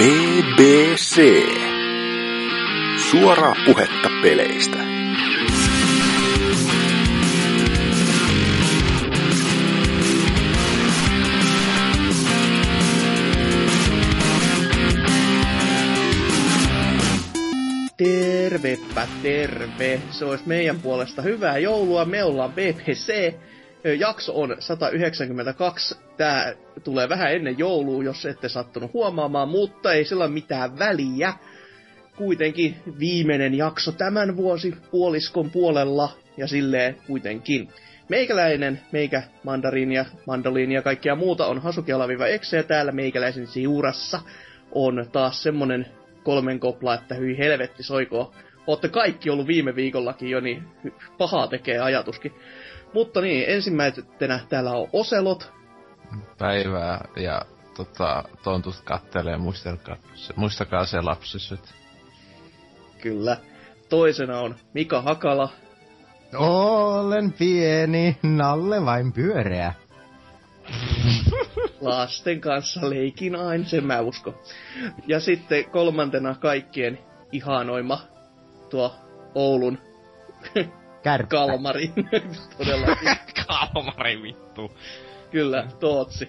BBC. Suoraa puhetta peleistä. Tervepä terve. Se olisi meidän puolesta hyvää joulua. Me ollaan BBC. Jakso on 192. Tää tulee vähän ennen joulua, jos ette sattunut huomaamaan, mutta ei sillä ole mitään väliä. Kuitenkin viimeinen jakso tämän vuosi puoliskon puolella ja silleen kuitenkin. Meikäläinen, meikä mandariini ja mandoliini ja kaikkia muuta on Hasuki Alaviva Exe ja täällä meikäläisen siurassa on taas semmonen kolmen kopla, että hyi helvetti soikoo. Ootte kaikki ollut viime viikollakin jo, niin pahaa tekee ajatuskin. Mutta niin, ensimmäisenä täällä on Oselot. Päivää ja tota, tontut kattelee, muistakaa, muistakaa se lapsiset. Kyllä. Toisena on Mika Hakala. Olen pieni, Nalle vain pyöreä. Lasten kanssa leikin aina, sen mä usko. Ja sitten kolmantena kaikkien ihanoima tuo Oulun Kärppä. Kalmari. Todellakin. Kalmari vittu. Kyllä, Tootsi.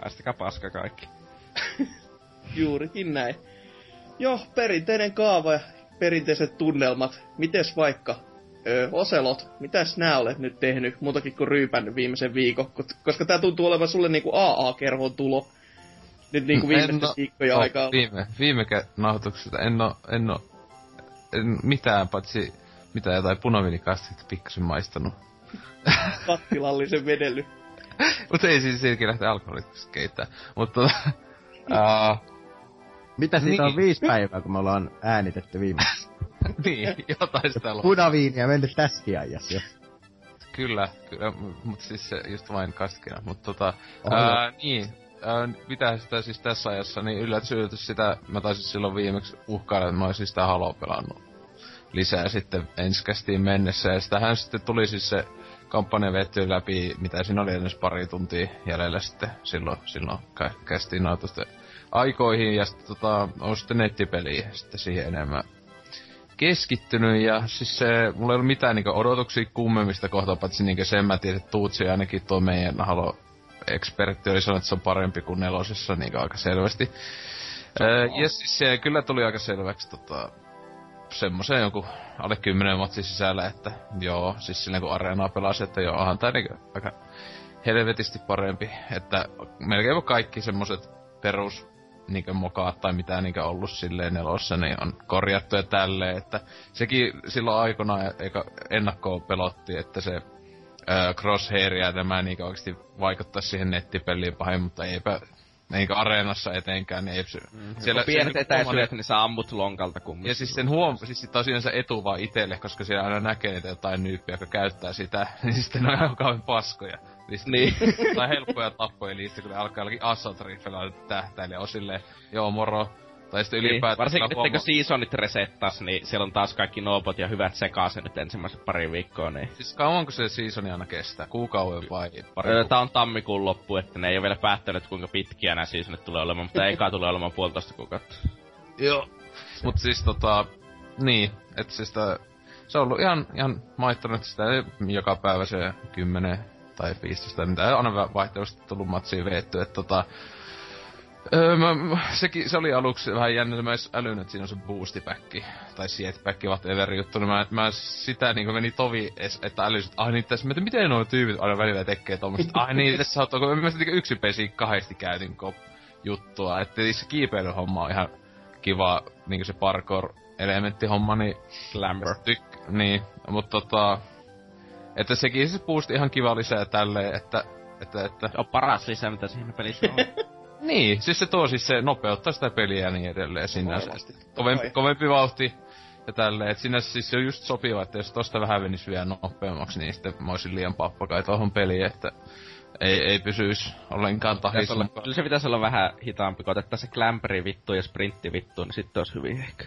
Päästäkää paska kaikki. Juurikin näin. Joo, perinteinen kaava ja perinteiset tunnelmat. Mites vaikka Öö, Oselot, mitäs nää olet nyt tehnyt muutakin kuin ryypännyt viimeisen viikon? Koska tää tuntuu olevan sulle niinku AA-kerhon tulo. Nyt niinku viimeisten En oo- viikkojen oo aikaa. Viime, viime nauhoituksesta en oo, en oo en mitään, paitsi mitä jotain punaviinikastetta pikkasen maistanut. Kattilallisen vedely. Mutta ei siis siitäkin lähteä alkoholista keittää. Mutta tota, ää, Mitä siitä on Niin. viisi päivää, kun me ollaan äänitetty viime? niin, jotain sitä on. Punaviiniä mennyt tässäkin ajassa jo. Kyllä, kyllä, mutta siis se just vain kastkina. Mutta tota, ää, niin, mitä sitä siis tässä ajassa, niin yllätys yllätys sitä, mä taisin silloin viimeksi uhkailla, että mä olisin sitä Halo pelannut lisää sitten ensikästiin mennessä. Ja sitähän sitten tuli siis se kampanja vetty läpi, mitä siinä oli edes pari tuntia jäljellä sitten silloin, silloin kä- kästiin nautusten aikoihin. Ja sitten tota, on sitten nettipeliä sitten siihen enemmän keskittynyt ja siis se, mulla ei ollut mitään niinku odotuksia kummemmista kohtaa, paitsi niinku sen mä tiesin, että Tuutsi ainakin tuo meidän Halo ekspertti oli sanonut, että se on parempi kuin nelosessa niinku aika selvästi. Öö, ja siis se kyllä tuli aika selväksi tota, semmoisen joku alle 10 matsin sisällä, että joo, siis silleen kun areenaa pelasi, että joo, onhan tää niinku aika helvetisti parempi, että melkein kaikki semmoset perus niinkö mokaat tai mitä niinkö ollut silleen nelossa, niin on korjattu ja tälleen, että sekin silloin aikoinaan eikä ennakkoon pelotti, että se ö, crosshair ja niinkö oikeesti vaikuttaa siihen nettipeliin pahin, mutta eipä niinkö areenassa etenkään, niin ei pysy. Siellä, Siellä- pienet etäisyydet, niin sä ammut lonkalta kumminkin. ja siis sen huom... Siis sit tosiaan se etu vaan itelle, koska siellä aina näkee niitä jotain nyyppiä, jotka käyttää sitä, niin sitten ne on ihan kauhean paskoja. Niin, sit- Niin. tai helppoja tappoja niistä, kun ne alkaa jollakin assault riflellä tähtäilee on silleen, joo moro. Tai sitten Niin, ylipäätään... varsinkin nyt kun huoma- seasonit resettas, niin siellä on taas kaikki noobot ja hyvät sekaisin nyt ensimmäiset pari viikkoa, niin... Siis kauanko se seasoni aina kestää? Kuukauden vai pari Öö, tää on tammikuun loppu, että ne ei ole vielä päättänyt kuinka pitkiä nämä seasonit tulee olemaan, mutta eka tulee olemaan puolitoista kuukautta. Joo. Mut siis tota, niin, että siis tää, se on ollut ihan, ihan maittanut sitä ei joka päivä se 10 tai 15, mitä on aina vaihtelusti tullut matsiin veetty, että tota, Öö, mä, sekin, se oli aluksi vähän jännä, mä edes älynyt, että siinä on se boostipäkki, tai sietpäkki, whatever juttu, niin mä, mä sitä niinku meni tovi, että älysin, että ai niin tässä, mä, että miten nuo tyypit aina välillä tekee tommoista, ai niin, tässä on, kun mä sitten yksi pesi kahdesti käytin kop juttua, että se kiipeilyhomma on ihan kiva, niinku se parkour-elementtihomma, niin Clamber. Tyk, niin, mutta tota... Että sekin se boosti ihan kiva lisää tälleen, että... Että, että Se on paras lisä, mitä siinä pelissä on. niin, siis se tuo siis se nopeuttaa sitä peliä ja niin edelleen sinänsä. Kovempi, kovempi vauhti ja tälleen, että sinänsä siis se on just sopiva, että jos tosta vähän venisi vielä nopeammaksi, niin sitten mä olisin liian pappakai tohon peliin, että ei, ei pysyis ollenkaan tahissa. kyllä se pitäisi olla vähän hitaampi, kun otettaisiin se clamperi vittu ja sprintti vittu, niin sitten olisi hyvin ehkä.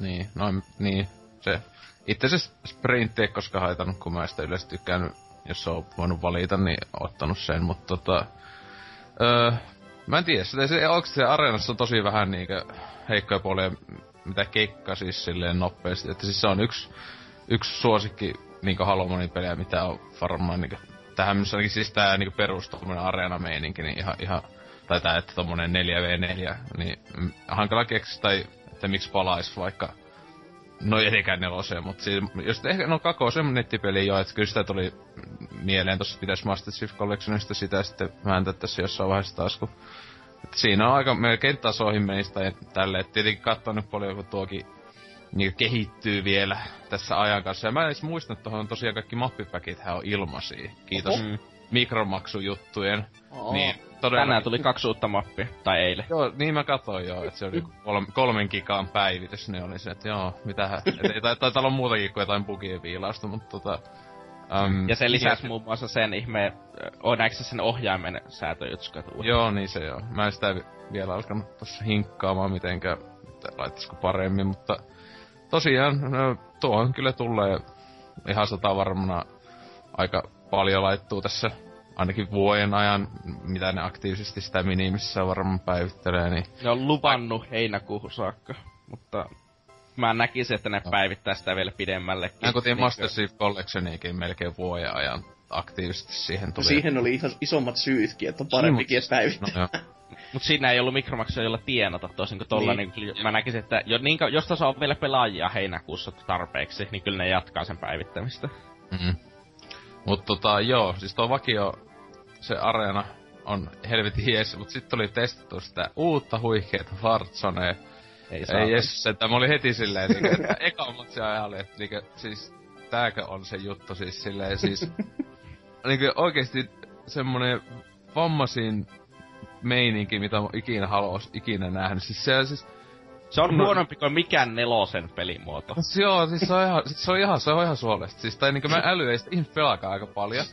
Niin, noin, niin, se. Itse asiassa sprintti ei koskaan haitannut, kun mä sitä yleensä tykkään, jos on voinut valita, niin ottanut sen, mutta tota... Öö, Mä en tiedä, se, onko se areenassa on tosi vähän niinkö heikkoja puolia, mitä keikka siis silleen nopeasti. Että siis se on yksi, yksi suosikki niinkö Halomonin pelejä, mitä on varmaan niinkö tähän mennessä ainakin siis tää niinku perus tommonen areena-meininki, niin ihan, ihan tai tää, että tommonen 4v4, niin hankala keksiä, tai että miksi palais vaikka No etenkään neloseen, mutta siis, jos ehkä, no Kako on nettipeli jo, että kyllä sitä tuli mieleen, tossa pitäis Master Chief Collectionista sitä sitten vääntä tässä jossain vaiheessa taas, kun että siinä on aika melkein tasoihin meistä ja tälle, et tietenkin katsonut paljon, kun tuokin niin kehittyy vielä tässä ajan kanssa. Ja mä en edes muista, että tosiaan kaikki mappipäkit on ilmaisia. Kiitos Mm. Mikromaksujuttujen. Aa. Niin, todella. Tänään tuli kaksi uutta mappia, tai eilen. Joo, niin mä katsoin joo, että se oli joku kolme, kolmen gigaan päivitys, niin oli se, että joo, mitähän. Et ei tai, taitaa olla muutakin kuin jotain bugien viilausta, mutta tota... Um, Ja se lisäsi muun muassa sen ihme, on sen ohjaimen säätöjutska tuolla? Joo, niin se joo. Mä en sitä vi- vielä alkanut tossa hinkkaamaan mitenkään, että laittaisiko paremmin, mutta tosiaan no, tuohon kyllä tulee ihan sata varmana aika paljon laittuu tässä ainakin vuoden ajan, mitä ne aktiivisesti sitä minimissä varmaan päivittelee, niin Ne on luvannut heinäkuuhun saakka, mutta mä näkisin, että ne päivittää sitä vielä pidemmällekin. Mä Niinkö- Master Chief Collectioniikin melkein vuoden ajan aktiivisesti siihen No tuli. siihen oli ihan isommat syytkin, että on parempikin, että päivittää. No, joo. Mut siinä ei ollut mikromaksuja, jolla tienata toisin kuin tolla, niin. Niin. niin mä näkisin, että jo, niin, jos tässä on vielä pelaajia heinäkuussa tarpeeksi, niin kyllä ne jatkaa sen päivittämistä. Mm. Mut tota, joo, siis tuo vakio, se areena on helvetin jees, mut sitten tuli testattu sitä uutta huikeeta Warzonea. Ei, Ei jes, että mä olin heti silleen, niinku, että eka matsi ihan oli, että niinku, siis tääkö on se juttu siis silleen, siis niinku oikeesti semmonen vammasin meininki, mitä mä ikinä haluais ikinä nähnyt. Siis se, siis, Se on No- huonompi kuin mikään nelosen pelimuoto. siis joo, siis se on ihan, siis se on ihan, se on ihan suolesta. Siis tai niinku mä äly ei sitä ihmiset pelaakaan aika paljon.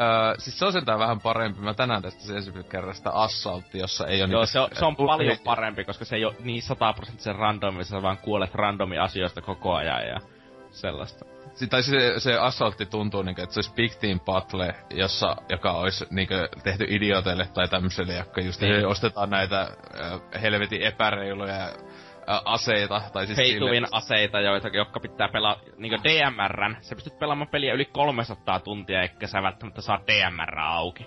Öö, siis se on sentään vähän parempi. Mä tänään testasin ensimmäisen kerran sitä Assaultti, jossa ei oo Joo, se on, se on paljon parempi, koska se ei ole niin sataprosenttisen randomi, sä vaan kuolet randomi asioista koko ajan ja sellaista. Si- tai se, se assaultti tuntuu niinku, että se olisi Big Team Battle, jossa, joka olisi niinku tehty idioteille tai tämmöiselle, jotka just Niin. ostetaan näitä äh, helvetin epäreiluja aseita. Tai siis Heituvin sille- aseita, joita, jotka pitää pelaa niinku DMRn. Sä pystyt pelaamaan peliä yli 300 tuntia, eikä sä välttämättä saa DMR auki.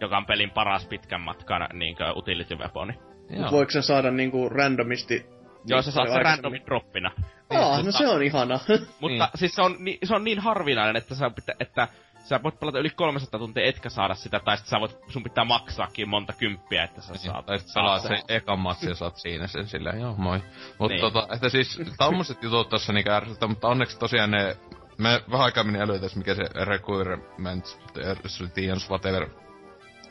Joka on pelin paras pitkän matkan niinku utility weaponi. Mut voiko sen saada niinku randomisti? Joo, sä saat sen randomin droppina. Aa, no mutta- se on ihana. Mutta Niin. siis se on, ni, se on niin harvinainen, että sä, pitä, että sä voit pelata yli 300 tuntia etkä saada sitä, tai sit sä voit, sun pitää maksaakin monta kymppiä, että sä Niin, saat. tai sit pelaat saat se ekan matsi ja saat siinä sen silleen, joo moi. Mut Niin. tota, että siis tommoset jutut tossa niinku ärsyttää, mutta onneksi tosiaan ne, me vähän aikaa meni älytäs mikä se requirement, routines, whatever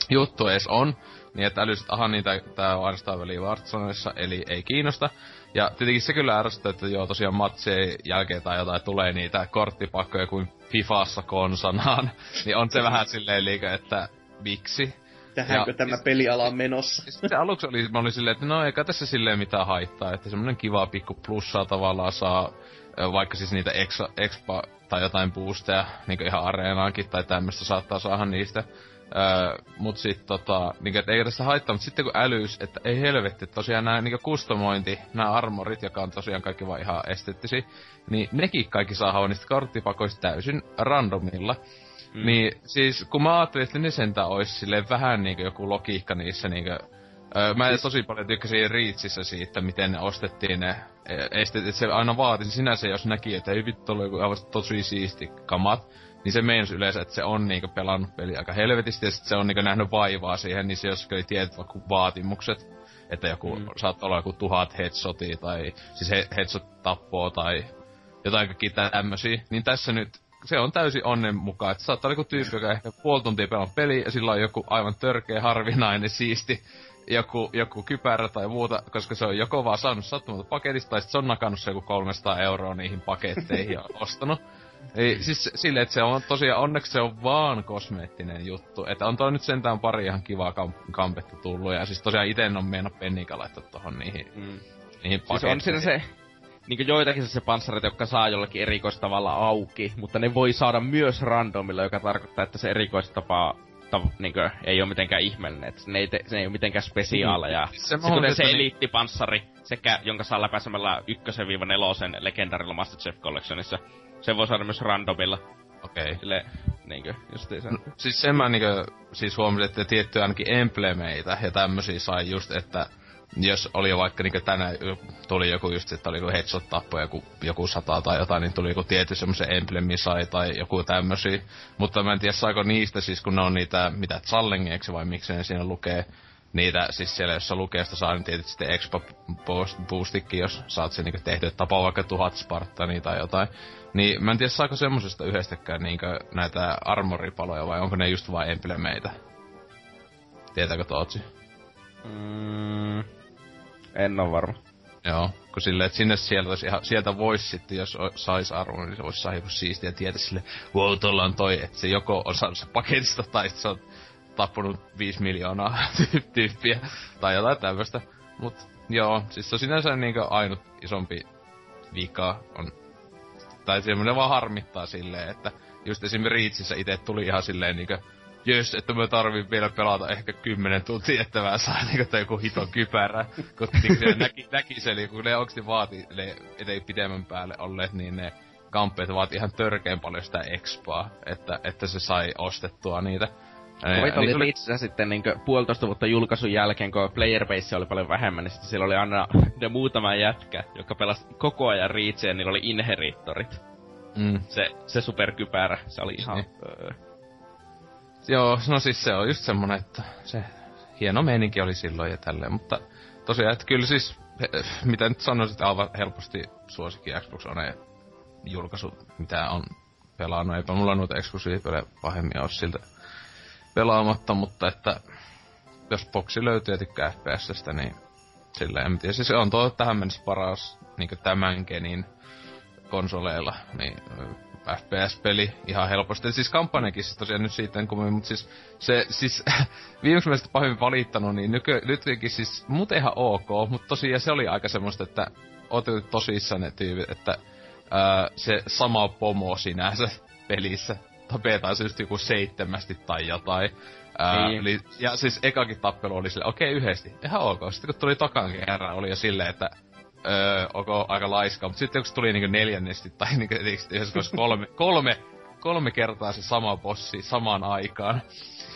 juttu edes on. Niin että älysit, aha niin tää, tää on ainoastaan väliin Warzonessa, eli ei kiinnosta. Ja tietenkin se kyllä ärsyttää, että joo tosiaan matsien jälkeen tai jotain tulee niitä korttipakkoja kuin Fifassa konsanaan. niin on se vähän silleen liikä, että miksi? Tähänkö Ja- tämä peliala on menossa? Se aluksi oli, mä olin silleen, että no eikä tässä silleen mitään haittaa, että semmonen kiva pikku plussaa tavallaan saa, vaikka siis niitä expa, expa tai jotain boosteja, niinku ihan areenaankin tai tämmöstä saattaa saada niistä. Öö, mut sit tota, niinku, et eikä tässä haittaa, mutta sitten kun älys, että ei helvetti, tosiaan nää niinku kustomointi, nämä armorit, joka on tosiaan kaikki vaan ihan esteettisiä, niin nekin kaikki saa niistä korttipakoista täysin randomilla. Mm. Niin siis kun mä ajattelin, että ne sentään ois silleen vähän niinku joku logiikka niissä niinku... Öö, mä siis... tosi paljon tykkäsin Reachissä siitä, miten ne ostettiin ne e, estet, että se aina vaati sinänsä, jos näki, että ei vittu ole joku aivan tosi siisti kamat, niin se meinas yleensä, että se on niinku pelannut peli aika helvetisti, ja sit se on niinku nähnyt vaivaa siihen, niin se joskin oli tietyt vaikka vaatimukset, että joku, mm. saattaa olla joku tuhat headshotia, tai siis he, headshot tappoo, tai jotain kaikki tämmösiä, niin tässä nyt se on täysin onnen mukaan. Että saattaa olla joku tyyppi, joka ehkä puoli tuntia pelaa peli ja sillä on joku aivan törkeä, harvinainen, siisti joku, joku kypärä tai muuta, koska se on joko vaan saanut sattumalta paketista, tai sit se on nakannut se joku 300 euroa niihin paketteihin ja ostanut. Ei, siis silleen, että se on tosiaan, onneksi se on vaan kosmeettinen juttu. Että on toi nyt sentään pari ihan kivaa kam- kampetta tullut. Ja siis tosiaan ite en oo meina pennikä laittaa tohon niihin, Mm. niihin Siis on siinä se, niinku joitakin se panssarit, jotka saa jollakin erikoistavalla auki, mutta ne voi saada myös randomilla, joka tarkoittaa, että se erikoistapa mutta niinkö, ei ole mitenkään ihmeellinen. Et ne, ei te, se ei ole mitenkään spesiaaleja. Se Se, kuten se että niin- eliittipanssari, sekä jonka saa läpäisemällä ykkösen viiva nelosen legendarilla Masterchef Collectionissa. Se voi saada myös randomilla. Okei. Okay. Sille, niinkö, justiinsa. No, siis sen mä niinkö, siis huomasin, että tiettyjä ainakin emblemeitä ja tämmösiä sai just, että jos oli vaikka niinkö tänään tuli joku just, että oli joku headshot tappo joku, joku sata tai jotain, niin tuli joku tietty semmoisen emblemi sai tai joku tämmösiä. Mutta mä en tiedä saako niistä siis, kun ne on niitä, mitä challengeiksi vai miksi ne siinä lukee, niitä, siis siellä jossa lukee, sitä saa niin tietysti sitten expo boost, boostikin, jos saat sen niinku tehty, että tapaa vaikka tuhat Spartania tai jotain. Niin mä en tiedä saako semmosesta yhdestäkään niinkö näitä armoripaloja vai onko ne just vain emblemeitä? Tietääkö Tootsi? Mm, en oo varma. Joo, kun silleen, että sinne sieltä, ihan, sieltä voisi sitten, jos o- sais arvon, niin se voisi saada joku siistiä tietä sille, wow, tuolla on toi, että se joko on saanut se paketista, tai se on tappunut 5 miljoonaa tyyp- tyyppiä, tai jotain tämmöistä. Mut joo, siis se on sinänsä niinkö ainut isompi vika on, tai semmoinen vaan harmittaa silleen, että just esimerkiksi Reachissä itse tuli ihan silleen niinkö, jös, että mä tarvin vielä pelata ehkä 10 tuntia, että mä saan niinku joku hiton kypärä. Kun niinku siellä näki, näki se, eli kun ne oikeesti vaati, ne ettei pidemmän päälle olleet, niin ne kamppeet vaati ihan törkeen paljon sitä expaa, että, että se sai ostettua niitä. Koita niin oli oli- Reachissä sitten niinkö puolitoista vuotta julkaisun jälkeen, kun player base oli paljon vähemmän, niin sitten siellä oli aina ne muutama jätkä, joka pelasi koko ajan Reachia, ja niillä oli inherittorit. Mm. Se, se superkypärä, se oli ihan... Niin. Öö, Joo, no siis se on just semmonen, että se hieno meininki oli silloin ja tälleen, mutta tosiaan, että kyllä siis, he- mitä nyt sanoisit, aivan helposti suosikki Xbox One julkaisu, mitä on pelannut. Eipä mulla noita eksklusiivipelejä pahemmin ole siltä pelaamatta, mutta että jos boksi löytyy ja tykkää FPSstä, niin silleen, en tiedä. Siis on tuo tähän mennessä paras niin tämän genin konsoleilla, niin FPS-peli ihan helposti. Siis kampanjakin siis tosiaan nyt siitä kun mutta siis se, siis viimeksi mä sitä valittanut, niin nyky, nytkin siis muuten ihan ok, mutta tosiaan se oli aika semmoista, että ootte tosissaan ne tyypit, että ää, se sama pomo sinänsä pelissä tapetaan se just joku seitsemästi tai jotain. Ää, Niin. eli, ja siis ekakin tappelu oli silleen, okei yhdesti, ihan ok. Sitten kun tuli tokan kerran, oli jo silleen, että öö, onko aika laiska. Mutta sitten kun se tuli niinku neljännesti tai niinku yhdessä kolme, kolme, kolme kertaa se sama bossi samaan aikaan.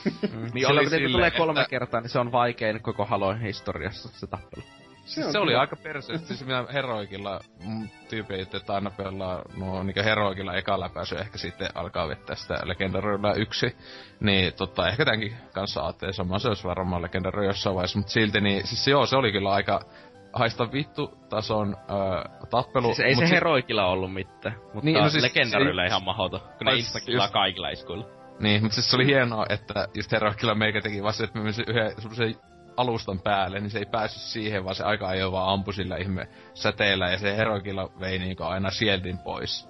niin oli oli silleen, tulee kolme että- kertaa, niin se on vaikein koko Haloin historiassa, se tappelu. Se, se oli aika perse. Siis minä heroikilla, mun tyypit, että aina pelaa nuo niinku heroikilla eka läpäisy, ehkä sitten alkaa vettää sitä legendarilla yksi. Niin tota, ehkä tämänkin kanssa ajattelin sama, se olisi varmaan legendary jossain vaiheessa, mutta silti niin, siis joo, se oli kyllä aika haista vittu tason öö, tappelu. Siis ei mut se sit- heroikilla ollut mitään, mutta Niin, niin, no siis- legendarilla se- ihan mahoto, kun ne Ai, instakillaa just- kaikilla iskuilla. Niin, mutta siis se oli hienoa, että just Heroikilla meikä teki vasta, että menisin yhden semmoisen alustan päälle, niin se ei päässyt siihen, vaan se aika ajoin vaan ampui sillä ihme säteellä, ja se Heroikilla vei niinku aina shieldin pois.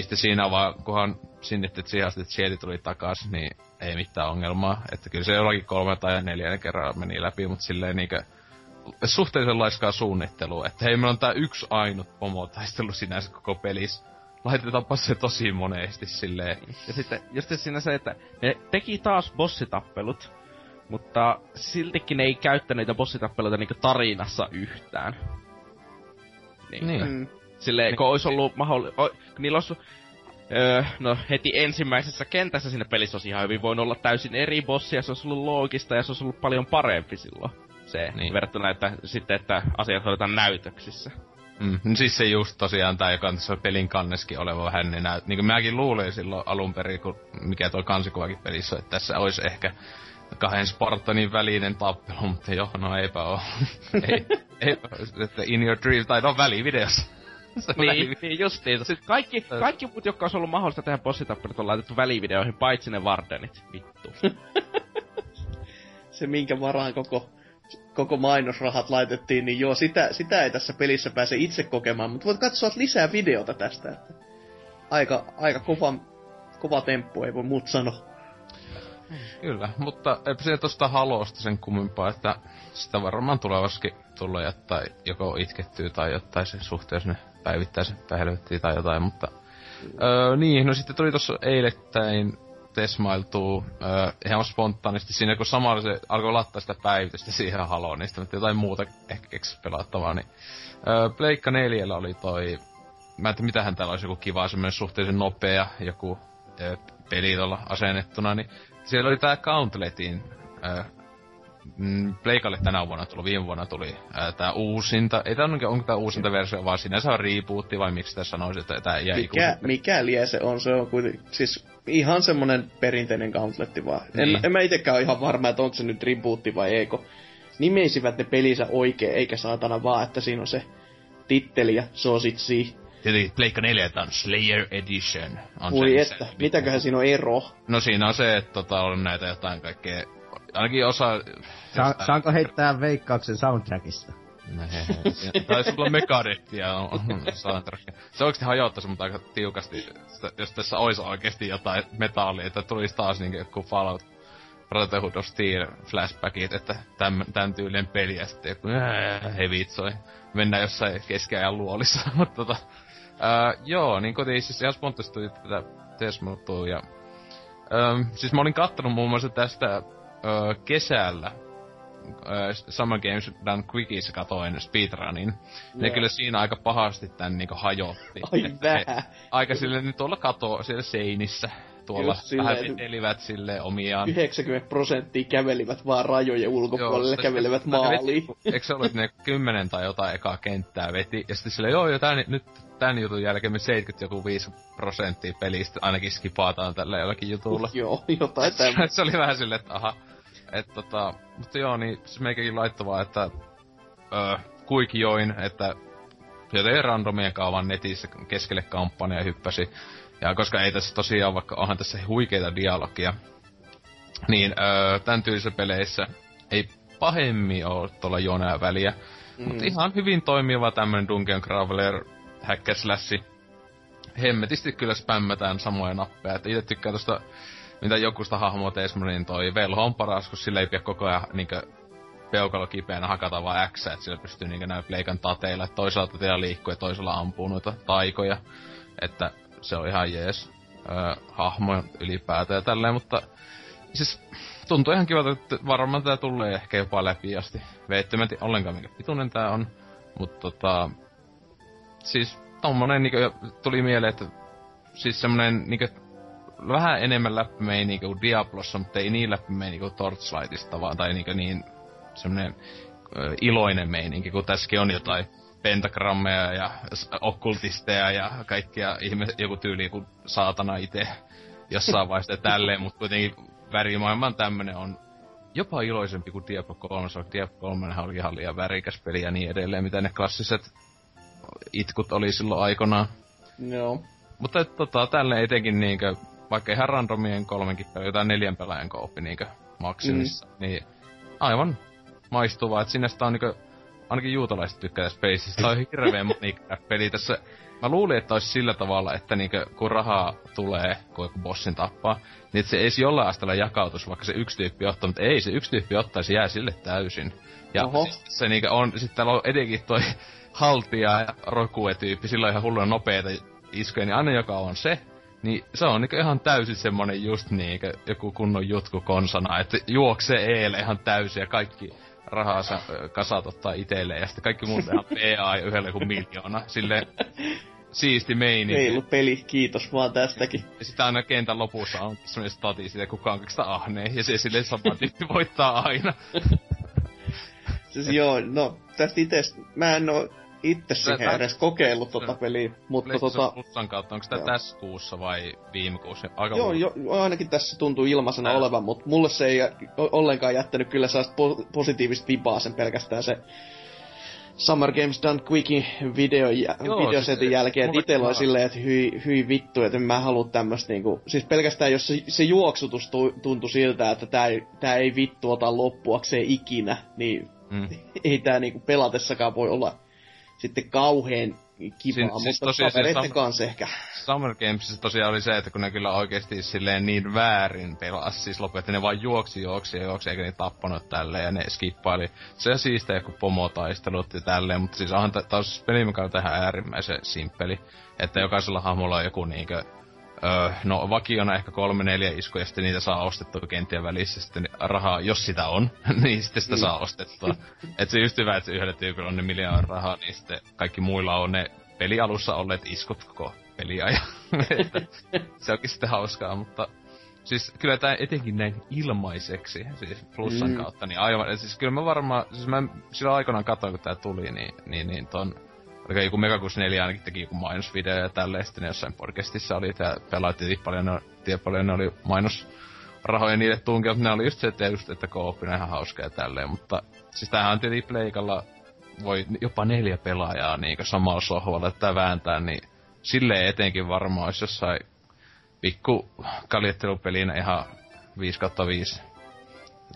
Sitten siinä vaan, kunhan sinnitti siihen asti, että shieldi tuli takas, niin ei mitään ongelmaa. Että kyllä se jollakin kolme tai neljännen kerran meni läpi, mutta silleen niinkö suhteellisen laiskaa suunnittelua. Että hei, meillä on tää yksi ainut pomotaistelu sinänsä koko pelissä. Laitetaanpa se tosi monesti silleen. Ja sitten just siinä se, että ne teki taas bossitappelut, mutta siltikin ne ei käyttänyt niitä bossitappeluita niinku tarinassa yhtään. Niin. Niin. Silleen, kun olisi ollut mahdollista... Niillä olisi Öö, no heti ensimmäisessä kentässä siinä pelissä olisi ihan hyvin voinut olla täysin eri bossi, ja se olisi ollut loogista, ja se olisi ollut paljon parempi silloin. Se, Niin. niin. verrattuna, että sitten, että asiat hoidetaan näytöksissä. Mm, no siis se just tosiaan tää, joka on tässä pelin kanneskin oleva vähän, niin, nää, niin kuin mäkin luulin silloin alun perin, kun mikä tuo kansikuvakin pelissä, että tässä olisi ehkä kahden Spartanin välinen tappelu, mutta joo, no eipä oo. ei, eipä, että in your dream, tai no välivideossa. Se Niin, niin justiin. Kaikki, kaikki muut, jotka olisi ollut mahdollista tehdä bossitappelut, on laitettu välivideoihin, paitsi ne Vardenit. Vittu. Se minkä varaan koko, koko mainosrahat laitettiin, niin joo, sitä, sitä ei tässä pelissä pääse itse kokemaan, mutta voit katsoa lisää videota tästä. Että aika, aika kova, kova temppu, ei voi muut sanoa. Kyllä, mutta eipä se tosta halosta sen kummempaa, että sitä varmaan tulevassakin tulee jättää joko itkettyy tai jotain se suhteessa ne päivittäisen pähelvettiin tai jotain, mutta öö, niin, no sitten tuli tossa eilettäin tesmailtuu öö, ihan spontaanisti siinä, kun samalla se alkoi lattaa sitä päivitystä siihen haloon, niin sitten jotain muuta ehkä pelattavaa, niin öö, Pleikka 4 oli toi, mä en tiedä mitähän täällä olisi joku kiva, semmoinen suhteellisen nopea joku öö, peli tuolla asennettuna, niin siellä oli tää Countletin mm, Pleikalle tänä vuonna tullut, viime vuonna tuli ää, tää uusinta, ei tää onko, onko tää uusinta versio, vaan sinänsä on rebootti, vai miksi tässä sanoisi, että tää jäi Mikä, mikä lie se on, se on kuitenkin, siis ihan semmonen perinteinen gauntletti vaan. Niin. En, en mä itekään ole ihan varma, että onko se nyt rebootti vai eikö. Nimeisivät ne pelinsä oikein, eikä saatana vaan, että siinä on se titteli ja se on sit si. Tietenkin Pleikka 4 on Slayer Edition. On Voi se, että, mitäköhän siinä on ero? No siinä on se, että tota, on näitä jotain kaikkea, ainakin osa... Sa- jostain- saanko heittää veikkauksen soundtrackista? No he, he. Taisi olla Megadethia on, on soundtrack. Se oikeesti hajottaisi mut aika tiukasti, jos tässä olisi oikeesti jotain metallia, että tulisi taas niinku joku Fallout Brotherhood of Steel flashbackit, että täm, tän tyylinen peli ja sitten joku ää, he vitsoi. Mennään jossain keskiajan luolissa, mutta tota... Ää, joo, niin kotiin siis ihan spontaisesti tuli tätä Tesmaltua ja... Ää, siis mä olin kattonut muun muassa tästä ää, kesällä ö, Summer Games Done Quickissä katoin speedrunin. Ne Joo. kyllä siinä aika pahasti tän niinku hajotti. Ai ne vähän. Aika silleen nyt tuolla kato, siellä seinissä. Tuolla Just silleen, vähän että- vetelivät silleen omiaan. 90 prosenttia kävelivät vaan rajojen ulkopuolelle, mä vetin- maaliin. Eikö se ollut, ne kymmenen tai jotain ekaa kenttää veti, ja sitten silleen, joo, joo, tän, nyt tän jutun jälkeen me 70 joku 5 prosenttia pelistä ainakin skipataan tällä jollakin jutulla. Joo, jotain tämmöistä. se oli vähän silleen, että aha. Et tota, mutta joo, niin se meikäkin laittoi vaan, että öö, kuikioin, että joten randomien kaavan netissä keskelle kampanja hyppäsi. Ja koska ei tässä tosiaan, vaikka onhan tässä huikeita dialogia, niin öö, tämän tyylisissä peleissä ei pahemmin ole tuolla jonaa väliä. Mm. Mutta ihan hyvin toimiva tämmönen Dungeon Crawler slash. Hemmetisti kyllä spämmätään samoja nappeja. Et itse tykkään tosta, mitä joku sitä hahmoa tees, niin toi velho on paras, kun sillä ei pidä koko ajan niinkö peukalo kipeänä hakata vaan X, että sillä pystyy niinkö näin pleikan tateilla, että toisaalta teillä liikkuu ja toisella ampuu noita taikoja. Että se on ihan jees öö, hahmo ylipäätään ja tälleen, mutta siis tuntuu ihan kivalta, että varmaan tää tulee ehkä jopa läpi asti. Veitty, mä en tiedä ollenkaan minkä pituinen tää on, mutta tota... Siis tommonen niinkö tuli mieleen, että siis semmonen niinkö vähän enemmän läppimeininki kuin Diablossa, mutta ei niin läppimeininki kuin Torchlightista, vaan tai niinkö niin semmonen ö, iloinen meininki, kun tässäkin on jotain pentagrammeja ja okkultisteja ja kaikkia ihme, joku tyyli kuin saatana itse jossain vaiheessa tälleen, mutta kuitenkin värimaailman tämmönen on jopa iloisempi kuin Diablo 3, vaikka Diablo 3 oli ihan liian värikäs peli ja niin edelleen, mitä ne klassiset itkut oli silloin aikanaan. Joo. Mutta et, tota, tälle etenkin niinkö, vaikka ihan randomien kolmenkin pelaa, jotain neljän pelaajan kooppi niinkö maksimissa, mm. niin aivan maistuvaa, että sinne sitä on niinkö, ainakin juutalaiset tykkää sitä on hirveen monikrä peli tässä. Mä luulin, että olisi sillä tavalla, että niinkö, kun rahaa tulee, kun joku bossin tappaa, niin se edes jollain asteella jakautus, vaikka se yksi tyyppi ottaa, mutta ei, se yksi tyyppi ottaa, se jää sille täysin. Ja Oho. siis se niinkö on, sitten täällä on etenkin toi haltia ja rokue-tyyppi, sillä on ihan hulluna nopeita iskuja, niin aina joka on se, niin se on niinku ihan täysin semmonen just niinkö joku kunnon jutku konsana, että juoksee eelle ihan täysin ja kaikki rahansa kasat ottaa itselleen ja sitten kaikki muut ihan PA ja yhdellä joku miljoona. Sille siisti meininki. Reilu peli, kiitos vaan tästäkin. Ja sitten aina kentän lopussa on semmoinen stati siitä, kuka on kaikista ahneen. Ja se silleen sama tyyppi voittaa aina. Siis joo, no tästä itse, mä en oo itse siihen tää- edes kokeillut tota peliä, mutta tota... Plusan kautta, onko Joo. tässä kuussa vai viime kuussa? Aika Joo, jo, ainakin tässä tuntuu ilmaisena Tää- olevan, mutta mulle se ei ollenkaan jättänyt kyllä sellaista po- positiivista vibaa sen pelkästään se Summer Games Done Quickin video, jä, Joo, videosetin siis- jälkeen, että itellä oli kyllä- silleen, että hyi, hyi vittu, että en mä halua tämmöstä niinku... Siis pelkästään jos se, se juoksutus tu, tuntui siltä, että tää, ei- tää ei vittu ota loppuakseen ikinä, niin Mm. ei tää niinku pelatessakaan voi olla sitten kauheen kivaa, mutta siis se kavereitten Summer- kanssa ehkä. Summer Gamesissa tosiaan oli se, että kun ne kyllä oikeesti silleen niin väärin pelas, siis loppu, että ne vaan juoksi, juoksi ja juoksi, eikä ne tappanut tälleen, ja ne skippaili. Se on siistiä joku pomotaistelut ja tälleen, mutta siis onhan taas pelimekaniikka ihan äärimmäisen simppeli, että jokaisella hahmolla on joku niinkö, Öö, no vakiona ehkä kolme neljä iskuja, ja sitten niitä saa ostettua kenttien välissä sitten rahaa, jos sitä on, niin sitten sitä mm. saa ostettua. että se just hyvä, että yhdellä tyypillä on ne miljoonaa rahaa, niin sitten kaikki muilla on ne pelialussa olleet iskut koko peliajan. se onkin sitten hauskaa, mutta siis kyllä tämä etenkin näin ilmaiseksi, siis plussan mm. kautta, niin aivan, siis kyllä mä varmaan, siis mä silloin aikanaan katsoin, kun tää tuli, niin, niin, niin ton, oliko joku Megakus 4 ainakin teki joku mainosvideo ja tälleen, sitten jossain podcastissa oli, että pelaattiin paljon, ne, paljon ne oli mainos rahoja niille tunki, mutta ne oli just se, että, just, että ihan hauska ja tälleen, mutta siis tämähän on tietenkin pleikalla voi jopa neljä pelaajaa niin samalla sohvalla että vääntää, niin silleen etenkin varmaan olisi jossain pikku kaljettelupelinä ihan 5 kautta 5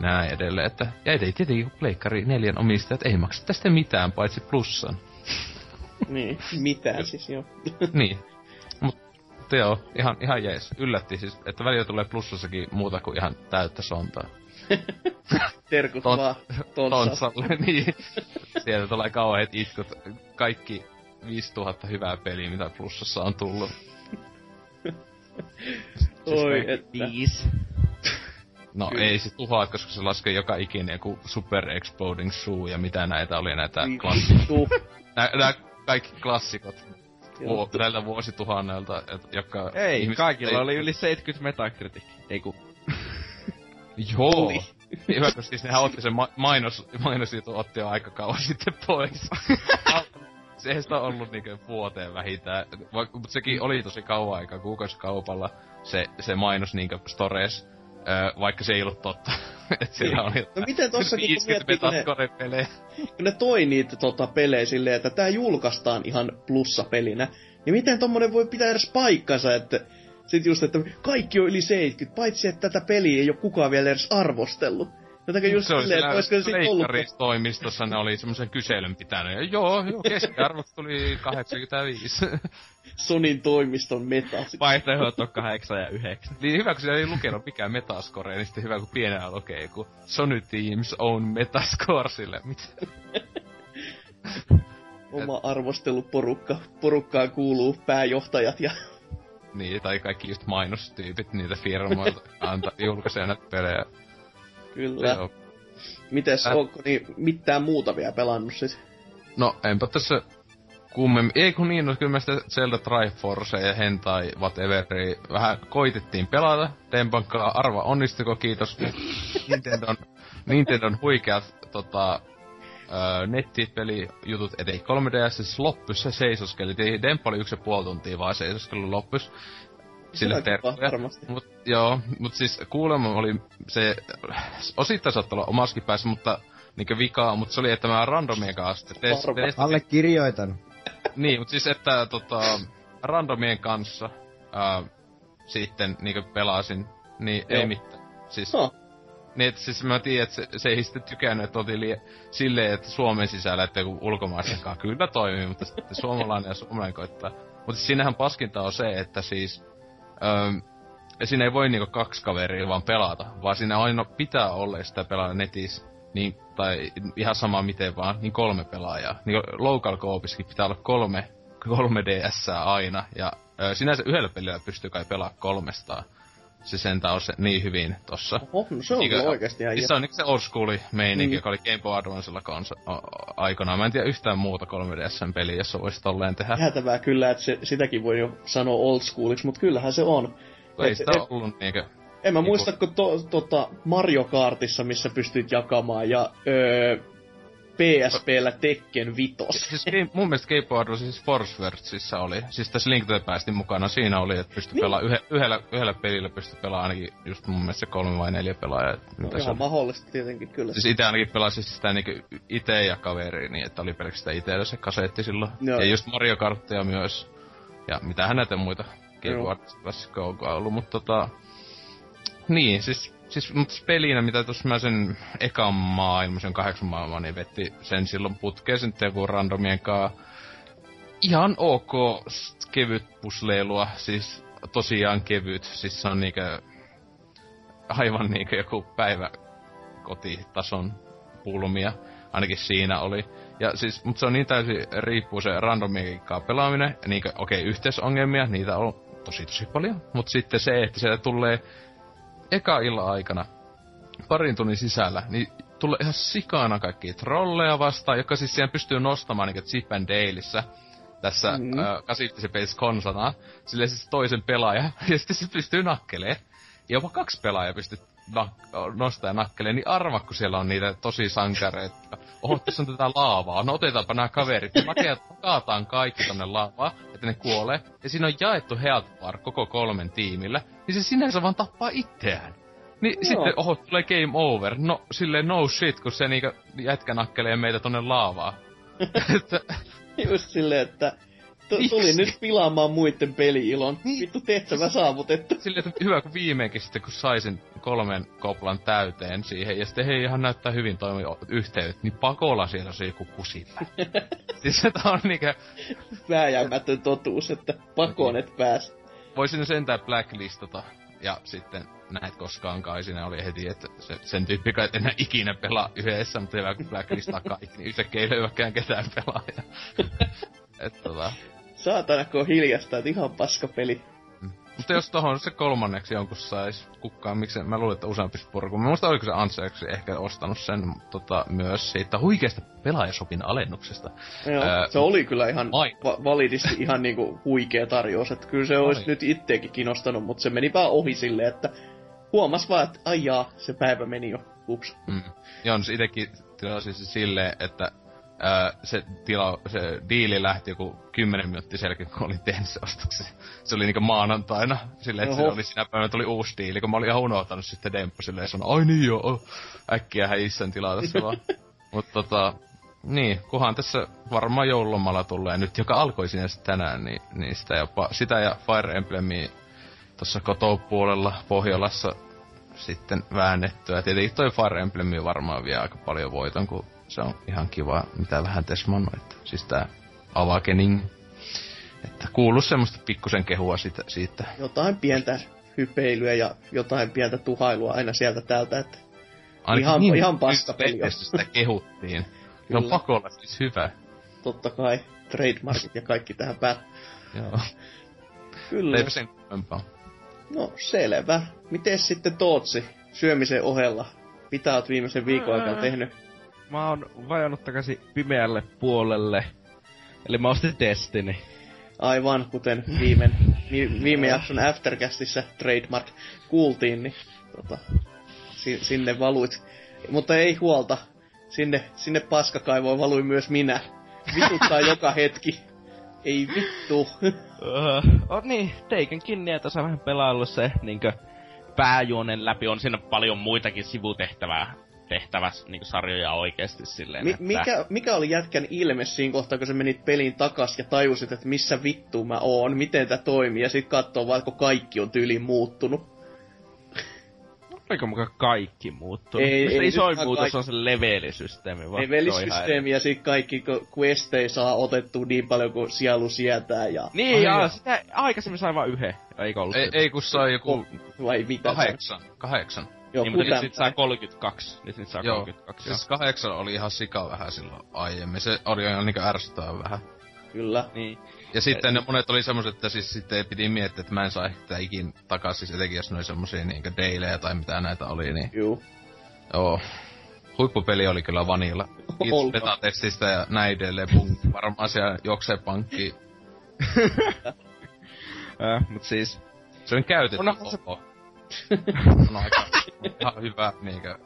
näin edelleen, että ja ei tietenkin pleikkari neljän omistajat ei maksa tästä mitään paitsi plussan. Niin, mitään siis joo. niin. Mut joo, ihan, ihan jees. Yllätti siis, että välillä tulee plussassakin muuta kuin ihan täyttä sontaa. Terkut Ton, vaan Tonssalle, niin. Sieltä tulee kauheat itkut. Kaikki 5000 hyvää peliä, mitä plussassa on tullut. Oi, siis että. Viis. No Kyllä. ei se tuhoa, koska se laskee joka ikinen joku Super Exploding Shoe ja mitä näitä oli näitä niin. klassikoita. nää, nää kaikki klassikot Vu- näiltä vuosituhannelta, et, jotka... Ei, kaikilla ei... oli yli 70 Metacritic. Ei ku... Joo. Oli. Hyvä, koska siis nehän otti sen ma- mainos, mainosjutu otti jo aika kauan sitten pois. se ei sitä ollut niinkö vuoteen vähintään. Mutta sekin oli tosi kauan aikaa kuukausikaupalla se, se mainos niinkö stores. Öö, vaikka se ei ollut totta. Et siellä oli no miten tossakin kun miettii, kun ne, pelejä. kun ne toi niitä tota, pelejä silleen, että tää julkaistaan ihan plussa-pelinä, niin miten tommonen voi pitää edes paikkansa, että sit just, että kaikki on yli 70, paitsi että tätä peliä ei ole kukaan vielä edes arvostellut. Jotenkin just se silleen, että olisiko se ollut... toimistossa ne oli semmoisen kyselyn pitänyt. Ja joo, joo, keskiarvot tuli 85. Sonin toimiston meta. Vaihtoehdot on 8 ja 9. Niin hyvä, kun siellä ei lukenut mikään metascore, niin sitten hyvä, kun pienellä lukee, kun Sony Teams own metascore sille. Mitä? Oma arvosteluporukka. Porukkaan kuuluu pääjohtajat ja niin, tai kaikki just mainostyypit niitä firmoilta antaa julkaisee näitä pelejä. Kyllä. Joo. Mites, onko niin mitään muuta vielä pelannut sit? No, enpä tässä kummemmin. Ei kun niin, no kyllä mä sitä Zelda Triforce ja Hentai whateveri vähän koitettiin pelata. Tempankaa arva onnistuko, kiitos. Nintendon, Nintendon huikeat tota, öö, nettipelijutut, ettei 3DS siis loppus se seisoskeli. Demppa oli yksi ja puoli tuntia vaan seisoskelu loppus. Sille tervetuloa. Mut, joo, mut siis kuulemma oli se, osittain saattaa olla omaskin päässä, mutta niinkö vikaa, mutta se oli, että mä randomien kanssa... Alle kirjoitan. Niin, mutta siis, että tota, randomien kanssa ää, sitten niinkö pelasin, niin joo. ei mitään. Siis, huh. Niin, että siis mä tiedän, että se, se ei sitten tykännyt, että oltiin li- silleen, että Suomen sisällä, että joku ulkomaisenkaan kyllä toimii, mutta sitten suomalainen ja suomalainen koittaa. Mutta siis siinähän paskinta on se, että siis... Öö, ja siinä ei voi niinku kaksi kaveria vaan pelata, vaan siinä aina pitää olla sitä pelaa netissä, niin, tai ihan sama miten vaan, niin kolme pelaajaa. Niin local co-opissakin pitää olla kolme, kolme DS aina, ja öö, sinänsä yhdellä pelillä pystyy kai pelaamaan kolmestaan se sentään on se niin hyvin tossa. Oho, no se on Eikö, oikeesti ihan Se on niinku se old school meininki, mm. joka oli Game Boy Advancella kanssa aikanaan. Mä en tiedä yhtään muuta 3DSn-peliä, jos voisi tolleen tehdä. Jäätävää kyllä, että se, sitäkin voi jo sanoa old schooliksi, mutta kyllähän se on. Ei et, sitä et, ollut niinkö... En mä niinku... muista, kun to, tota Mario Kartissa, missä pystyt jakamaan, ja öö, PSPllä Tekken Vitos. Siis mun mielestä Boy Advance siis Force Wordsissa oli. Siis tässä Link to the mukana siinä oli, että pystyi niin. pelaamaan yhe, yhdellä, yhdellä pelillä pystyi pelaamaan ainakin just mun mielestä kolme vai neljä pelaajaa. No, ihan on. mahdollista tietenkin, kyllä. Siis itse ainakin pelasin sitä niinku ite ja kaveri, niin että oli pelkästään itellä se kasetti silloin. Joo. Ja just Mario Karttia myös. Ja mitä näitä muita Boy Advance on ollut, mutta tota... Niin, siis siis mut pelinä, mitä tuossa mä sen ekan maailman, sen kahdeksan maailman, niin vetti sen silloin putkeen sen joku randomien kaa. Ihan ok kevyt pusleilua, siis tosiaan kevyt, siis se on niinkö aivan niinkö joku päivä kotitason pulmia, ainakin siinä oli. Ja siis, mutta se on niin täysin riippuu se randomien pelaaminen, niinkö okei okay, yhteisongelmia, niitä on tosi tosi paljon. Mutta sitten se, että sieltä tulee eka illan aikana parin tunnin sisällä, niin tulee ihan sikana kaikki trolleja vastaan, joka siis siihen pystyy nostamaan niin Chip and Daleissa tässä mm. äh, 85 konsana, sille siis toisen pelaaja, ja sitten se pystyy nakkeleen. Jopa kaksi pelaajaa pystyy nak- nostaa ja nakkeleen, niin arva, kun siellä on niitä tosi sankareita. Oho, tässä on tätä laavaa. No otetaanpa nämä kaverit. Ja kaataan kaikki tonne laavaa, että ne kuolee. Ja siinä on jaettu health bar koko kolmen tiimillä. Niin se sinänsä vaan tappaa itseään. Niin Joo. sitten, oho, tulee game over. No, silleen no shit, kun se niinku jätkä nakkelee meitä tonne laavaa. Just silleen, että T- tuli nyt pilaamaan muiden peli-ilon. Niin. Vittu tehtävä saavutettu. Silleen, että hyvä kun viimeinkin sitten, kun saisin kolmen koplan täyteen siihen, ja sitten hei ihan näyttää hyvin toimi yhteydet, niin pakolla siellä on se joku kusilla. siis se on niinkö... Vääjäämätön totuus, että pakoon et pääs. Voisin sentään blacklistata, ja sitten näet koskaan kai siinä oli heti, että se, sen tyyppi kai enää ikinä pelaa yhdessä, mutta hyvä kun blacklistaa kaikki, niin yhtäkkiä ei löyväkään ketään pelaajaa. että tota, Saatana, kun on hiljasta, että ihan paska peli. Mm. Mutta jos tohon se kolmanneksi jonkun sais kukaan, miksi mä luulen, että useampi purku. Mä muista oliko se Anseeksi ehkä ostanut sen tota, myös siitä huikeasta pelaajasopin alennuksesta. Joo, öö, se oli kyllä ihan va- validisti ihan niinku huikea tarjous, että kyllä se olisi nyt itteekin kiinnostanut, mutta se meni vaan ohi silleen, että huomas vaan, että aijaa, se päivä meni jo. Ups. Mm. Joo, no se itekin tilasin silleen, että Öö, se, tila, se diili lähti joku kymmenen minuuttia selkeä, kun olin tehnyt se ostoksen. Se oli niinku maanantaina, silleen, että se oli sinä päivänä tuli uusi diili, kun mä olin ihan unohtanut sitten demppu silleen, sanoi, ai niin joo, oh. äkkiä häissän tilata se vaan. Mut tota, niin, kuhan tässä varmaan joululomalla tulee nyt, joka alkoi sinänsä tänään, niin, niin sitä, jopa, sitä ja Fire Emblemia tuossa kotopuolella Pohjolassa sitten väännettyä. Tietenkin toi Fire Emblem varmaan vie aika paljon voiton, kun se on ihan kiva, mitä vähän tesmannut, että siis tää Awakening, että kuuluu semmoista pikkusen kehua siitä, siitä. Jotain pientä hypeilyä ja jotain pientä tuhailua aina sieltä täältä, että Ainakin ihan, niin, ihan paska peli. sitä kehuttiin. Se on pakolla siis hyvä. Totta kai, trademarkit ja kaikki tähän päälle. Joo. Kyllä. Eipä sen kummempaa. No, selvä. Miten sitten Tootsi syömisen ohella? Mitä oot viimeisen viikon aikana tehnyt? Mä oon vajonnut takaisin pimeälle puolelle. Eli mä ostin Destiny. Aivan, kuten viime, viime jakson Aftercastissa trademark kuultiin, niin tota, si, sinne valuit. Mutta ei huolta, sinne, sinne paskakaivoon valui myös minä. Vituttaa joka hetki. Ei vittu. uh, on niin, Taken kiinni, tässä vähän pelaillut se niinkö pääjuonen läpi. On siinä paljon muitakin sivutehtävää tehtävä niin sarjoja oikeasti silleen, Mi- että... mikä, mikä oli jätkän ilme siinä kohtaa, kun sä menit peliin takas ja tajusit, että missä vittu mä oon, miten tää toimii, ja sit katsoo vaikka kaikki on tyyliin muuttunut. Oliko mukaan kaikki muuttunut? Ei, ei, isoin muutos kaikki... on se levelisysteemi. Levelisysteemi ja sit kaikki questei saa otettu niin paljon kuin sielu sietää. Ja... Niin, ja sitä aikaisemmin sai vain yhden, eikö ollut? Ei, ei kun sai joku... Vai mitä? Kahdeksan. Kahdeksan. Joo, niin, mutta nyt sit saa 32. Nyt sit saa joo. 32. Siis kahdeksan oli ihan sika vähän silloin aiemmin. Se oli ihan niinku ärsyttävää vähän. Kyllä. Niin. Ja sitten ne monet oli semmoset, että siis sitten piti miettiä, että mä en saa ehkä ikin takas, siis etenkin jos ne oli semmosia niinkö dailejä tai mitä näitä oli, niin... Joo. Joo. Huippupeli oli kyllä vanilla. Kiitos betatestistä ja näin edelleen. Varmaan siellä joksee pankki. äh, mut siis... Se on käytetty. Onhan se... on aika ihan hyvä niinkö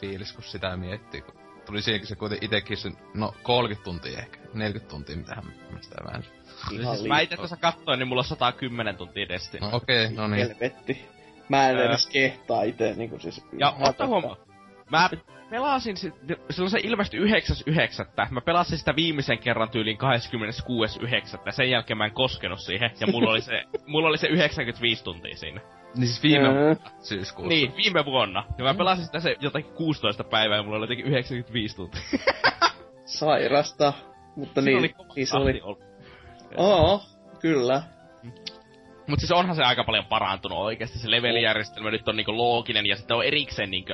fiilis, kun sitä miettii. Kun tuli siihenkin se kuitenkin itekin sen, no 30 tuntia ehkä, 40 tuntia, mitä mä sitä väänsin. Ihan siis mä ite tässä katsoin, niin mulla on 110 tuntia Destiny. No okei, okay, no niin. Helvetti. Mä en edes kehtaa ite, niinku siis... Ja otta huomioon, mä pelasin sit, silloin se ilmestyi 9.9. Mä pelasin sitä viimeisen kerran tyyliin 26.9. Sen jälkeen mä en koskenut siihen, ja mulla oli se, mulla oli se 95 tuntia siinä. Niin siis viime vuonna syyskuussa. Niin, viime vuonna. Ja mä pelasin sitä se jotakin 16 päivää ja mulla oli jotenkin 95 tuntia. Sairasta. Mutta niin, oli niin se oli. Oo, kyllä. Mut siis onhan se aika paljon parantunut oikeesti. Se levelijärjestelmä nyt on niinku looginen ja sitten on erikseen niinku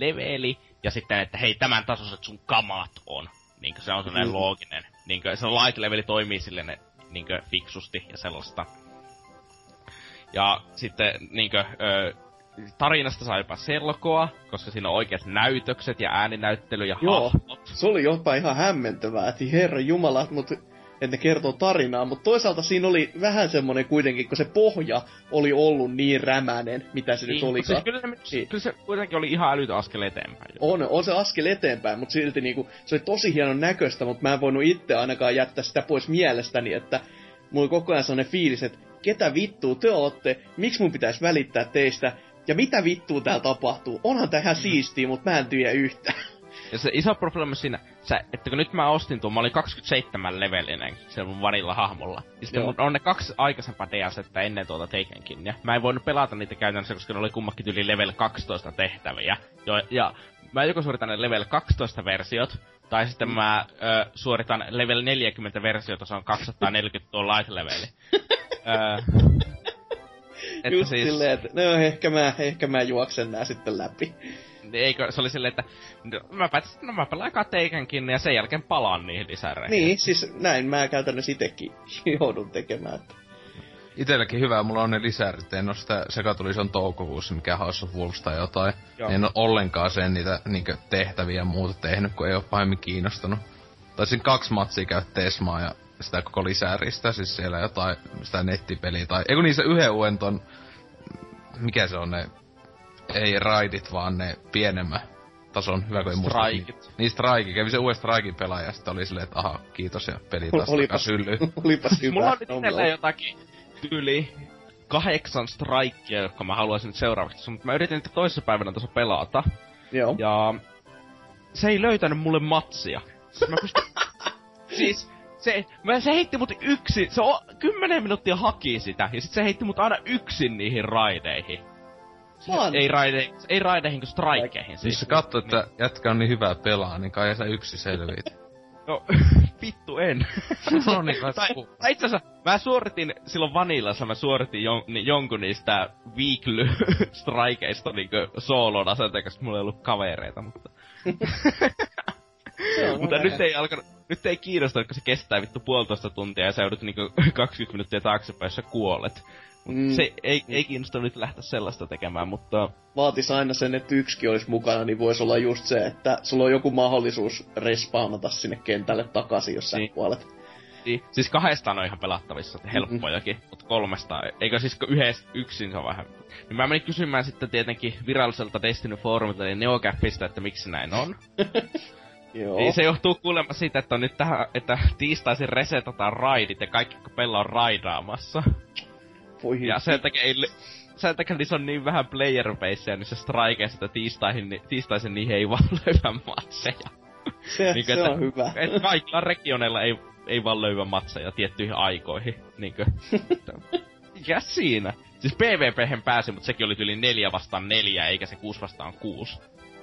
leveli ja sitten, että hei tämän tasoiset sun kamat on. Niinku se on sellainen mm. looginen. Niinku se light leveli toimii silleen niinku fiksusti ja sellaista. Ja sitten niinkö, ö, tarinasta sai jopa selkoa, koska siinä on oikeat näytökset ja ääninäyttely ja Joo. hahmot. Se oli jopa ihan hämmentävää, että herra jumala, mutta että ne kertoo tarinaa, mutta toisaalta siinä oli vähän semmonen kuitenkin, kun se pohja oli ollut niin rämänen, mitä se nyt Niin, olikaan. Siis kyllä, se, Niin. kyllä se kuitenkin oli ihan älytön askel eteenpäin. On, on se askel eteenpäin, mutta silti niinku, se oli tosi hienon näköistä, mutta mä en voinut itse ainakaan jättää sitä pois mielestäni, että mulla oli koko ajan sellainen fiilis, että ketä vittua te ootte, miksi mun pitäisi välittää teistä, ja mitä vittua täällä tapahtuu. Onhan tää ihan siistiä, mutta mä en työ yhtään. Ja se iso probleema siinä, sä, että kun nyt mä ostin tuon, mä olin 27 levelinen se mun vanilla hahmolla. Ja sitten Joo. mun on ne kaksi aikaisempaa DLCtä ennen tuota Takenkin. Ja mä en voinut pelata niitä käytännössä, koska ne oli kummakin yli level 12 tehtäviä. Jo, ja mä joko suoritan ne level 12 versiot, tai sitten mä ö, suoritan level 40 versiota, se on 240 tuo light leveli. ö, että Just siis, silleen, että no ehkä mä, ehkä mä juoksen nää sitten läpi. Eikö, se oli silleen, että no, mä päätin, no mä pelaan eka Takenkin ja sen jälkeen palaan niihin lisäreihin. Niin, siis näin mä käytännössä itekin joudun tekemään. Että. Itelläkin hyvä, mulla on ne lisärit, en oo sitä sekatulison toukokuussa, mikä House of Wolves tai jotain. Joo. En oo ollenkaan sen niitä niinkö tehtäviä ja muuta tehnyt, kun ei oo pahemmin kiinnostunut. Taisin kaksi matsia käy Tesmaa ja sitä koko lisäristä, siis siellä jotain, sitä nettipeliä tai... Eiku niissä yhden uuden ton... Mikä se on ne... Ei raidit, vaan ne pienemmä tason, hyvä kun ei muista. Niin, Strike, kävi se uuden Strikin pelaaja ja sitten oli silleen, että aha, kiitos ja peli taas Olipas, syllyi. olipas hyvä. Mulla on nyt No, itselleen jotakin tyyli kahdeksan strikea, jotka mä haluaisin nyt seuraavaksi, mutta mä yritin niitä toisessa päivänä tuossa pelata. Joo. Ja se ei löytänyt mulle matsia. Siis Mä pystyn... siis se, mä, se heitti mut yksin, se on kymmenen minuuttia haki sitä, ja sit se heitti mut aina yksin niihin raideihin. Man. Ei, raide, ei raideihin, kun strikeihin. Siis sä katso, että jätkä on niin hyvä pelaa, niin kai sä yksi selviit. No, vittu en. no niin, tai, tai itse asiassa, mä suoritin silloin Vanillassa, mä suoritin jon, ni, jonkun niistä weekly strikeista niinkö soolona sen takia, koska mulla ei ollut kavereita, mutta... On mutta nyt ei alkanut, nyt ei kiinnosta, kun se kestää vittu puolitoista tuntia ja sä joudut niinku 20 minuuttia taaksepäin, jos sä kuolet. Mut Mm. Se ei, ei kiinnosta nyt lähteä sellaista tekemään, mutta vaatis aina sen, että yksikin olisi mukana, niin voisi olla just se, että sulla on joku mahdollisuus respawnata sinne kentälle takaisin, jos sä Niin. kuolet. Niin, siis kahdestaan on ihan pelattavissa, että helppojakin, mutta kolmesta, eikö siis yhdessä yksin se on vähän... Niin mä menin kysymään sitten tietenkin viralliselta Destiny Forumilta, eli Neocapista, että miksi näin on. Joo. Niin se johtuu kuulemma siitä, että on nyt tähän, että tiistaisin resetataan raidit ja kaikki kun pelaa on raidaamassa. Voi Ja sen takia ei... Sen takia niissä on niin vähän player baseja niissä strikeissa, että tiistaihin, tiistaisin niihin ei vaan löyvä matseja. se, Niinkö, se että- on hyvä. Et kaikilla regioneilla ei, ei vaan löyvä matseja tiettyihin aikoihin. Niinkö? Mikä siinä? Siis PvP pääsi, mutta sekin oli yli neljä vastaan neljä, eikä se kuusi vastaan kuusi.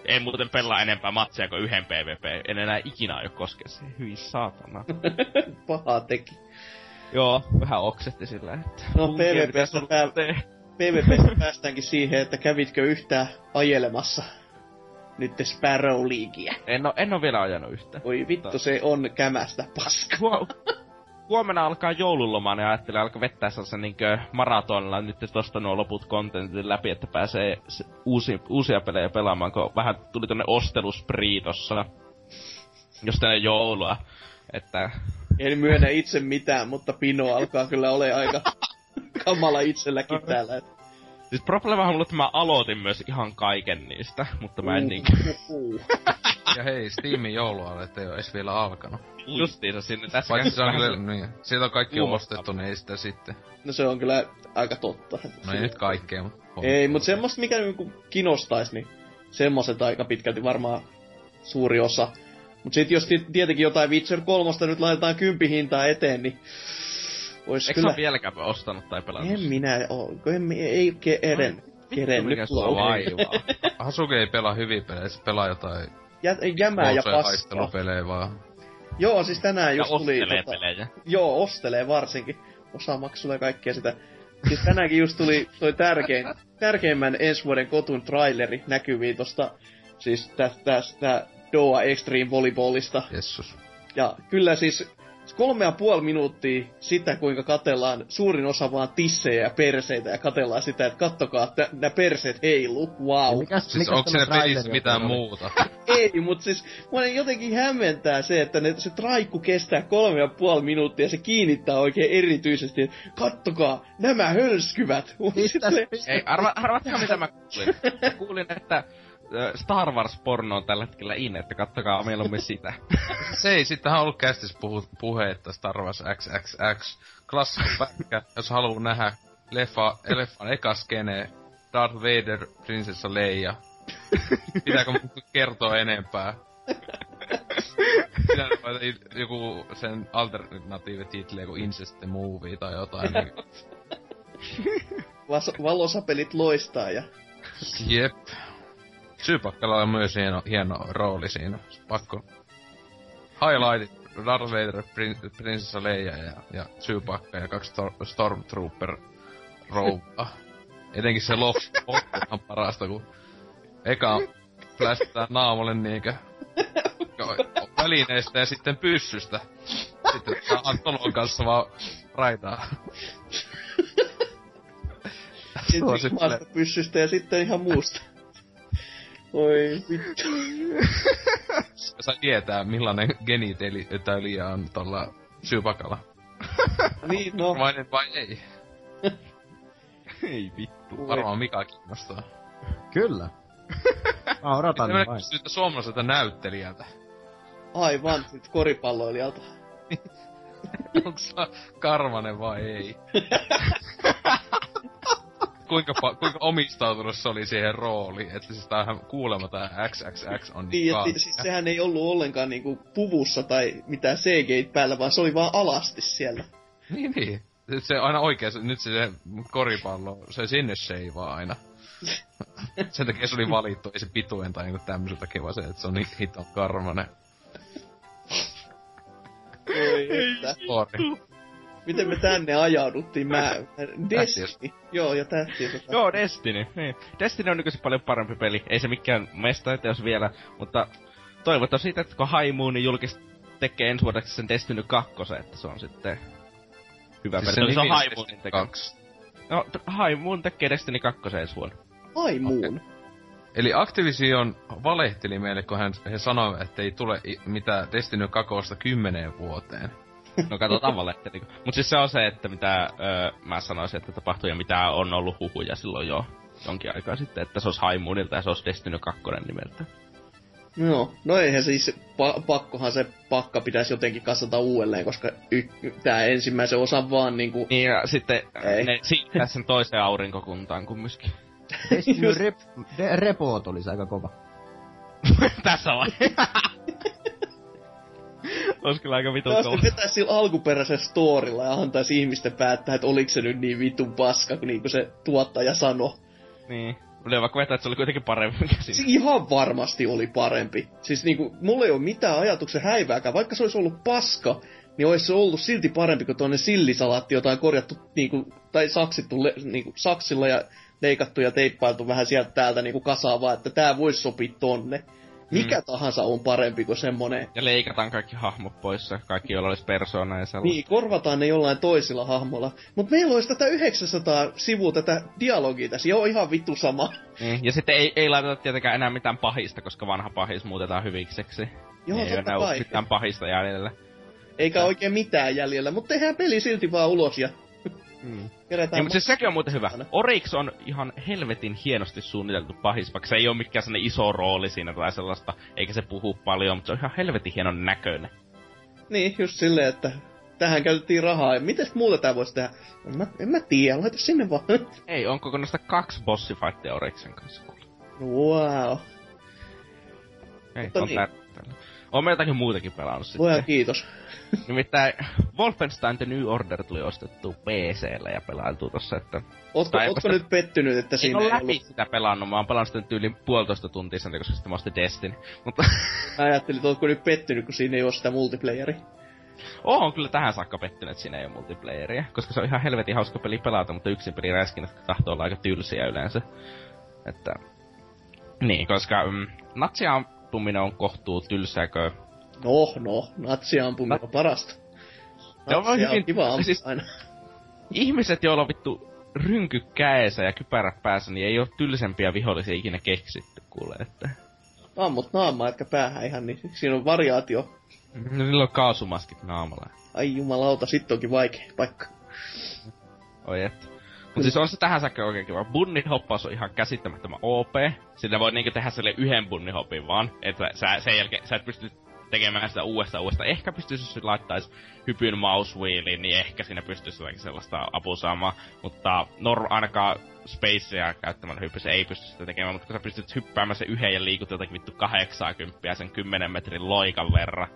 Ei muuten pelaa enempää matseja kuin yhden PvP. En enää ikinä aio koskea se. Hyi saatana. Paha teki. Joo, vähän oksetti sillä, että... No, tuntia PvP pitäisi ollut pää-. PvP päästäänkin siihen, että kävitkö yhtään ajelemassa nyt Sparrow Leagueä. En oo, en oo vielä ajanut yhtään. Oi vittu, se on kämästä paska. Huo, huomenna alkaa joululoma, niin ajattelin alkaa vettää sellaisen niinkö maratonilla nyt tosta nuo loput kontentit läpi, että pääsee se, uusi, uusia pelejä pelaamaan, kun vähän tuli tonne ostelusprii tossa. Jos tänne joulua. Että En myönnä itse mitään, mutta Pino alkaa kyllä ole aika kamala itselläkin täällä. et- Siis probleemahan on mulla, että mä aloitin myös ihan kaiken niistä, mutta mä en niin Uh, uh. Ja hei, Steamin joulualet ei oo edes vielä alkanut. justiinsa sinne tässä. Paitsi se on kyllä, niin, siitä on kaikki ostettu, niin ei sitä sitten. No se on kyllä aika totta. No ei nyt kaikkea, mutta... Ei, mutta semmoista, mikä niinku kiinnostais, niin semmoset aika pitkälti varmaan suuri osa. Mut sit jos ti- tietenkin jotain Witcher 3 nyt laitetaan kympihintaa eteen, niin ois Eikö kyllä... vieläkään ostanut tai pelannut? En minä oo, en, ei ke- eren, keren mikä nyt sua kuulla. vaivaa. Hasuke ei pelaa hyviä pelejä, se pelaa jotain Jä, jämää ja paskaa. haistelupelejä vaan. Joo, siis tänään Ja just tuli... ostelee pelejä. Joo, ostelee varsinkin. Osamaksulla ja kaikkea sitä. Siis tänäänkin just tuli toi tärkein, tärkeimmän ensi vuoden kotun traileri näkyviin tosta, siis tästä, tästä Doa Extreme Volleyballista. Jessus. Ja kyllä siis kolme ja puoli minuuttia sitä, kuinka katellaan suurin osa vaan tissejä ja perseitä ja katellaan sitä, että kattokaa, että nämä perseet heiluu, wow. Mikäs, Siis mikäs onko tämä siinä pelissä mitään oli? muuta? Ei, mutta siis mua jotenkin hämmentää se, että ne, se traikku kestää kolme ja puoli minuuttia ja se kiinnittää oikein erityisesti, että kattokaa, nämä hölskyvät. Mistä- Silleen, Ei, arva, arvatkaa mitä mä kuulin. Mä kuulin, että Star Wars-porno on tällä hetkellä in, että kattokaa mieluummin sitä. Se ei, sittenhän on ollut kästis puhu, puhe, että Star Wars XXX, klassikko pätkä, jos haluaa nähdä leffa, leffan eka skene, Darth Vader, prinsessa Leia. Pitääkö mun kertoa enempää? I- joku sen alternatiive titli, joku Incest the Movie tai jotain. Niin, vas- valosapelit loistaa ja jep. Syypakkalla on myös hieno, hieno rooli siinä. Pakko. Highlightit Darth Vader, prin, prinsessa Leia ja, ja Syypakka ja kaksi Stor- Stormtrooper rouvaa. Etenkin se loppu on parasta, kun eka plästetään naamalle niinkö välineistä ja sitten pyssystä. Sitten Antolon kanssa vaan raitaa. ensin maasta pyssystä ja sitten ihan muusta. Oi vittu. Sai tietää, millainen genitalia on tuolla Syypakalla. Niin, no. Vainen vai ei? Ei vittu. Varmaan Mika kiinnostaa. Kyllä. Mä odotan vain. kysyy suomalaiselta näyttelijältä. Aivan, sit koripalloilijalta. Onko se karmanen vai ei? Kuinka, pa- kuinka omistautunut se oli siihen rooliin, että siis tää ihan kuulemma tää XXX on Niin, että siis sehän ei ollut ollenkaan niinku puvussa tai mitään CG päällä, vaan se oli vaan alasti siellä. Niin, niin. Se- aina oikein, nyt se, se koripallo, se sinne seivaa aina. Sen takia se oli valittu, ei se pituen tai niinku tämmösen takia, vaan se, että se on niin hiton karmanen. Oi, että. Miten me tänne ajauduttiin? Mä... Destiny. Joo, ja tähtiä. Tota. Joo, Destiny. Niin. Destiny on nykyisin paljon parempi peli. Ei se mikään mestaiteos vielä, mutta toivotaan siitä, että kun High Moon julkis tekee ensi vuodeksi sen Destiny 2, että se on sitten hyvä Siis peli. Se on nimi High Moonin tekee. kaksi. No, Moon tekee Destiny 2 ensi vuonna. Ai muun. Eli Activision valehteli meille, kun hän, he sanoi, että ei tule mitään Destiny 2 kymmeneen vuoteen. No katsotaan valehteli. Mut siis se on se, että mitä öö, mä sanoisin, että tapahtuu ja mitä on ollut huhuja silloin jo jonkin aikaa sitten, että se olisi High Moonilta ja se olisi Destiny 2 nimeltä. No, no eihän siis, pa- pakkohan se pakka pitäisi jotenkin kasata uudelleen, koska y- tää ensimmäisen osan vaan niinku... Niin ja sitten Ei. ne siirtää sen toiseen aurinkokuntaan kumminkin. Destiny Just- rep, de, repoot olisi aika kova. Tässä vai? Ois kyllä aika vitun Jos kova. vetäis sillä alkuperäisellä storilla ja antaisi ihmisten päättää, että oliko se nyt niin vitun paska, kun niinku se tuottaja sanoi. Niin. Oli vaikka vetää, että se oli kuitenkin parempi mikä Se siinä. ihan varmasti oli parempi. Siis niinku, mulla ei ole mitään ajatuksen häivääkään. Vaikka se olisi ollut paska, niin olisi se ollut silti parempi kuin tuonne sillisalaatti, jota on korjattu niinku, tai saksittu le, niinku, saksilla ja leikattu ja teippailtu vähän sieltä täältä niinku kasaavaa, että tää voisi sopia tonne. Mikä mm. tahansa on parempi kuin semmonen. Ja leikataan kaikki hahmot pois ja kaikki, joilla olisi persoona ja sellaista. Niin, korvataan ne jollain toisilla hahmolla. Mutta meillä olisi tätä 900 sivua tätä dialogia tässä. Joo, ihan vittu sama. Niin. Ja sitten ei, ei laiteta tietenkään enää mitään pahista, koska vanha pahis muutetaan hyvikseksi. Joo, ei totta kai. mitään pahista jäljellä. Eikä oikein mitään jäljellä, mutta tehdään peli silti vaan ulos ja Mm. Kerätään... Niin, mutta siis sekin on muuten hyvä. Oryx on ihan helvetin hienosti suunniteltu pahis, vaikka se ei ole mikään sellainen iso rooli siinä tai sellaista, eikä se puhu paljon, mutta se on ihan helvetin hienon näköinen. Niin, just silleen, että tähän käytettiin rahaa. Mites muuta tää voisi tehdä? En mä, en mä tiedä, laita sinne vaan. Ei, on kokonaista kaksi bossifightia Oryxen kanssa wow. Ei, Mutta on niin. tärkeää. On me jotakin muutakin pelannut sitten. Luojan kiitos. Nimittäin Wolfenstein The New Order tuli ostettu PClle ja pelailtu tossa, että... Ootko, ootko eipä nyt pettynyt, että siinä ole ei läpi ollut... sitä pelannut, mä oon pelannut sitä tyyliin puolitoista tuntia sen, koska sitten mä ostin Destiny. Mutta Mä ajattelin, että ootko nyt pettynyt, kun siinä ei ole sitä multiplayeri. oon kyllä tähän saakka pettynyt, että siinä ei ole multiplayeria. Koska se on ihan helvetin hauska peli pelata, mutta yksin peli räiskin, että tahtoo olla aika tylsiä yleensä. Että... Niin, koska mm, natsia ampuminen on kohtuu tylsääkö No, no, natsiampuminen on parasta. Ne on vaan Natsia hyvin... kiva ampua siis aina. ihmiset, joilla on vittu rynky käessä ja kypärä päässä, niin ei ole tylsempiä vihollisia ikinä keksitty, kuule, että... Ammut naamaa, etkä päähän ihan, niin siinä on variaatio. No niillä on kaasumaskit naamalla. Ai jumalauta, sit onkin vaikea paikka. Oi et. Mut siis on se tähän saakka oikein kiva. Bunnihoppaus on ihan käsittämättömän OP. Sillä voi niinku tehdä sille yhden bunnihopin vaan. Että sä sen jälkeen, sä et pysty tekemään sitä uudestaan uudestaan. Ehkä pystyisi, jos laittaisi hypyn mouse wheeliin, niin ehkä siinä pystyisi jotakin sellaista apua saamaan. Mutta nor ainakaan spacea käyttämällä hypyssä ei pysty sitä tekemään, mutta kun sä pystyt hyppäämään sen yhden ja liikut jotakin vittu 80 sen 10 metrin loikan verran.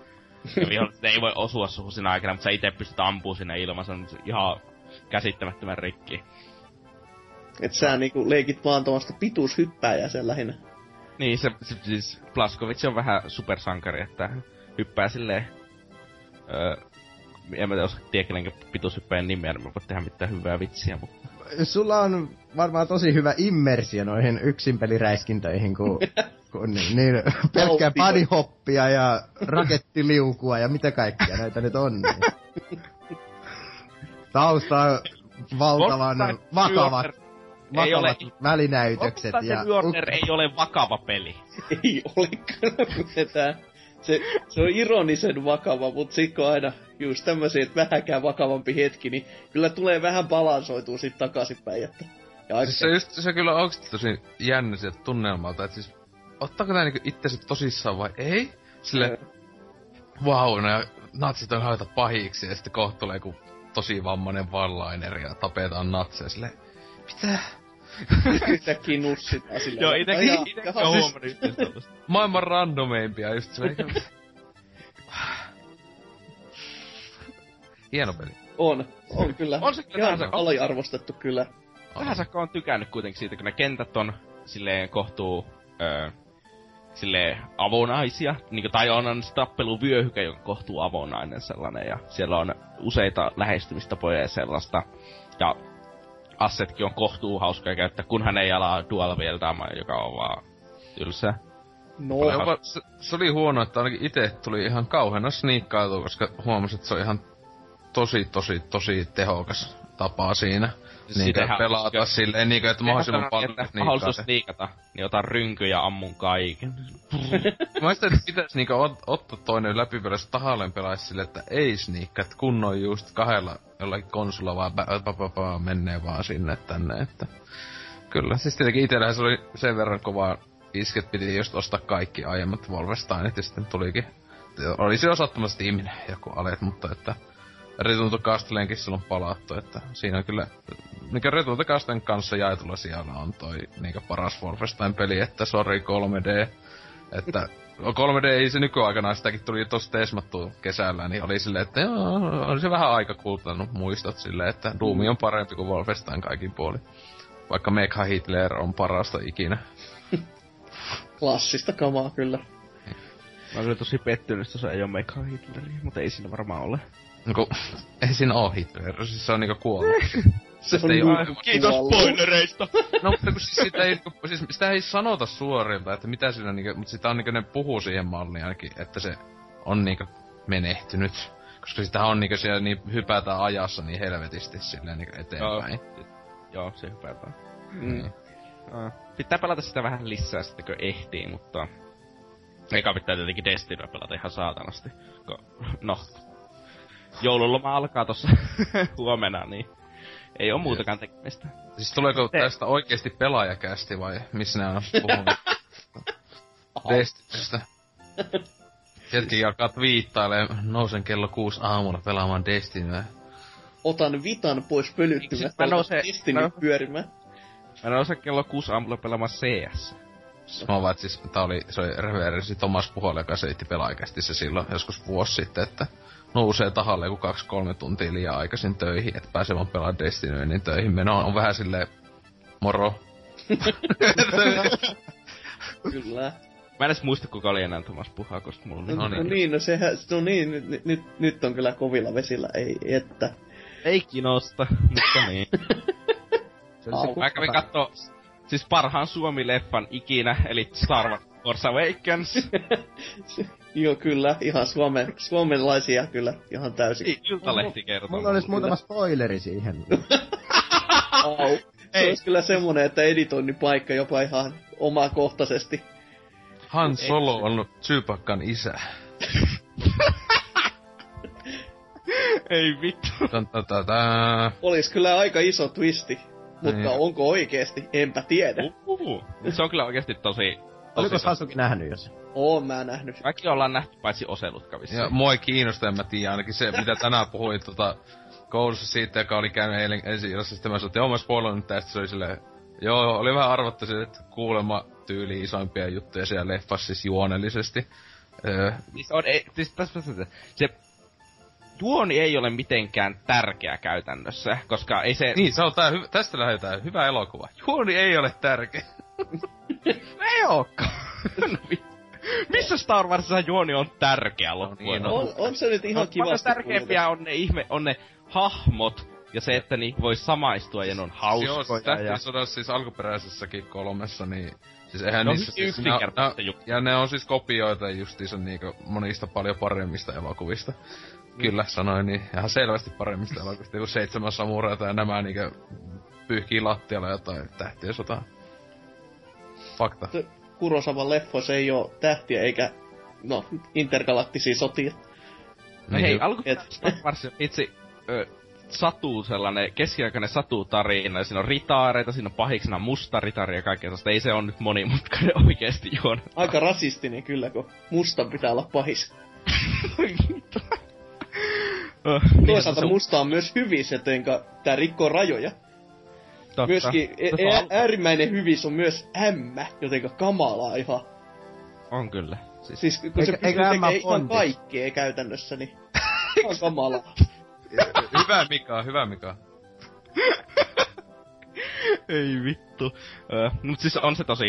Ja viholliset ei voi osua suhun siinä aikana, mutta sä itse pystyt ampumaan sinne ilman, se on ihan käsittämättömän rikki. Et sä niinku leikit vaan tuommoista pituushyppääjää sen lähinnä. Niin, se, se siis Blaskovic on vähän supersankari, että hyppää silleen... Öö, en mä tiedä, tiedä pituushyppäjän nimeä, niin mä voin tehdä mitään hyvää vitsiä, mutta... Sulla on varmaan tosi hyvä immersio noihin yksinpeliräiskintöihin, kun, kun niin, niin pelkkää bodyhoppia ja rakettiliukua ja mitä kaikkea näitä nyt on. Niin. Tausta on valtavan Monster vakavat, Ei ole- välinäytökset. Ja, se Warner ei ole vakava peli. Ei olekaan mitään. Se, se on ironisen vakava, mutta sit kun aina just tämmöisiä, että vähäkään vakavampi hetki, niin kyllä tulee vähän balansoitua sit takaisinpäin. Että, ja Siis se just, se kyllä oikeesti tosi jännä sieltä tunnelmalta, että siis, ottaako tää niinku itsensä tosissaan vai ei? Sille, vau, wow, natsit on haeta pahiksi ja sitten kohta tulee joku tosi vammainen vallaineri ja tapetaan natseja sille, mitä? yhtäkkiä nussitaan sillä Joo, siis- huomannut itse tollaista. Maailman randomeimpia just silleen. Hieno peli. On, on kyllä. On se kyllä Ihan se- aliarvostettu kyllä. Vähän sakka on tykännyt kuitenkin siitä, kun ne kentät on silleen kohtuu öö, silleen avonaisia, niin tai on, on se tappeluvyöhyke, joka kohtuu avonainen sellainen, ja siellä on useita lähestymistapoja ja sellaista, ja assetkin on kohtuu hauskoja käyttää, kunhan ei ala dual wieldaamaan, joka on vaan tylsää. No, se, se, oli huono, että ainakin itse tuli ihan kauheana sniikkailu, koska huomasin, että se on ihan tosi, tosi, tosi tehokas tapa siinä. Siis Niin sitähän- pelata silleen, niin että mahdollisimman paljon että sniikkaa mahdollisuus se. sniikata, niin otan rynky ja ammun kaiken. Mä ajattelin, että pitäis niinku ot, ottaa toinen läpipelä, tahalleen pelaisi sille, että ei sniikka, että kunnon just kahdella jollakin konsulla vaan bä, bä, bä, bä, menee vaan sinne tänne, että kyllä. Siis tietenkin itsellähän se oli sen verran kova isket, piti just ostaa kaikki aiemmat Wolfensteinit ja sitten tulikin, olisi jo sattumasti ihminen joku alet, mutta että Return to Castleenkin silloin palattu, että siinä on kyllä, mikä Return to Castlen kanssa jaetulla siellä on toi niinkö paras Wolfenstein-peli, että sorry 3D, että 3D ei se nykyaikana, sitäkin tuli tossa teesmattu kesällä, niin oli silleen, että joo, on se vähän aika kultanut muistot silleen, että Doom on parempi kuin Wolfenstein kaikin puolin. Vaikka Mekha Hitler on parasta ikinä. klassista kamaa kyllä. Mä olen tosi pettynyt, että se ei ole Mega Hitleri, mutta ei siinä varmaan ole. Niinku, ei siinä oo Hitler, siis se on niinku kuollut. Se ei on oo- niin Kiitos kuollut. spoilereista! No, mutta kun siis sitä ei, siis sitä ei sanota suorilta, että mitä siinä niinku, mutta sitä on niinku ne puhuu siihen malliin ainakin, että se on niinku menehtynyt. Koska sitä on niinku siellä niin hypätään ajassa niin helvetisti silleen niinku eteenpäin. Joo, se hypätään. Mm. Uh, pitää pelata sitä vähän lisää sitten, kun ehtii, mutta... Eka pitää tietenkin Destinyä pelata ihan saatanasti. Ko, no, joululoma alkaa tossa huomenna, niin ei oo muutakaan tekemistä. Siis tuleeko Te- tästä oikeesti pelaajakästi vai missä ne on puhunut Destinystä? Hetki alkaa twiittailee, nousen kello kuusi aamulla pelaamaan Destinyä. Otan vitan pois pölyttymät. Mä nousen- Destiny mä- pyörimään. Mä en osaa kello kuusi aamulla pelaamaan CS. Mä vaan, että siis tää oli, se oli referenssi Tomas Puholle, joka selitti pelaajakästi se silloin joskus vuosi sitten, että nousee tahalle joku kaksi-kolme tuntia liian aikaisin töihin, että pääsee vaan pelaamaan Destinyä, niin töihin meno on vähän silleen, moro. Kyllä. Mä en edes muista, kuka oli enää Thomas Puhaa, koska mulla on No, No no, niin. niin, no sehän, no niin, nyt, nyt, nyt on kyllä kovilla vesillä, ei että. Ei kinosta, mutta niin. Se se. Mä kävin kattoo siis parhaan Suomi-leffan ikinä, eli Star Wars Force Awakens. Joo, kyllä. Ihan suome, suomenlaisia kyllä. Ihan täysin. Iltalehti kertoo. Mulla olisi muutama spoileri siihen. Au. Se Ei. olisi kyllä semmonen, että editoinnin paikka jopa ihan omakohtaisesti. Han Solo on Chewbaccan isä. Ei vittu. Tän. Olisi kyllä aika iso twisti. Mutta Niin. onko oikeesti? Enpä tiedä. Uhuhu. Se on kyllä oikeesti tosi... Oliko Sasuki nähnyt jos? Oon mä nähnyt. Kaikki ollaan nähty paitsi oselut vissiin. Ja mua ei kiinnosta, en mä tiedä, ainakin se, mitä tänään puhuin tota, koulussa siitä, joka oli käynyt eilen ensi illassa, sitten mä sanoin, että joo, mä spoilan nyt tästä, se oli silleen, joo, oli vähän arvattu se, että kuulemma tyyli isoimpia juttuja siellä leffassa siis juonellisesti. Öö, Siis on, ei, siis tässä, tässä, se juoni ei ole mitenkään tärkeä käytännössä, koska ei se... niin, se on tää, hy- tästä lähdetään, hyvä elokuva. Juoni ei ole tärkeä. ei ookaan. no, missä Star Warsissa juoni on tärkeä loppujen niin, no. On, on se nyt ihan on, paljon kivasti tärkeämpiä on ne ihme, on ne hahmot, ja se, että niihin voi samaistua ja ne on Joo, siis hauskoja. ja... tähtien sodassa siis alkuperäisessäkin kolmessa, niin siis eihän Ne on niissä... hyvin Siis, ne, ne, juttua. ja ne on siis kopioita justiinsa niinku monista paljon paremmista elokuvista. Kyllä, sanoin niin. Ihan selvästi paremmista elokuvista kuin Seitsemän samuraita ja nämä niinku pyyhkii lattialla jotain tähtien sotaa. Fakta. Kurosavan leffoissa ei oo tähtiä eikä, no, intergalaktisia sotia. No hei, ju- alku et- Star Wars itse ö, satuu sellainen keskiaikainen satutarina, ja siinä on ritaareita, siinä on pahiksena musta ritari ja kaikkea sellaista. Ei se on nyt monimutkainen oikeesti juon. Aika rasistinen kyllä, kun musta pitää olla pahis. Toisaalta se, musta on myös hyvis, jotenka tää rikkoo rajoja. Totta. Myöskin e- Se on, e- äärimmäinen hyvis on myös ämmä, jotenka kamalaa ihan. on kyllä. Siis, Siis kun Eikö- se pystyy tekemään ihan kaikkea käytännössä, niin ihan kamalaa. hyvä Mika, hyvä Mika. ei vittu. Ö, mut siis on se tosi,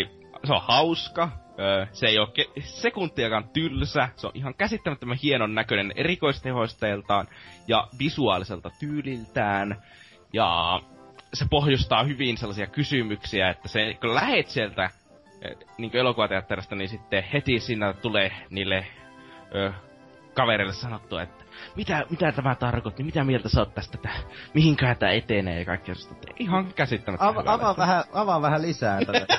se on hauska. Ö, se ei oo ke- sekuntiakaan tylsä. Se on ihan käsittämättömän hienon näköinen erikoistehoisteeltaan ja visuaaliselta tyyliltään. Ja se pohjustaa hyvin sellaisia kysymyksiä, että se, kun lähet sieltä niin elokuvateatterista, niin sitten heti siinä tulee niille ö, kavereille sanottu, että mitä, mitä tämä tarkoitti, mitä mieltä sä oot tästä, tää, mihinkään tämä etenee ja kaikkea. Ihan käsittämättä. Ava, avaa, vähän, avaa vähän lisää tätä.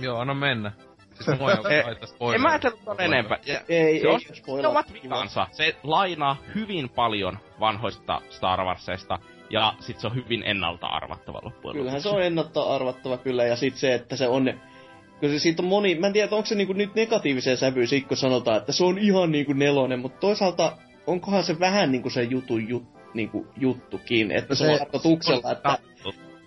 Joo, anna mennä. Siis mua ei Eh. En mä ajatellut ton enempää. Ja Ei, se ei on, spoilaa. ne ovat vikansa. Se lainaa hyvin paljon vanhoista Star Warsista, ja sit se on hyvin ennalta arvattava loppujen Kyllähän lopuksi. se on ennalta arvattava kyllä, ja sit se, että se on... Kun se siitä on moni, mä en tiedä, onko se niinku nyt negatiiviseen sävyyn sit, kun sanotaan, että se on ihan niinku nelonen, mutta toisaalta onkohan se vähän niinku se jutun jut, niinku juttukin, että se, Se- on tarkoituksella, että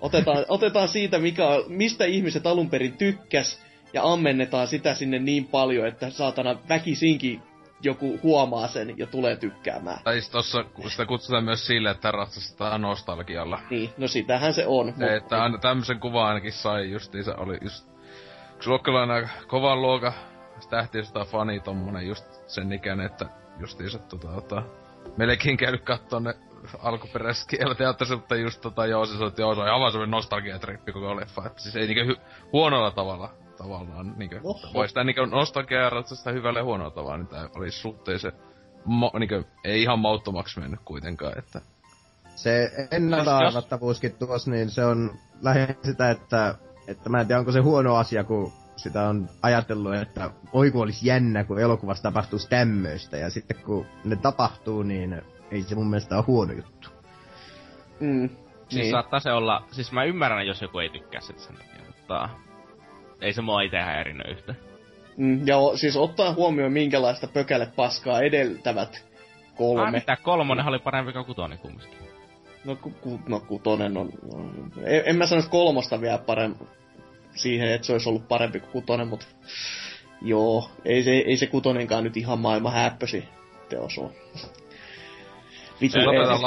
otetaan, otetaan siitä, mikä, on- mistä ihmiset alun perin tykkäs, ja ammennetaan sitä sinne niin paljon, että saatana väkisinkin joku huomaa sen ja tulee tykkäämään. Tai siis tossa sitä kutsutaan myös sille, että ratsastetaan nostalgialla. Niin, no sitähän se on. Se, että aina tämmösen kuvan ainakin sai justiinsa, oli just... Yksi luokkalainen kovan luokan tähtiöstä fani tommonen just sen ikäinen, että justiinsa tota, tota melkein käynyt kattoo ne alkuperäiset kielteatterissa, mutta just tota joo, se sanoi, että joo, se on aivan semmonen nostalgiatrippi koko leffa, että siis ei niinkö hy- huonolla tavalla tavallaan niinkö, Oho. voi sitä niinkö nostalgiaa ja huonolla tavalla, niin tää oli suhteellisen, mo, niinkö, ei ihan mauttomaksi mennyt kuitenkaan, että Se ennalta arvattavuuskin tuossa, niin se on lähinnä sitä, että, että mä en tiedä onko se huono asia, kun sitä on ajatellut, että oi kun olisi jännä, kun elokuvassa tapahtuisi tämmöistä, ja sitten kun ne tapahtuu, niin ei se mun mielestä ole huono juttu. Mm, Siis niin. saattaa se olla, siis mä ymmärrän, jos joku ei tykkää sitä sen takia, mutta ei se mua itse häirinyt yhtä. Mm, ja o, siis ottaen huomioon, minkälaista pökäle paskaa edeltävät Ah, kolme. mitä, kolmonenhan oli parempi kuin kutonen kumminkin. No, ku, ku, no kutonen on... on en, en mä sanoisi kolmosta vielä parempi siihen, että se olisi ollut parempi kuin kutonen, mutta... Joo, ei se, ei se kutonenkaan nyt ihan maailman häppösi teos on. Vittu, Ei,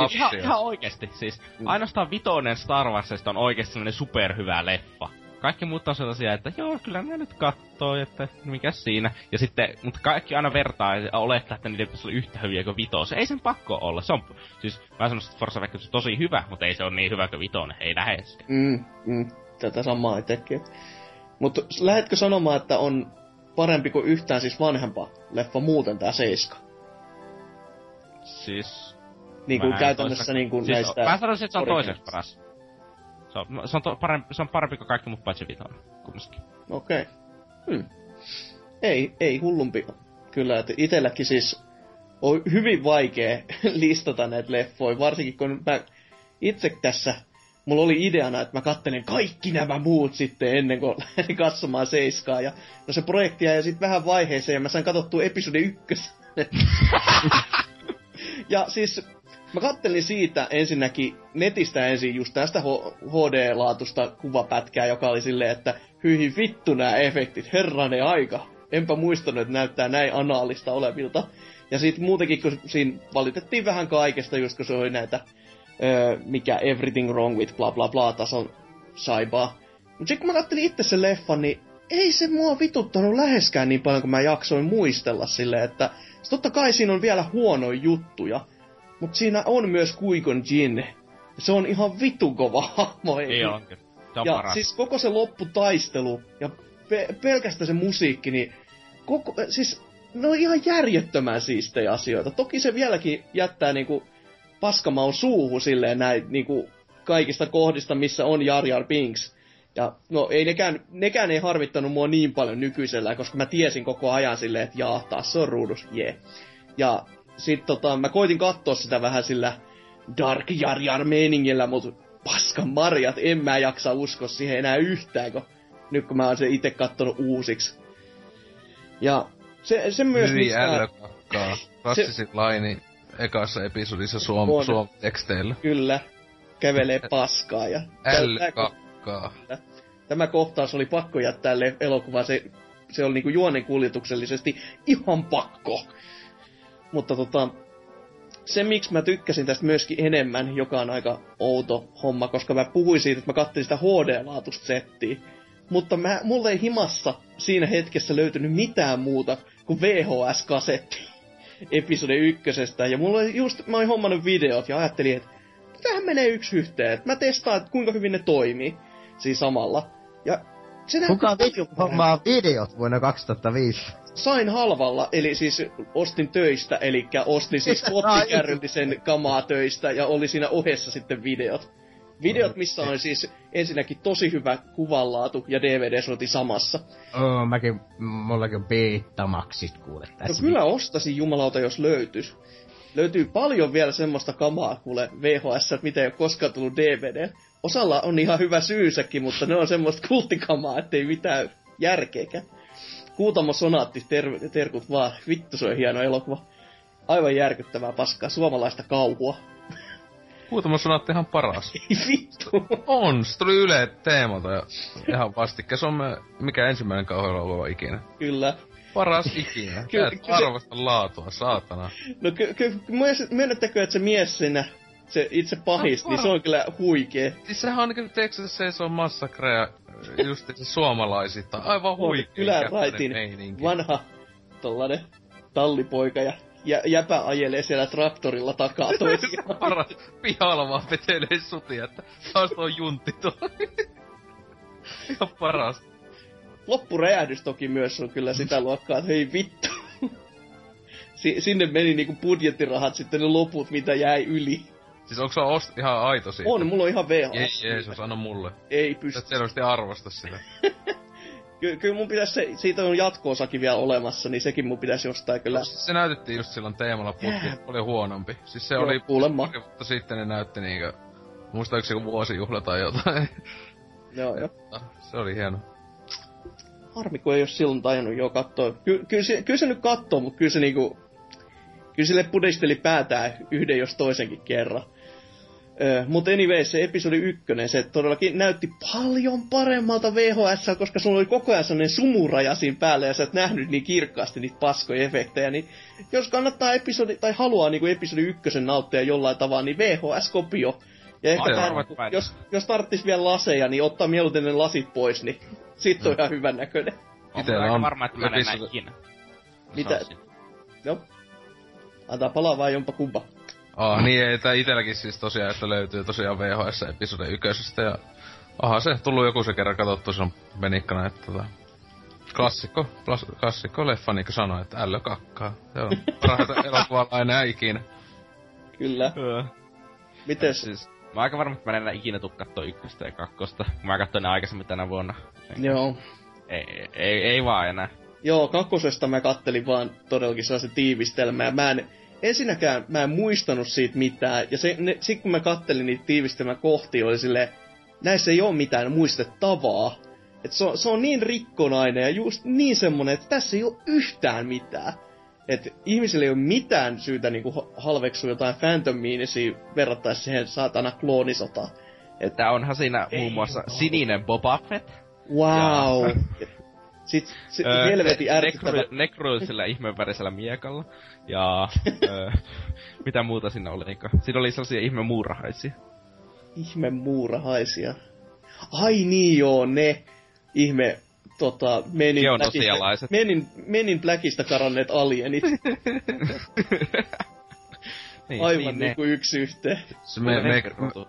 siis. Ihan, ihan oikeesti, siis Mm. ainoastaan vitonen Star Warsista on oikeesti sellainen superhyvä leffa. Kaikki muut on sellaisia, että joo, kyllä mä nyt kattoo, että mikä siinä. Ja sitten, mutta kaikki aina vertaa ja olettaa, että niiden pitäisi olla yhtä hyviä kuin vitos. Ei sen pakko olla. Se on, siis mä sanon, että Forza Awakens on tosi hyvä, mutta ei se ole niin hyvä kuin vitonen. Ei läheskään. Mm, mm, tätä samaa itsekin. Mutta lähetkö sanomaan, että on parempi kuin yhtään siis vanhempa leffa muuten tää Seiska. Siis... Niin kuin käytännössä toista- niin kuin siis, näistä... Mä sanoisin, että se on toiseksi paras. Se on, se on, to, parempi, se on parempi kuin kaikki muut paitsi vitonen, kumminkin. Okei. Okay. Hmm. Ei, ei hullumpi. Kyllä, että itelläkin siis on hyvin vaikea listata näitä leffoja, varsinkin kun mä itse tässä, mulla oli ideana, että mä kattelen kaikki nämä muut sitten ennen kuin lähdin katsomaan Seiskaa. Ja no se projekti jäi sitten vähän vaiheeseen ja mä sain katsottua episodi ykkös. ja siis mä kattelin siitä ensinnäkin netistä ensin just tästä HD-laatusta kuvapätkää, joka oli silleen, että hyi vittu nämä efektit, herranen aika. Enpä muistanut, että näyttää näin anaalista olevilta. Ja sitten muutenkin, kun siinä valitettiin vähän kaikesta, just kun se oli näitä, öö, mikä everything wrong with bla bla bla tason saibaa. Mutta sitten kun mä kattelin itse sen leffan, niin ei se mua vituttanut läheskään niin paljon, kuin mä jaksoin muistella silleen, että totta kai siinä on vielä huonoja juttuja, mutta siinä on myös Kuikon Jin. Se on ihan vitun kova hahmo. Ei on ja paras. siis koko se lopputaistelu ja pe- pelkästään se musiikki, niin koko, siis ne on ihan järjettömän siistejä asioita. Toki se vieläkin jättää niinku paskamaun suuhun silleen näin niinku kaikista kohdista, missä on Jar Jar Binks. Ja no ei nekään, nekään ei harvittanut mua niin paljon nykyisellä, koska mä tiesin koko ajan silleen, että jaa, taas se on ruudus, jee. Yeah. Ja sit tota, mä koitin katsoa sitä vähän sillä Dark Jar Jar meiningillä, mutta paskan marjat, en mä jaksa uskoa siihen enää yhtään, kun nyt kun mä oon sen itse kattonut uusiksi. Ja se, se myös... Hyi mistä- ällökakkaa. Rassisin laini ekassa episodissa suom, On. suom teksteillä. Kyllä, kävelee paskaa. Ja Ällökakkaa. tämä kohtaus oli pakko jättää elokuvaan. Se, se oli niinku juonen kuljetuksellisesti ihan pakko. Mutta tota, se miksi mä tykkäsin tästä myöskin enemmän, joka on aika outo homma, koska mä puhuin siitä, että mä katsoin sitä HD-laatusta settiä. Mutta mä, mulle ei himassa siinä hetkessä löytynyt mitään muuta kuin VHS-kasetti episode ykkösestä. Ja mulla oli just, mä olin hommannut videot ja ajattelin, että tähän menee yksi yhteen. Mä testaan, että kuinka hyvin ne toimii siinä samalla. Ja se Kuka vittu hommaa videot vuonna 2005? Sain halvalla, eli siis ostin töistä, eli ostin siis kotikärryllisen kamaa töistä ja oli siinä ohessa sitten videot. Videot, missä on siis ensinnäkin tosi hyvä kuvanlaatu ja DVD-soiti samassa. Oo, mäkin, mullakin on Betamaxit kuule No tässä. kyllä ostasin jumalauta, jos löytys. Löytyy paljon vielä semmoista kamaa, kuule VHS, mitä ei ole koskaan tullut DVD. Osalla on ihan hyvä syysäkin, mutta ne on semmoista kulttikamaa, ettei mitään järkeäkään. Kuutamo Sonaatti, ter- terkut vaan. Vittu, se on hieno elokuva. Aivan järkyttävää paskaa, suomalaista kauhua. Muutama sanatti ihan paras. Ei vittu. On, se tuli Yle teemalta ja ihan vastikka. Se on me, mikä ensimmäinen kauhuelokuva ikinä. Kyllä. Paras ikinä. Kyllä, Kyllä, arvosta laatua, saatana. No ky- ky- myönnet- myönnettekö, että se mies siinä, se itse pahis, niin se on kyllä huikee. Siis sehän on niinku Texas Chainsaw Massacre ja just se suomalaisista. Aivan huikea. Yläraitin vanha tollanen tallipoika ja jä, jäpä ajelee siellä traktorilla takaa toisiaan. Paras pihalla vaan vetelee sutia, että taas on juntti tuolla. Ihan paras. Loppuräjähdys toki myös on kyllä sitä luokkaa, että hei vittu. Si- sinne meni niinku budjettirahat sitten ne loput, mitä jäi yli. Siis onko se ost ihan aito siitä? On, mulla on ihan VHS. Ei Jeesus, anna mulle. Ei Sä pysty. et selvästi arvosta sitä. Ky- kyllä mun pitäisi se, siitä on jatko-osakin vielä olemassa, niin sekin mun pitäisi jostain kyllä. Siis se näytettiin just silloin teemalla putki, oli huonompi. Siis se Joo, oli kuulemma. pari vuotta sitten ne näytti niinkö, muista joku vuosijuhla tai jotain. Joo, joo. se oli hieno. Harmi, kun ei ole silloin tajunnut jo katsoa. Ky- kyllä, se, kyllä se nyt katsoo, mutta kyllä se niinku... Kyllä sille pudisteli päätään yhden jos toisenkin kerran. Öö, mutta anyway, se episodi ykkönen, se todellakin näytti paljon paremmalta VHS, koska sulla oli koko ajan sellainen sumuraja siinä päällä ja sä et nähnyt niin kirkkaasti niitä paskoja efektejä, niin jos kannattaa episodi, tai haluaa niin episodi ykkösen nauttia jollain tavalla, niin VHS-kopio. Ja ehkä Aivan, tää, jos, jos tarttis vielä laseja, niin ottaa mieluiten ne lasit pois, niin sit on ihan hyvän näköinen. Itellä aika on varma, että mä en episode- ikinä. Mitä? Joo. Antaa palaa vaan jompa kumpa. Ah, niin ei, tää itelläkin siis tosiaan, että löytyy tosiaan VHS episode ykkösestä ja... Aha, se tullut joku se kerran katsottu silloin menikkana, että tota... Klassikko, plas- klassikko leffa, niin kuin sanoi, että ällö kakkaa. Se on parhaita elokuvalainen ikinä. Kyllä. Öö. Mites? Siis, mä aika varma, että mä en enää ikinä tuu kattoo ykköstä ja kakkosta. Mä katsoin ne aikaisemmin tänä vuonna. Joo. Ei, ei, ei vaan enää. Joo, kakkosesta mä kattelin vaan todellakin sellaisen tiivistelmää. Mä en, ensinnäkään mä en muistanut siitä mitään. Ja se, ne, sit kun mä kattelin niitä tiivistelmä kohti, oli silleen, näissä ei ole mitään muistettavaa. Et se, on, se on niin rikkonainen ja just niin semmonen, että tässä ei ole yhtään mitään. Että ihmisille ei ole mitään syytä niinku halveksua jotain Phantom Meanisia verrattaessa siihen saatana kloonisotaan. Että onhan siinä Ei muun muassa sininen Boba Fett. Wow! Sitten se, Öö, helvetin ne- ärsyttävä... nekro- Nekroisella ihmevärisellä miekalla. Ja öö, mitä muuta siinä oli? Niinkö? Siinä oli sellaisia ihme muurahaisia. Ihme muurahaisia. Ai niin joo, ne ihme tota, Menin Geonosialaiset. Menin, Menin Blackista karanneet alienit. Niin, Aivan niin niin kuin yksi yhteen. Se me, me, Nekrotu.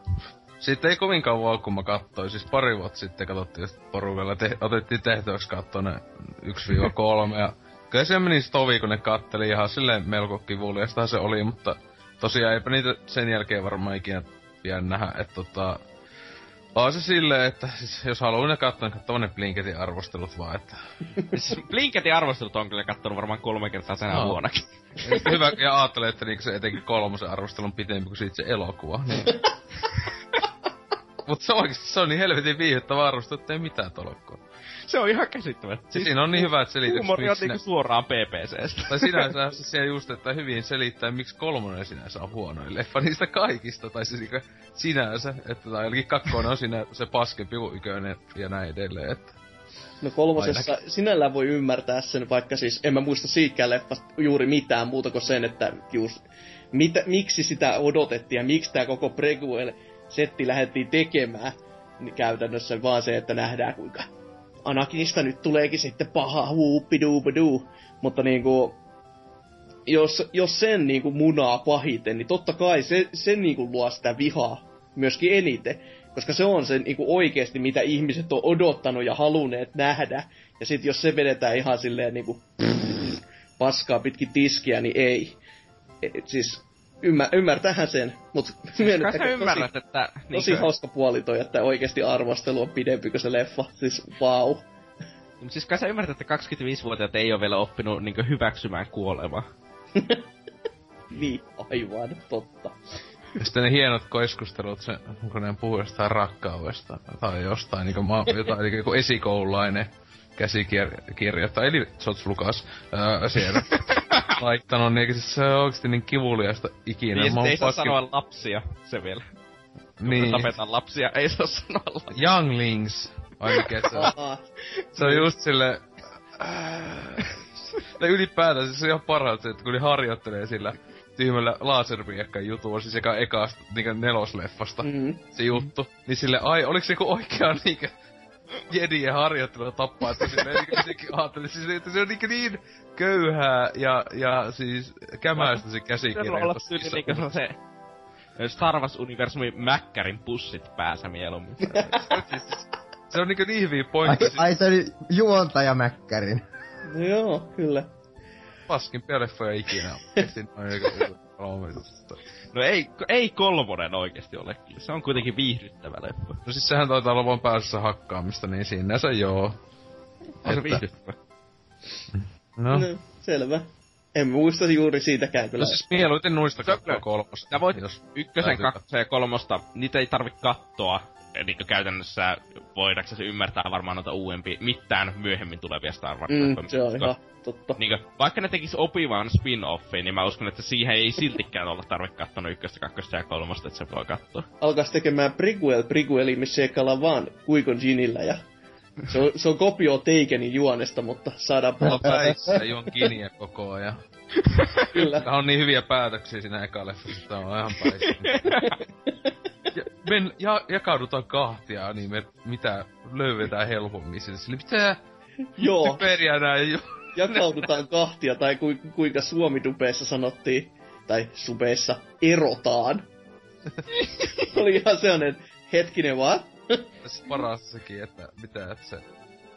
Sitten ei kovin kauan kun mä katsoin. Siis pari vuotta sitten katsottiin porukalla. Te, otettiin tehtäväksi katsoa ne 1-3. Ja kyllä se meni stovi, kun ne katteli ihan silleen melko kivuliastahan se oli, mutta tosiaan eipä niitä sen jälkeen varmaan ikinä vielä nähdä, että tota... On se silleen, että siis, jos haluaa ne katsoa, niin katsoo ne Blinketin arvostelut vaan, että... Siis Blinketin arvostelut on kyllä kattonut varmaan kolme kertaa senä Joo. vuonnakin. Hyvä, ja ajattelee, että niinku se etenkin kolmosen arvostelu on pitempi kuin siitä se elokuva, niin... Mut se oikeesti se on niin helvetin viihdyttävä arvostelu, että ei mitään tolokkoa. Se on ihan käsittämättä. Siis siinä on niin hyvät selitykset, Huumori on niinku suoraan PPCstä. Tai sinänsä se siellä just, että hyvin selittää, miksi kolmonen sinänsä on huonoin leffa niistä kaikista. Tai siis niinku sinänsä, että tai ainakin kakkonen on siinä se paskempi kuin ja näin edelleen. Että. No kolmosessa sinällään voi ymmärtää sen, vaikka siis en mä muista siitäkään leffasta juuri mitään muuta kuin sen, että just mitä, miksi sitä odotettiin ja miksi tämä koko prequel-setti lähdettiin tekemään. Niin käytännössä vaan se, että nähdään kuinka Anakinista nyt tuleekin sitten paha huuppiduupiduu. Mutta niinku, jos, jos sen niinku munaa pahiten, niin totta kai se, se niinku luo sitä vihaa myöskin eniten. Koska se on se niinku oikeasti, mitä ihmiset on odottanut ja halunneet nähdä. Ja sitten jos se vedetään ihan silleen niinku paskaa pitkin tiskiä, niin ei. Et siis ymmär, ymmärtähän sen, mutta Kai sä ymmärrät, että... Tosi niinkö- hauska puoli toi, että oikeasti arvostelu on pidempi kuin se leffa. Siis wow. Mut siis kai sä ymmärrät, että 25-vuotiaat ei ole vielä oppinut niinkö hyväksymään kuolemaa. Niin, aivan totta. Ja sitten ne hienot keskustelut, se, kun ne puhuu jostain rakkaudesta tai jostain, niin kuin, ma, jotain, niin joku esikoululainen käsikirjoittaja, eli George Lucas, ää, siellä laittanut, niin siis se on oikeesti niin kivuliasta ikinä. Niin, oon ei saa paskin- sanoa lapsia, se vielä. Kun Niin. tapetaan lapsia, ei saa sanoa lapsia. Younglings. Ai mikä se on? Se on just sille... Tai ylipäätään siis se on ihan parhaat se, että kun ne harjoittelee sillä tyhmällä laserpiekkan jutulla, siis eka ekasta niinku nelosleffasta Mm. se juttu. Niin sille, ai, oliks se joku oikea niinkö jedien harjoittelu tappaa, että silleen sekin ajatteli, siis että se on niinku niin köyhää ja, ja siis kämäistä se Se on olla käsikirjoitus. niissä niinku se Star Wars-universumin Mäkkärin pussit päässä mieluummin. Siis Se on niinku niin hyviä Ai, pointteja. ai se oli juontaja Mäkkärin. No joo, kyllä. paskimpia leffoja ikinä. Niinku kolme juttua. No ei, ei kolmonen oikeesti ole. Se on kuitenkin viihdyttävä leffa. No siis sehän taitaa olla vaan päässä hakkaamista, niin sinänsä joo. On se Että- viihdyttävä. No. No, selvä. En muista juuri siitäkään kyllä. No siis mieluiten katsoa kolmosta. Sä voit jos ykkösen, kakkosen ja kolmosta, niitä ei tarvi kattoa. Eli käytännössä voidaksesi ymmärtää varmaan noita uudempia, mitään myöhemmin tulevia Star Wars Mm, se on ihan totta. Niinkö, vaikka ne tekis opivan spin-offin, niin mä uskon, että siihen ei siltikään olla tarve kattonut ykköstä, kakkosta ja kolmosta, että se voi katsoa. Alkas tekemään prequel prequeli, missä seikkaillaan vaan Kuikon Ginillä ja se on, se on kopio Takenin juonesta, mutta saadaan Mulla on puhua. päissä juon kiniä koko ajan. Kyllä. Tää on niin hyviä päätöksiä siinä eka leffassa, että on ihan päissä. Men, ja, jakaudutaan kahtia, niin me mitä löydetään helpommin sinne. Sille mitä Joo, typeriä näin jo. jakaudutaan kahtia, tai ku, kuinka Suomi-dupeessa sanottiin, tai subeessa, erotaan. Oli ihan sellainen hetkinen vaan. Tässä paras sekin, että mitä, että se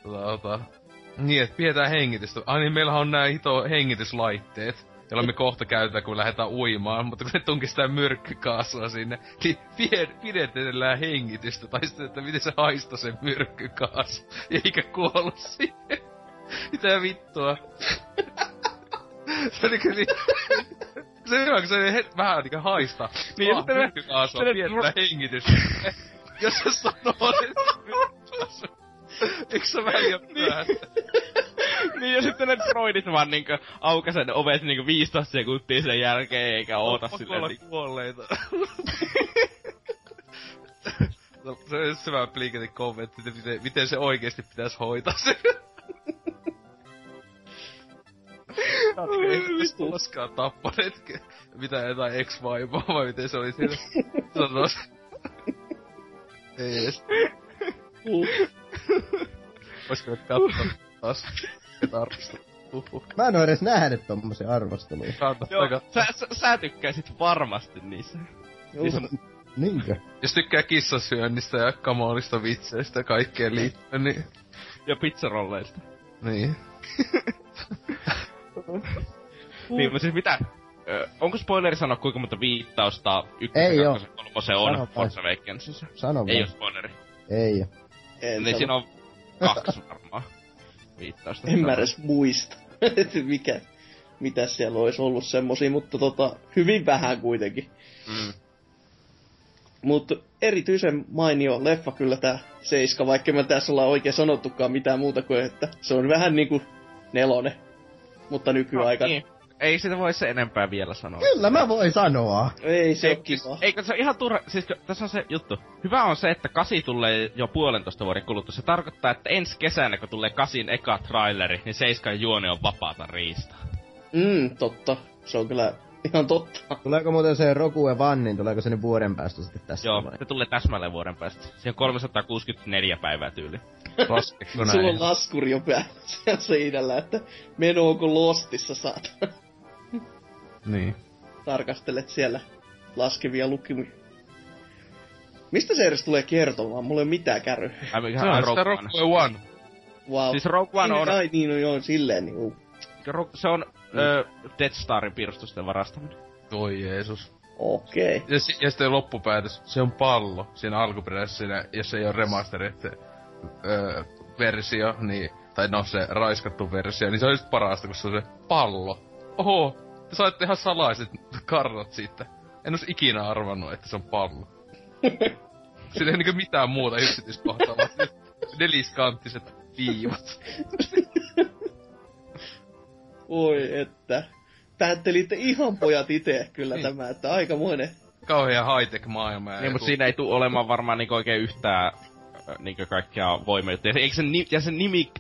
tota, tota, Niin, että pidetään hengitystä. Ai niin, meillähän on nää hito hengityslaitteet, joilla me kohta käytetään, kun lähdetään uimaan, mutta kun ne tunkistaa myrkkykaasua sinne, niin pidetellään hengitystä, tai sitten, että miten se haista se myrkkykaasu, eikä kuolla siihen. Mitä vittua? se on niinku niin... Se on hyvä, kun se he, vähän niinku haista. Niin, sitten me- myrkkykaasua, pidetään hengitystä. Jos se sanoo, että myrkkykaasu. Eikö se vähän liian myöhäistä? niin ja sitten ne droidit vaan niinkö aukase ne ovet niinkö 15 sekuntia sen jälkeen eikä oota Pakko silleen niinku. kuolleita. no, se on just hyvä Blinketin kommentti, että miten, miten se oikeesti pitäis hoitaa se. Ei koskaan tappaneet, mitä jotain ex vaimoa vai miten se oli siellä sanois. Ei edes. Uh. Oisko nyt katsoa taas, että arvostaa. Uhuh. Mä en oo edes nähnyt tommosia arvosteluja. Joo, sä, sä, sä tykkäisit varmasti niissä. niissä Niinkö? Jos tykkää kissasyönnistä ja kamoolista vitseistä ja kaikkeen liittyen, niin... ja pizzarolleista. Niin. Niin, mutta siis mitä? Ö, onko spoileri sanoa kuinka monta viittausta Ei ykkösen, kakkosen, kolmosen on Forza Awakensissa? Sano Ei oo spoileri. Ei oo. En, Niin siinä on kaksi varmaan viittausta. en mä edes muista, että mikä, mitä siellä olisi ollut semmosia, mutta tota, hyvin vähän kuitenkin. Mm. Mutta erityisen mainio leffa kyllä tää Seiska, vaikka mä tässä ollaan oikein sanottukaan mitään muuta kuin, että se on vähän niinku nelonen, mutta nykyaikana. niin. Ei sitä voi se enempää vielä sanoa. Kyllä mä voin sanoa. Ei se Ei, siis, kiva. eikö se on ihan turha, siis tässä on se juttu. Hyvä on se, että kasi tulee jo puolentoista vuoden kuluttua. Se tarkoittaa, että ensi kesänä, kun tulee kasin eka traileri, niin seiskan juone on vapaata riistaa. Mm, totta. Se on kyllä ihan totta. Tuleeko muuten se Rokue Vannin, tuleeko se nyt vuoden päästä sitten tässä Joo, vai? se tulee täsmälleen vuoden päästä. Se on 364 päivää tyyli. Sulla on laskuri jo päällä seinällä, että meno onko lostissa saatana. Niin. Tarkastelet siellä laskevia lukimia. Mistä se edes tulee kertomaan? Mulla ei ole mitään mikä Se on sitä Rogue One. Rogue One. Wow. Siis Rogue One on, Ai niin, no joo, silleen niin. Uh. Ro- se on ö, Death Starin piirustusten varastaminen. Oi Jeesus. Okei. Okay. Ja, si- ja sitten loppupäätös, se on pallo siinä alkuperäisessä, siinä, jos ei ole remasterit öö, versio, niin, tai no se raiskattu versio, niin se on just parasta, kun se on se pallo. Oho, te saitte ihan salaiset kartat siitä. En olisi ikinä arvannut, että se on pallo. Siinä ei niinku mitään muuta yksityiskohtaa, vaan se neliskanttiset viivat. Oi, että. Päättelitte ihan pojat itse kyllä Niin. tämä, että aikamoinen. Kauhean high-tech maailma. Niin, mutta siinä ei tule olemaan varmaan niinku oikein yhtään niinku kaikkia voimia. Ja, se- eikö sen, ni- ja sen nimi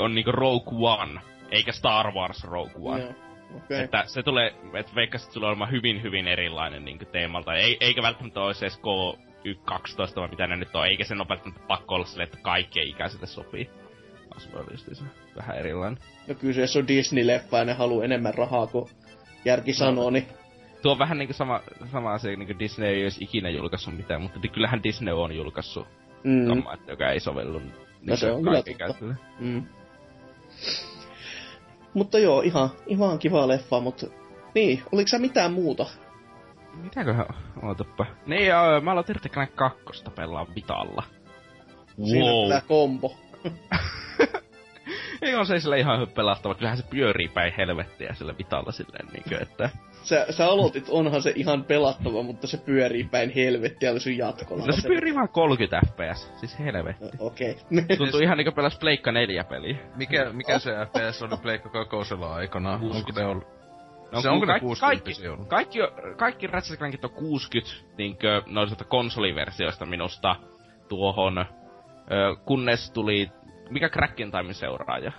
on niinku Rogue One, eikä Star Wars Rogue One. Joo. Okei. Että se tulee, että veikkasin, että se tulee olemaan hyvin, hyvin erilainen niin teemalta. Ei, eikä välttämättä olisi edes K12 vai mitä ne nyt on, eikä sen ole välttämättä pakko olla silleen, että kaikkien ikäisille sopii. Se vähän erilainen. No kyseessä on Disney-leffa ja ne haluaa enemmän rahaa kuin järki sanoo, niin Tuo on vähän niinku sama, sama asia, niinku Disney ei olisi ikinä julkaissut mitään, mutta kyllähän Disney on julkaissut mm, mm. kammaa, joka ei sovellu niin se on kyllä totta. mm. Mutta joo, ihan, ihan kiva leffa, mutta niin, oliko sä mitään muuta? Mitäköhän, ootappa. Niin joo, mä aloitin Irtekään kakkosta pelaa Vitalla. Siinä Wow. tää kombo. Ei on se sille ihan pelastava, kyllähän se pyörii päin helvettiä sillä Vitalla silleen niinkö, että... Sä, sä aloitit, onhan se ihan pelattava, mutta se pyörii päin helvettiä, oli sun jatkolla. No se pyörii vaan 30 fps, siis helvetti. Okei. Tuntuu ihan niinku pelas Pleikka 4 peliä. Mikä, mikä se FPS oli Pleikka kakosella aikana? Onko ne ollut? No, se ne kaikki- 60 kaikki, ollut? kaikki, kaikki Ratchet Clankit on 60 niinkö noista konsoliversioista minusta tuohon, kunnes tuli, mikä Crackin Timein seuraaja?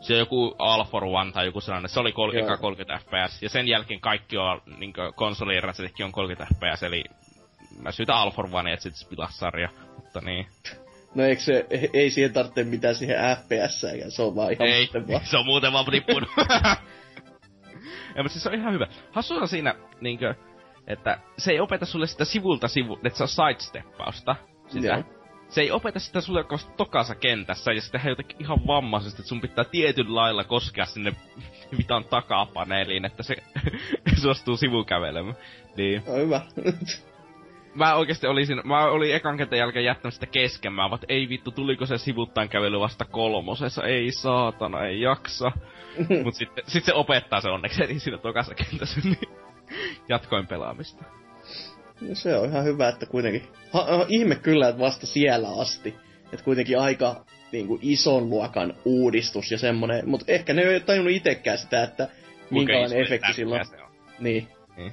Se on joku All for One tai joku sellainen, se oli kol- Joo. eka 30 fps, ja sen jälkeen kaikki on, konsoli Ratchetkin on 30 fps, eli mä syytän All for One, että sit pilaa sarja, mutta niin. No eikö se, ei siihen tarvitse mitään siihen fps se on vaan ihan Ei, vaan. se on muuten vaan tippunut. ja, mutta siis se on ihan hyvä. Hassu on siinä, niinkö, että se ei opeta sulle sitä sivulta sivu, että se on sidesteppausta. Sitä. Joo. Se ei opeta sitä sulle tokassa kentässä, ja sitten jotenkin ihan vammaisesti, että sun pitää tietyllä lailla koskea sinne vitan takapaneeliin, että se suostuu sivukävelemään. Niin. No, hyvä. mä oikeesti olisin, mä olin ekan kentän jälkeen jättänyt sitä kesken, mä vaan, ei vittu, tuliko se sivuttain kävely vasta kolmosessa, ei saatana, ei jaksa. Mut sitten sit se opettaa se onneksi, eli siinä tokassa kentässä, niin jatkoin pelaamista. No se on ihan hyvä, että kuitenkin... Ha, ha, ihme kyllä, että vasta siellä asti. Että kuitenkin aika niin kuin, ison luokan uudistus ja semmonen. Mutta ehkä ne ei ole tajunnut itsekään sitä, että minkälainen efekti sillä on. on. Niin. niin.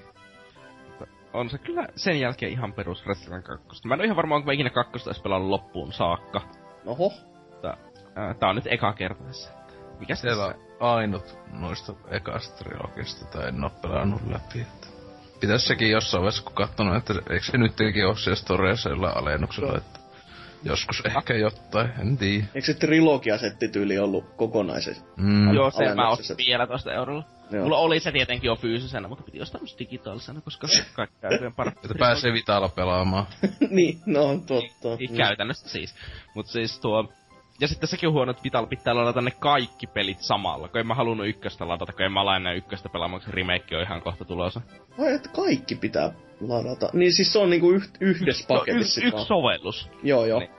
On se kyllä sen jälkeen ihan perus Wrestling 2. Mä en ole ihan varma, onko mä ikinä kakkosta edes pelannut loppuun saakka. Oho. Tää, ää, tää on nyt eka kerta tässä. Mikä se on? ainut noista ekasta trilogista, tai en oo pelannut läpi. Pitäis sekin jossain vaiheessa, kun kattonut, että eikö se nytkin ole siellä storeissa jollain alennuksella, että joskus ehkä jotain, en tiedä. Eikö se trilogia-setti tyyli ollut kokonaisesti? Mm. Joo, se mä ostin vielä toista eurolla. Joo. Mulla oli se tietenkin jo fyysisenä, mutta piti ostaa myös digitaalisena, koska kaikki käytöjen parempi. Että pääsee Vitalla pelaamaan. niin, no on totta. Niin, niin, käytännössä siis. Mut siis tuo ja sitten sekin on huono, että Vital pitää ladata ne kaikki pelit samalla, kun en mä halunnut ykköstä ladata, kun en mä laina ykköstä pelaamaan, remake on ihan kohta tulossa. Ai, että kaikki pitää ladata. Niin siis se on niinku yh- yhdessä no, paketissa. Y- yksi sovellus. Joo, joo. Niin.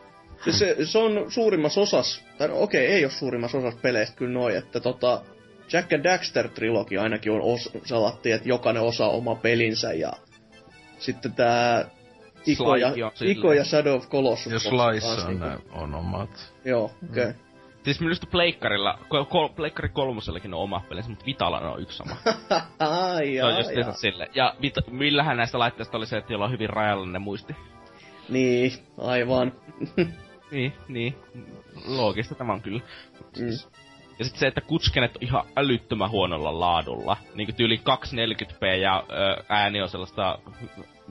Se, se, se, on suurimmassa osassa, tai no, okei, okay, ei ole suurimmassa osassa peleistä kyllä noin, että tota, Jack and Daxter trilogi ainakin on os, salattiin, että jokainen osa oma pelinsä ja sitten tää Iko ja, Iko ja Shadow of Colossus. Ja Slice on, niinku. on omat. Joo, okei. Okay. Mm. Siis minusta Pleikkarilla, kol, Pleikkari kolmosellakin on oma pelinsä, mutta Vitalla on yksi sama. ai, just ai. sille. Ja vita, millähän näistä laitteista oli se, että jolla on hyvin rajallinen muisti. Niin, aivan. niin, niin. Loogista tämä on kyllä. Mm. Ja sitten se, että kutskenet on ihan älyttömän huonolla laadulla. Niinku tyyli 240p ja ö, ääni on sellaista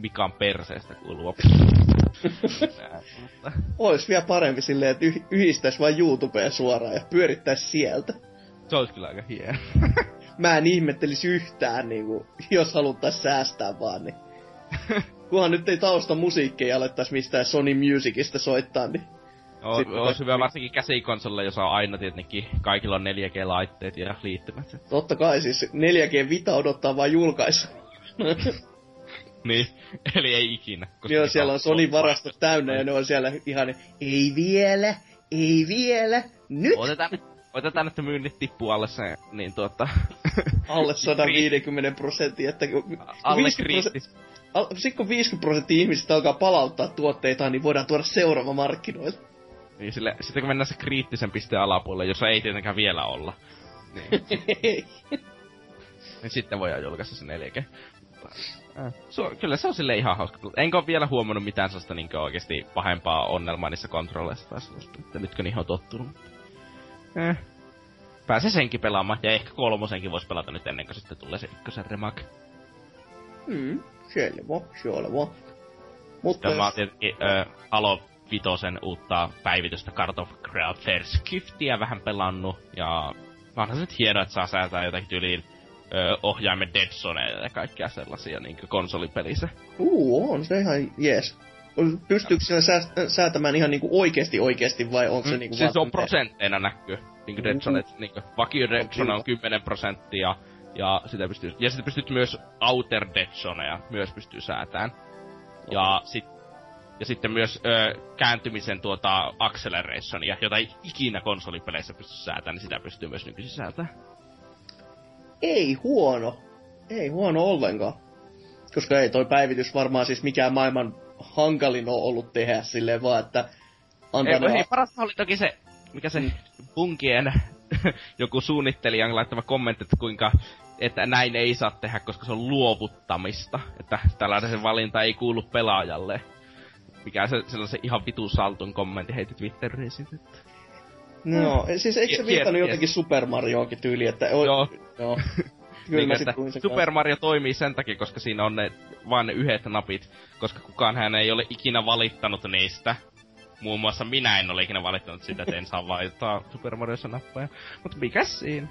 Mikan perseestä kuuluu. Ois vielä parempi silleen, että yh- yhdistäis vain YouTubeen suoraan ja pyörittäis sieltä. Se olisi kyllä aika hieno. Mä en ihmettelisi yhtään, niinku, jos haluttais säästää vaan, niin... Kunhan nyt ei tausta musiikkeja alettais mistään Sony Musicista soittaa, niin... O, olisi hyvä varsinkin käsikonsolle, jos on aina tietenkin kaikilla on 4G-laitteet ja liittymät. Totta kai, siis 4G Vita odottaa vain julkaisu. Niin, eli ei ikinä. Koska Joo, siellä on Sony varastot täynnä ja ne on siellä ihan, ei vielä, ei vielä, nyt! Otetaan, otetaan että myynnit tippuu alle se, niin tuota... alle 150 prosenttia, että... Alle kriittis. Sitten kun 50 prosenttia ihmisistä alkaa palauttaa tuotteita, niin voidaan tuoda seuraava markkinoille. Niin, sille, sitten kun mennään se kriittisen pisteen alapuolelle, jossa ei tietenkään vielä olla. Niin, niin sitten voidaan julkaista se 4G. Äh. On, kyllä se on sille ihan hauska. Enkä ole vielä huomannut mitään sellaista niin oikeasti pahempaa onnelmaa niissä kontrolleissa tai sellaista. Että nytkö niihin on tottunut. Eh. Pääsee senkin pelaamaan, ja ehkä kolmosenkin voisi pelata nyt ennen kuin sitten tulee se ykkösen remak. Hmm, selvä, selvä. Mutta jos... mä oon tietenkin äh, Halo Vitosen uutta päivitystä Card of First Giftia vähän pelannut, ja onhan se nyt hienoa, että saa säätää jotakin tyyliin ö, ohjaimen Dead Zone ja kaikkea sellaisia niin konsolipelissä. Uu, on se ihan jees. Pystyykö sinä sää, säätämään ihan niinku oikeesti oikeesti vai onko se mm, niinku Siis on prosentteina näkyy. Niinku Dead Zone, mm-hmm. niinku vakio Dead Zone on 10 prosenttia. Ja sitä pystyy, ja sitä pystyt myös Outer Dead Zoneja myös pystyy säätämään. Ja sit, ja sitten myös ö, kääntymisen tuota accelerationia, jota ei ikinä konsolipeleissä pysty säätämään, niin sitä pystyy myös nykyisin säätämään ei huono. Ei huono ollenkaan. Koska ei toi päivitys varmaan siis mikään maailman hankalin on ollut tehdä silleen vaan, että... Antaa ei, hei, parasta oli toki se, mikä se punkien joku suunnittelijan laittama kommentti, että kuinka että näin ei saa tehdä, koska se on luovuttamista. Että tällaisen valinta ei kuulu pelaajalle. Mikä se sellaisen ihan vitu saltun kommentti heitit Twitteriin sitten. No, siis eikö se viitannut jotenkin Super Marioakin tyyli, että... O, joo. joo. Kyllä niin, että Super Mario toimii sen takia, koska siinä on ne, vain ne yhdet napit, koska kukaan hän ei ole ikinä valittanut niistä. Muun muassa minä en ole ikinä valittanut sitä, että en saa valittaa Super Mariossa nappeja. Mutta mikä siinä?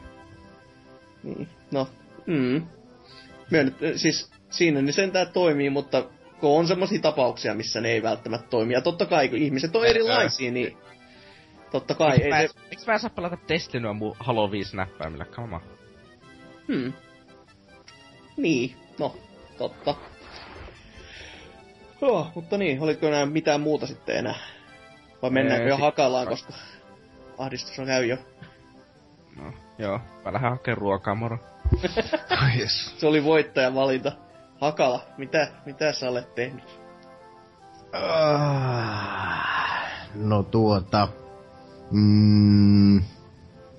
Niin, no, mm. Myönnyt, siis siinä niin sentään toimii, mutta kun on semmoisia tapauksia, missä ne ei välttämättä toimi. Ja totta kai, kun ihmiset on erilaisia, niin totta kai. Ei mä, se, eiks mä saa pelata Destinyä mun Halo 5 näppäimillä? Come on. hmm. Niin, no, totta. Joo, mutta niin, oliko enää mitään muuta sitten enää? Vai mennäänkö Ei, jo sit- hakalaan, koska ahdistus on käy jo. No, joo. Mä lähden hakemaan ruokaa, moro. Ai jes. Se oli voittajan valinta. Hakala, mitä, mitä sä olet tehnyt? Ah, No tuota... Mm,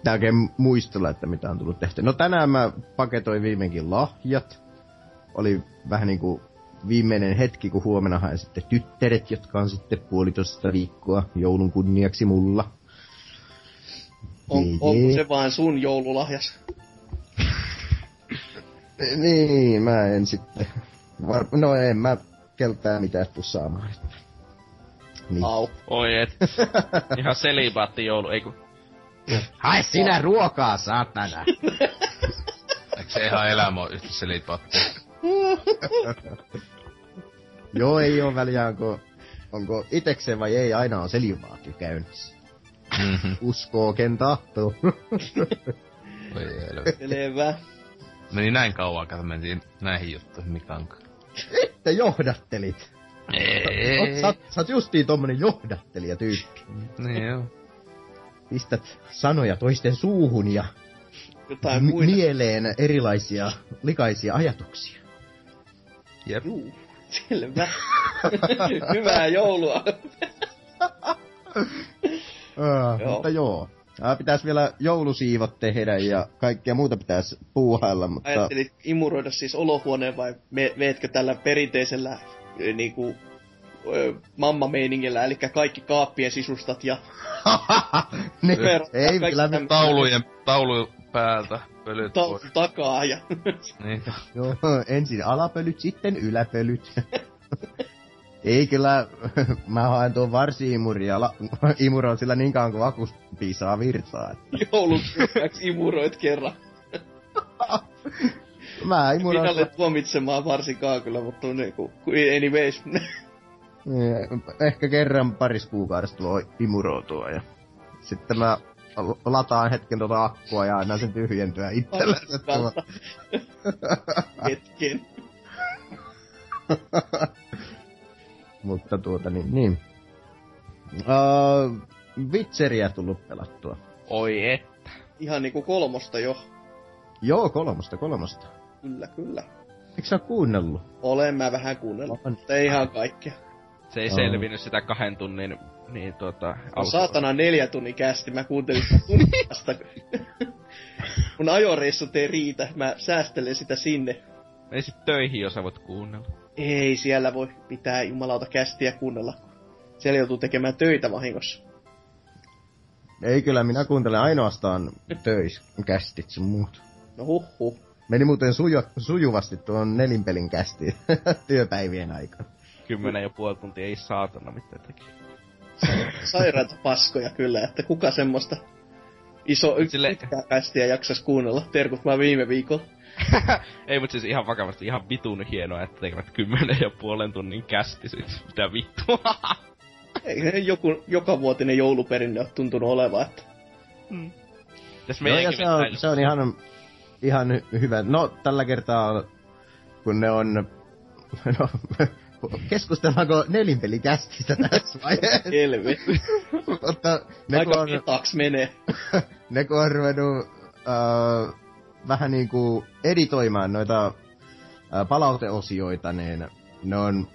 tää oikein muistella, että mitä on tullut tehty. No tänään mä paketoin viimeinkin lahjat. Oli vähän niinku viimeinen hetki, kun huomenna haen sitten tyttäret, jotka on sitten puolitoista viikkoa joulun kunniaksi mulla. On, Jee, onko se vaan sun joululahjas? Niin, mä en sitten... Var... No en mä keltää mitään tuu saamaan. Niin. Au. Oi et. Ihan selibaatti joulu, ei kun... Hae sinä ruokaa, saatana! Eikö se ihan elämä ole yhtä selipatti? Joo, ei oo väliä, onko, onko itekseen vai ei, aina on selivaatio käynnissä. Mhm. Uskoo ken tahtoo. Voi helvetti. Selvä. Meni näin kauan, kato mentiin näihin juttuihin Mikan kanssa. Te johdattelit. Oot, sä, oot- sä oot justiin tommonen johdattelija tyyppi. Niin joo. Pistät sanoja toisten suuhun ja Jotain m- mieleen erilaisia likaisia ajatuksia. Jep. Juu, selvä. Hyvää joulua. Uh, Joo. mutta joo. Ää, pitäis vielä joulusiivot tehdä ja kaikkea muuta pitäis puuhailla, mutta... Ajattelit imuroida siis olohuoneen vai me, veetkö tällä perinteisellä niinku, mamma-meiningillä, eli kaikki kaappien sisustat ja ne, Per- ei, kyllä tämmöset Taulujen, taulujen päältä pölyt ta- pois. takaa ja Niin. joo, ensin alapölyt, sitten yläpölyt. ei kyllä, mä haen tuon varsi-imuri ja la, imuroin sillä niin kauan kuin akusta piisaa virtaa. jouluksi imuroit kerran. Mä Minä imuroin... olen tuomitsemaan varsinkaan kyllä, mutta niinku, anyways. Ehkä kerran paris kuukaudesta voi imuroutua ja sitten mä lataan hetken tuota akkua ja annan sen tyhjentyä itsellensä. tuolla. Kautta. Hetken. Mutta tuota niin, niin. Uh, Witcheria tullut pelattua. Oi et. Ihan niinku kolmosta jo. Joo, kolmosta, kolmosta. Kyllä, kyllä. Eikö sä oo kuunnellut? Olen mä vähän kuunnellut, On. mutta ei ihan kaikkea. Se ei Oh. selvinnyt sitä kahden tunnin, niin tota... No, saatana neljä tunnin kästi, mä kuuntelin sitä tunnin vasta. Mun ajoreissut ei riitä, mä säästelen sitä sinne. Ei sit töihin, jos sä voit kuunnella. Ei siellä voi pitää jumalauta kästiä kuunnella. Siellä joutuu tekemään töitä vahingossa. Ei kyllä, minä kuuntelen ainoastaan töis, kästit sun muut. No huh huh. Meni muuten suju, sujuvasti tuon nelinpelin kästi työpäivien aikana. Kymmenen ja puoli tuntia ei saatana mitään teki. Sairaita paskoja kyllä, että kuka semmoista iso Sille- kästiä jaksas kuunnella. Terkut mä viime viikolla. ei mut siis ihan vakavasti ihan vitun hienoa, että tekevät kymmenen ja puolen tunnin kästi siis. Mitä vittua? Ei joku, joka vuotinen jouluperinne ole tuntunut olevan, että Tässä Joo, ja meidänkin se on, se on ihan, ihan hy- hyvä. No, tällä kertaa, kun ne on... No, keskustellaanko nelinpelikästistä tässä vaiheessa? helvetti. Mutta ne kun Aika on, petaks menee. ne kun on ruvennut äh, vähän niinku editoimaan noita äh, palauteosioita, niin ne on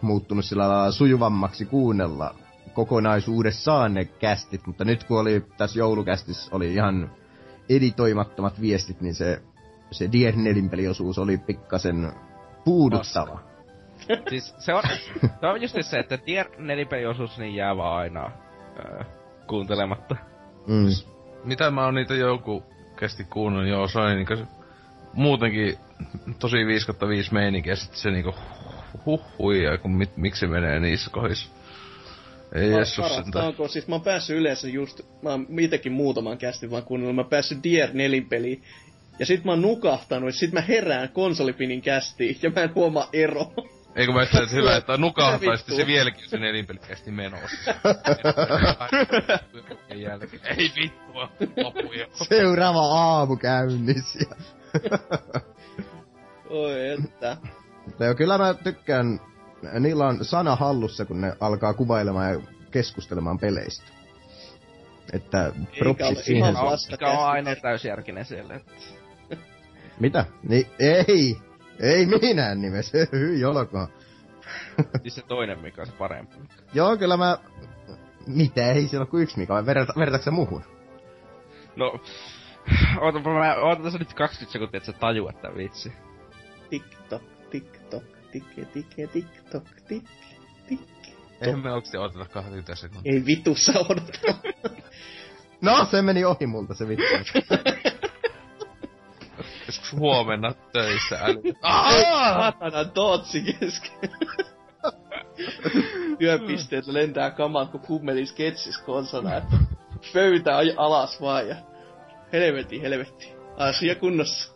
muuttunut sillä lailla sujuvammaksi kuunnella kokonaisuudessaan ne kästit, mutta nyt kun oli tässä joulukästissä oli ihan editoimattomat viestit, niin se, se Dier nelinpeliosuus oli pikkasen puuduttava. Siis se on, se on just se, että tier nelipeliosuus niin jää vaan aina öö, kuuntelematta. Mm. Mitä mä oon niitä joku kesti kuunnellut, joo, se oli niinku muutenkin tosi 5 5 meininki, ja sit se niinku huh huijaa, kun mit, miksi se menee niissä kohdissa. Ei Parasta sentään. onko, siis mä oon päässyt yleensä just, mä oon itekin muutaman kästin vaan kuunnellut, mä oon päässyt Dier nelinpeliin. Ja sit mä oon nukahtanut, ja sit mä herään konsolipinin kästiin, ja mä en huomaa ero. Eikö mä että hyvä, että nukahtaisi se vieläkin se nelinpelkkästi menossa. Ei vittua, lopuja. Seuraava aamu käynnissä. Oi että. Mutta joo, kyllä mä tykkään, niillä on sana hallussa, kun ne alkaa kuvailemaan ja keskustelemaan peleistä. Että propsit siihen. Mikä on aina täysjärkinen siellä. että- Mitä? Niin, ei! Ei minä nimessä, hyi olkoon. Siis se toinen mikä on se parempi. Joo, kyllä mä... Mitä? Ei siellä ole kuin yksi Mika, vai verta, vertaatko sä muuhun? No, ootapa mä, ootan tässä nyt 20 sekuntia, että sä tajuat tän vitsi. Tikke, tikke, TikTok, tik, tik. Eihän me oikeesti odoteta 20 sekuntia. Ei vitussa odota. No, se meni ohi multa se vittu. Joskus huomenna töissä äly. Saatana tootsi kesken. Työpisteet lentää kamat kuin kummelin sketsis konsana, että pöytä alas vaan ja helvetti, helvetti. Asia kunnossa.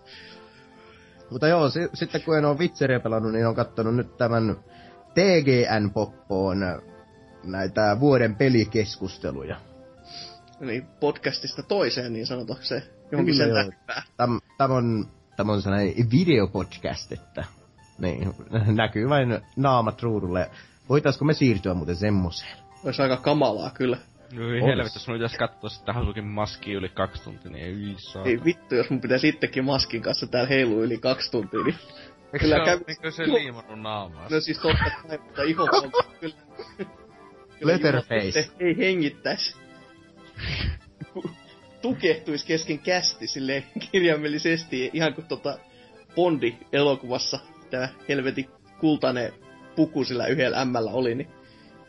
Mutta joo, si- sitten kun en ole Witcheria pelannut, niin on kattonut nyt tämän TGN Poppoon näitä vuoden pelikeskusteluja. Niin podcastista toiseen niin sanotakseen. Johonkin Kyllä sen täppää. Täm, on, täm on sellainen videopodcast, että niin, näkyy vain naamat ruudulle. Voitaisko me siirtyä muuten semmoseen? Olisi aika kamalaa kyllä. Olis. helvetti, jos mun pitäis katsoa sitä Hasukin maski yli kaksi tuntia, niin ei saa. Ei vittu, jos mun pitäisi sittenkin maskin kanssa täällä heilua yli kaksi tuntia, niin... Eikö Kyllä se käy- ole niinkö se liimannut naamaa? No siis totta kai, mutta iho on kyllä... Letterface. Ei hengittäisi. Tukehtuis kesken kästi silleen kirjaimellisesti, ihan kuin tota Bondi-elokuvassa tämä helvetin kultainen puku sillä yhdellä ämmällä oli, niin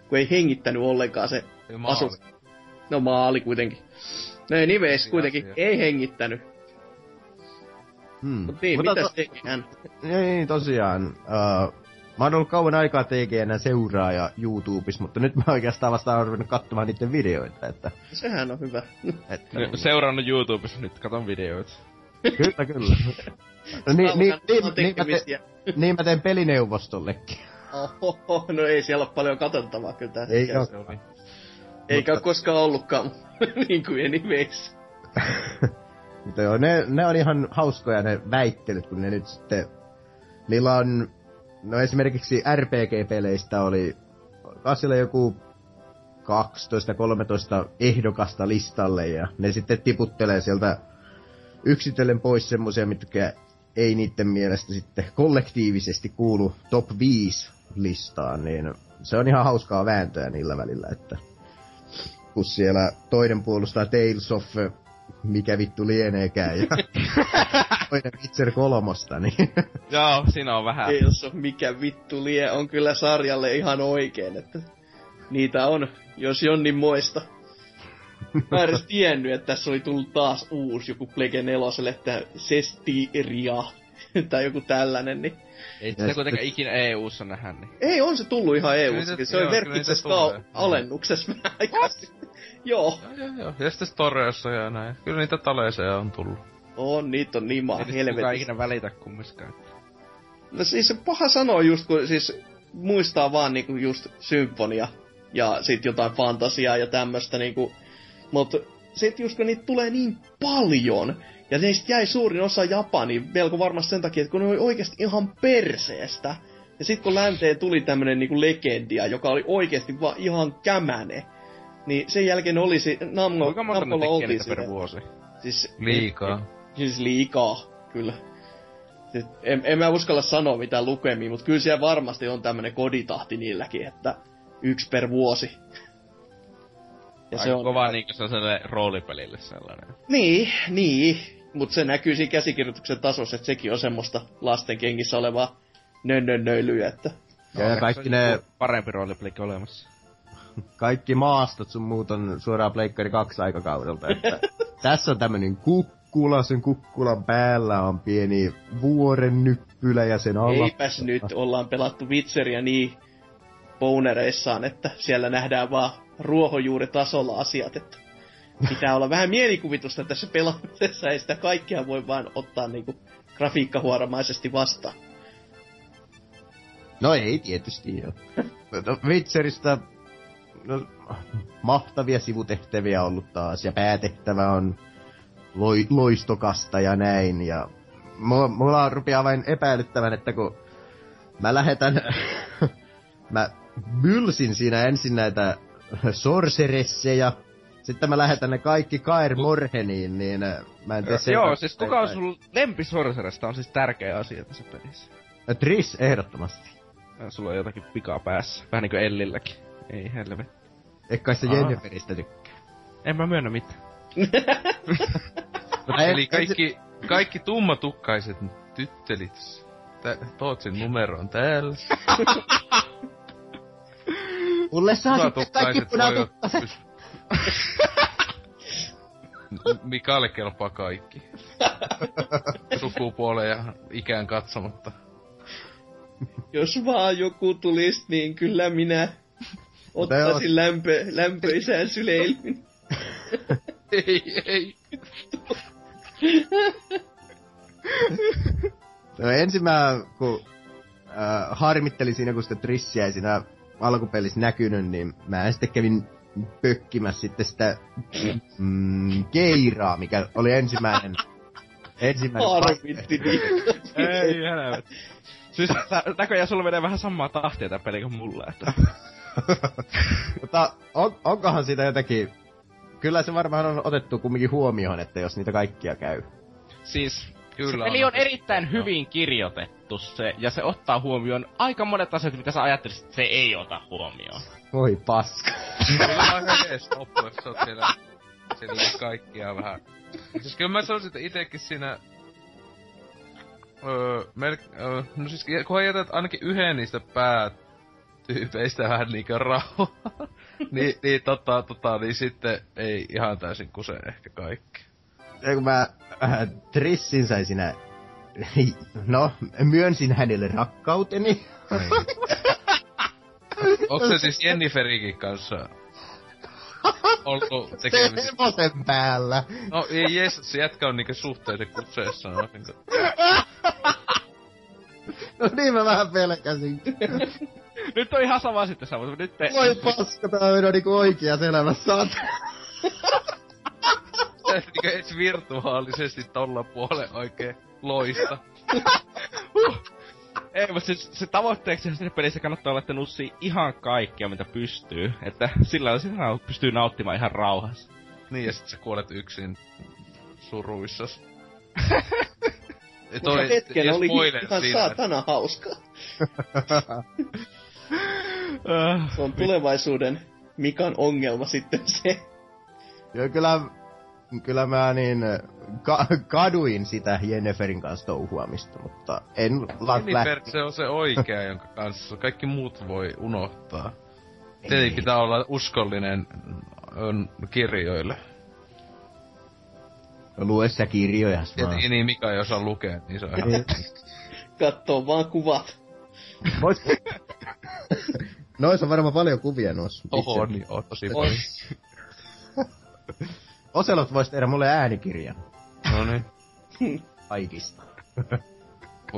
kun ei hengittänyt ollenkaan se maali. asu. No maali kuitenkin. No anyways, Eri kuitenkin asia. ei hengittänyt. Hmm. Mut niin, Mutta mitäs to- teki hän? Niin, tosiaan. Uh, mä oon ollut kauan aikaa TGN seuraaja YouTubessa, mutta nyt mä oikeastaan vasta oon ruvennut katsomaan niiden videoita, että... Sehän on hyvä. että Ne- Seurannut YouTubessa nyt, katon videoita. kyllä, kyllä. No niin, niin, niin, niin, mä te, niin mä teen pelinauvostollekin. Ohoho, no ei siellä ole paljon katseltavaa kyllä tässä. Ei oli. Eikä Mutta- ole koskaan ollutkaan, niin kuin anyways. Mutta joo, ne, ne on ihan hauskoja ne väittelyt, kun ne nyt sitten... Niillä on... No esimerkiksi RPG-peleistä oli... Siellä joku 12-13 ehdokasta listalle ja ne sitten tiputtelee sieltä yksitellen pois semmosia, mitkä ei niiden mielestä sitten kollektiivisesti kuulu top 5 listaan, niin se on ihan hauskaa vääntöä niillä välillä, että kun siellä toinen puolustaa Tales of mikä vittu lieneekään ja toinen Witcher kolmosta, niin Joo, siinä on vähän. Ei jos on mikä vittu lie, on kyllä sarjalle ihan oikein, että niitä on, jos Jonni muista. Mä en edes tiennyt, että tässä oli tullut taas uusi joku Plege 4, että Sestiria tai joku tällainen, niin Ei sitä kuitenkaan sitten- ikinä EU-ssa nähdä, niin. ei, on se tullut ihan eu Kyllä se- oli merkitsessä se tulee. alennuksessa vähän aikaa. Joo, Joo, joo, joo. Ja sitten Storeossa ja näin. Kyllä niitä taleeseja on tullut. on, niitä on niin maa Ei helvetissä. ikinä välitä kummiskaan. No siis se paha sanoa just, kun siis muistaa vaan niinku just symfonia ja sit jotain fantasiaa ja tämmöstä niinku. Mut sit just kun niitä tulee niin paljon, ja niistä jäi suurin osa Japaniin melko varmasti sen takia, että kun ne oli oikeasti ihan perseestä. Ja sit kun länteen tuli tämmönen niinku legendia, joka oli oikeasti vaan ihan kämäne, niin sen jälkeen olisi, Namco, Kuinka tekee oltiin per vuosi? Siis, Liikaa. Siis liikaa, kyllä. Siis En, en mä uskalla sanoa mitään lukemia, mutta kyllä siellä varmasti on tämmönen koditahti niilläkin, että yksi per vuosi. Ja se on kova niinku sellaiselle roolipelille sellainen. Niin, niin. Mutta se näkyy siinä käsikirjoituksen tasossa, että sekin on semmoista lasten kengissä olevaa nönnönnöilyä, että ja, ja kaikki ne, Parempi roolipelikin olemassa. kaikki maastot sun muut on suoraan Pleikkari 2 aikakaudelta, että tässä on tämmönen kukkula, sen kukkulan päällä on pieni vuoren nyppylä ja sen alla... eipäs nyt ollaan pelattu Witcheria niin bonereissaan, että siellä nähdään vaan ruohonjuuritasolla asiat, että pitää olla vähän mielikuvitusta tässä pelaamisessa, ei sitä kaikkea voi vaan ottaa niinku grafiikkahuoromaisesti vastaan. No ei tietysti joo. No, Witcherista no, mahtavia sivutehtäviä ollut taas, ja päätehtävä on loi, loistokasta ja näin, ja mulla, mulla rupeaa vain epäilyttävän, että kun mä lähetän, mä bylsin siinä ensin näitä sorceresseja, sitten mä lähetän ne kaikki Kair Morheniin, niin äh, mä en tiedä Joo, siis kuka on sun lempisorceresta on siis tärkeä asia tässä pelissä. Triss ehdottomasti. Ja sulla on jotakin pikaa päässä. Vähän niinku Ellilläkin. Ei helvet. Eikä kai se Aa. Jenniferistä tykkää. En mä myönnä mitään. Eli kaikki, kaikki tummatukkaiset tyttelit. Tä, Tootsin numero on täällä. Mulle saa sitten kaikki Punatukkaiset Mikalle kelpaa kaikki. Sukupuoleen ja ikään katsomatta. Jos vaan joku tulisi, niin kyllä minä ottaisin lämpö, lämpöisään syleilyn. Ei, ei. No ensin mä, kun äh, harmittelin siinä, kun sitä Trissiä ei siinä alkupelissä näkynyt, niin mä sitten kävin pökkimässä sitten sitä mm, Keiraa, mikä oli ensimmäinen ensimmäinen Harmitti niin. Ei helvet. Siis näköjään sulla menee vähän samaa tahtia tää peli kuin mulla, että... Mutta on, onkohan siitä jotakin... Kyllä se varmaan on otettu kumminkin huomioon, että jos niitä kaikkia käy. Siis Kyllä se peli on otettu. erittäin hyvin kirjoitettu se, ja se ottaa huomioon aika monet asiat, mitä sä ajattelisit, että se ei ota huomioon. Voi paska. Kyllä on ihan jees loppu, jos sä oot siellä silleen kaikkia vähän. Siis kyllä mä sanoisin, että itekin siinä... Öö, mel, öö, no siis kunhan jätät ainakin yhden niistä päätyypeistä vähän niinkö rauhaa, niin, niin tota, tota, niin sitten ei ihan täysin kuse ehkä kaikki. Ja kun mä äh, Trissin sai siinä... No, myönsin hänelle rakkauteni. Onko se siis Jenniferikin kanssa ollut Se tekemisissä? hevosen päällä. No ei jes, se jätkä on niinku suhteellisen kutseessa. No, niinku. No niin mä vähän pelkäsin. Nyt on ihan sama sitten sama, mutta nyt te... Voi paska, tää on niinku oikea elämässä. Se niinku edes virtuaalisesti tolla puolen oikein loista. Ei, mutta siis se tavoitteeksi siinä pelissä kannattaa olla, että nussii ihan kaikkea, mitä pystyy. Että sillä lailla pystyy nauttimaan ihan rauhassa. Niin, ja sit sä kuolet yksin suruissas. Ja Mutta hetken ja oli ihan siinä, saatana hauska. Äh, Se on tulevaisuuden Mikan ongelma sitten se. Joo, kyllä, kyllä mä niin ka- kaduin sitä Jenniferin kanssa touhuamista, mutta en Jennifer, se on se oikea, jonka kanssa kaikki muut voi unohtaa. Tietenkin pitää olla uskollinen mm, kirjoille. Lue sä kirjoja Ja vaan. niin, Mika ei osaa lukea, niin se on ihan... Kattoo vaan kuvat. Vois... Noissa on varmaan paljon kuvia noissa. Oho, niin on tosi On. paljon. Oselot vois tehdä mulle äänikirjan. No niin. Kaikista.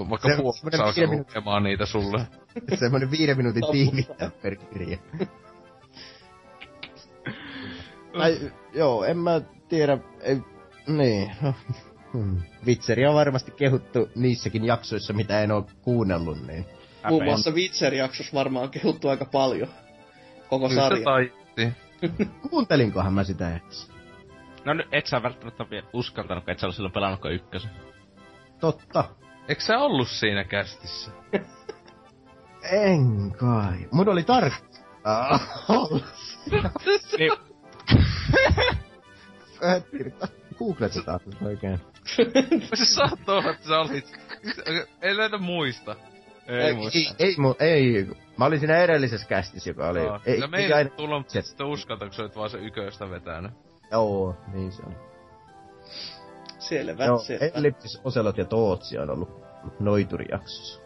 Vaikka alkaa pieni- lukemaan niitä sulle. Semmonen viiden minuutin tiivittää per kirja. Tai, joo, en mä tiedä, ei, niin. no, hmm. Vitseri on varmasti kehuttu niissäkin jaksoissa, mitä en oo kuunnellut, niin. Muun häpeä. muassa Witcher-jaksossa varmaan on kehuttu aika paljon. Koko Kyllä sarja. Kuuntelinkohan mä sitä edes? No nyt et sä välttämättä vielä uskaltanut, kun et sä ollut silloin pelannutkaan ykkösen. Totta. Eikö sä ollut siinä kästissä? En kai. Mun oli tarkka. niin, Googlet sitä nyt oikein. Se saattoi olla, että sä olit... En löydä muista. ei Ei, muista. ei, ei, mu- ei, mä olin siinä edellisessä kästissä, joka oli... Aa, ei, ja ei, meillä aina, tulla, mutta se- sitten uskalta, kun sä olit vaan se yköistä vetänyt. Joo, niin se on. Selvä, Joo, selvä. Ellipsis, Oselot ja Tootsi on ollut noiturijaksossa.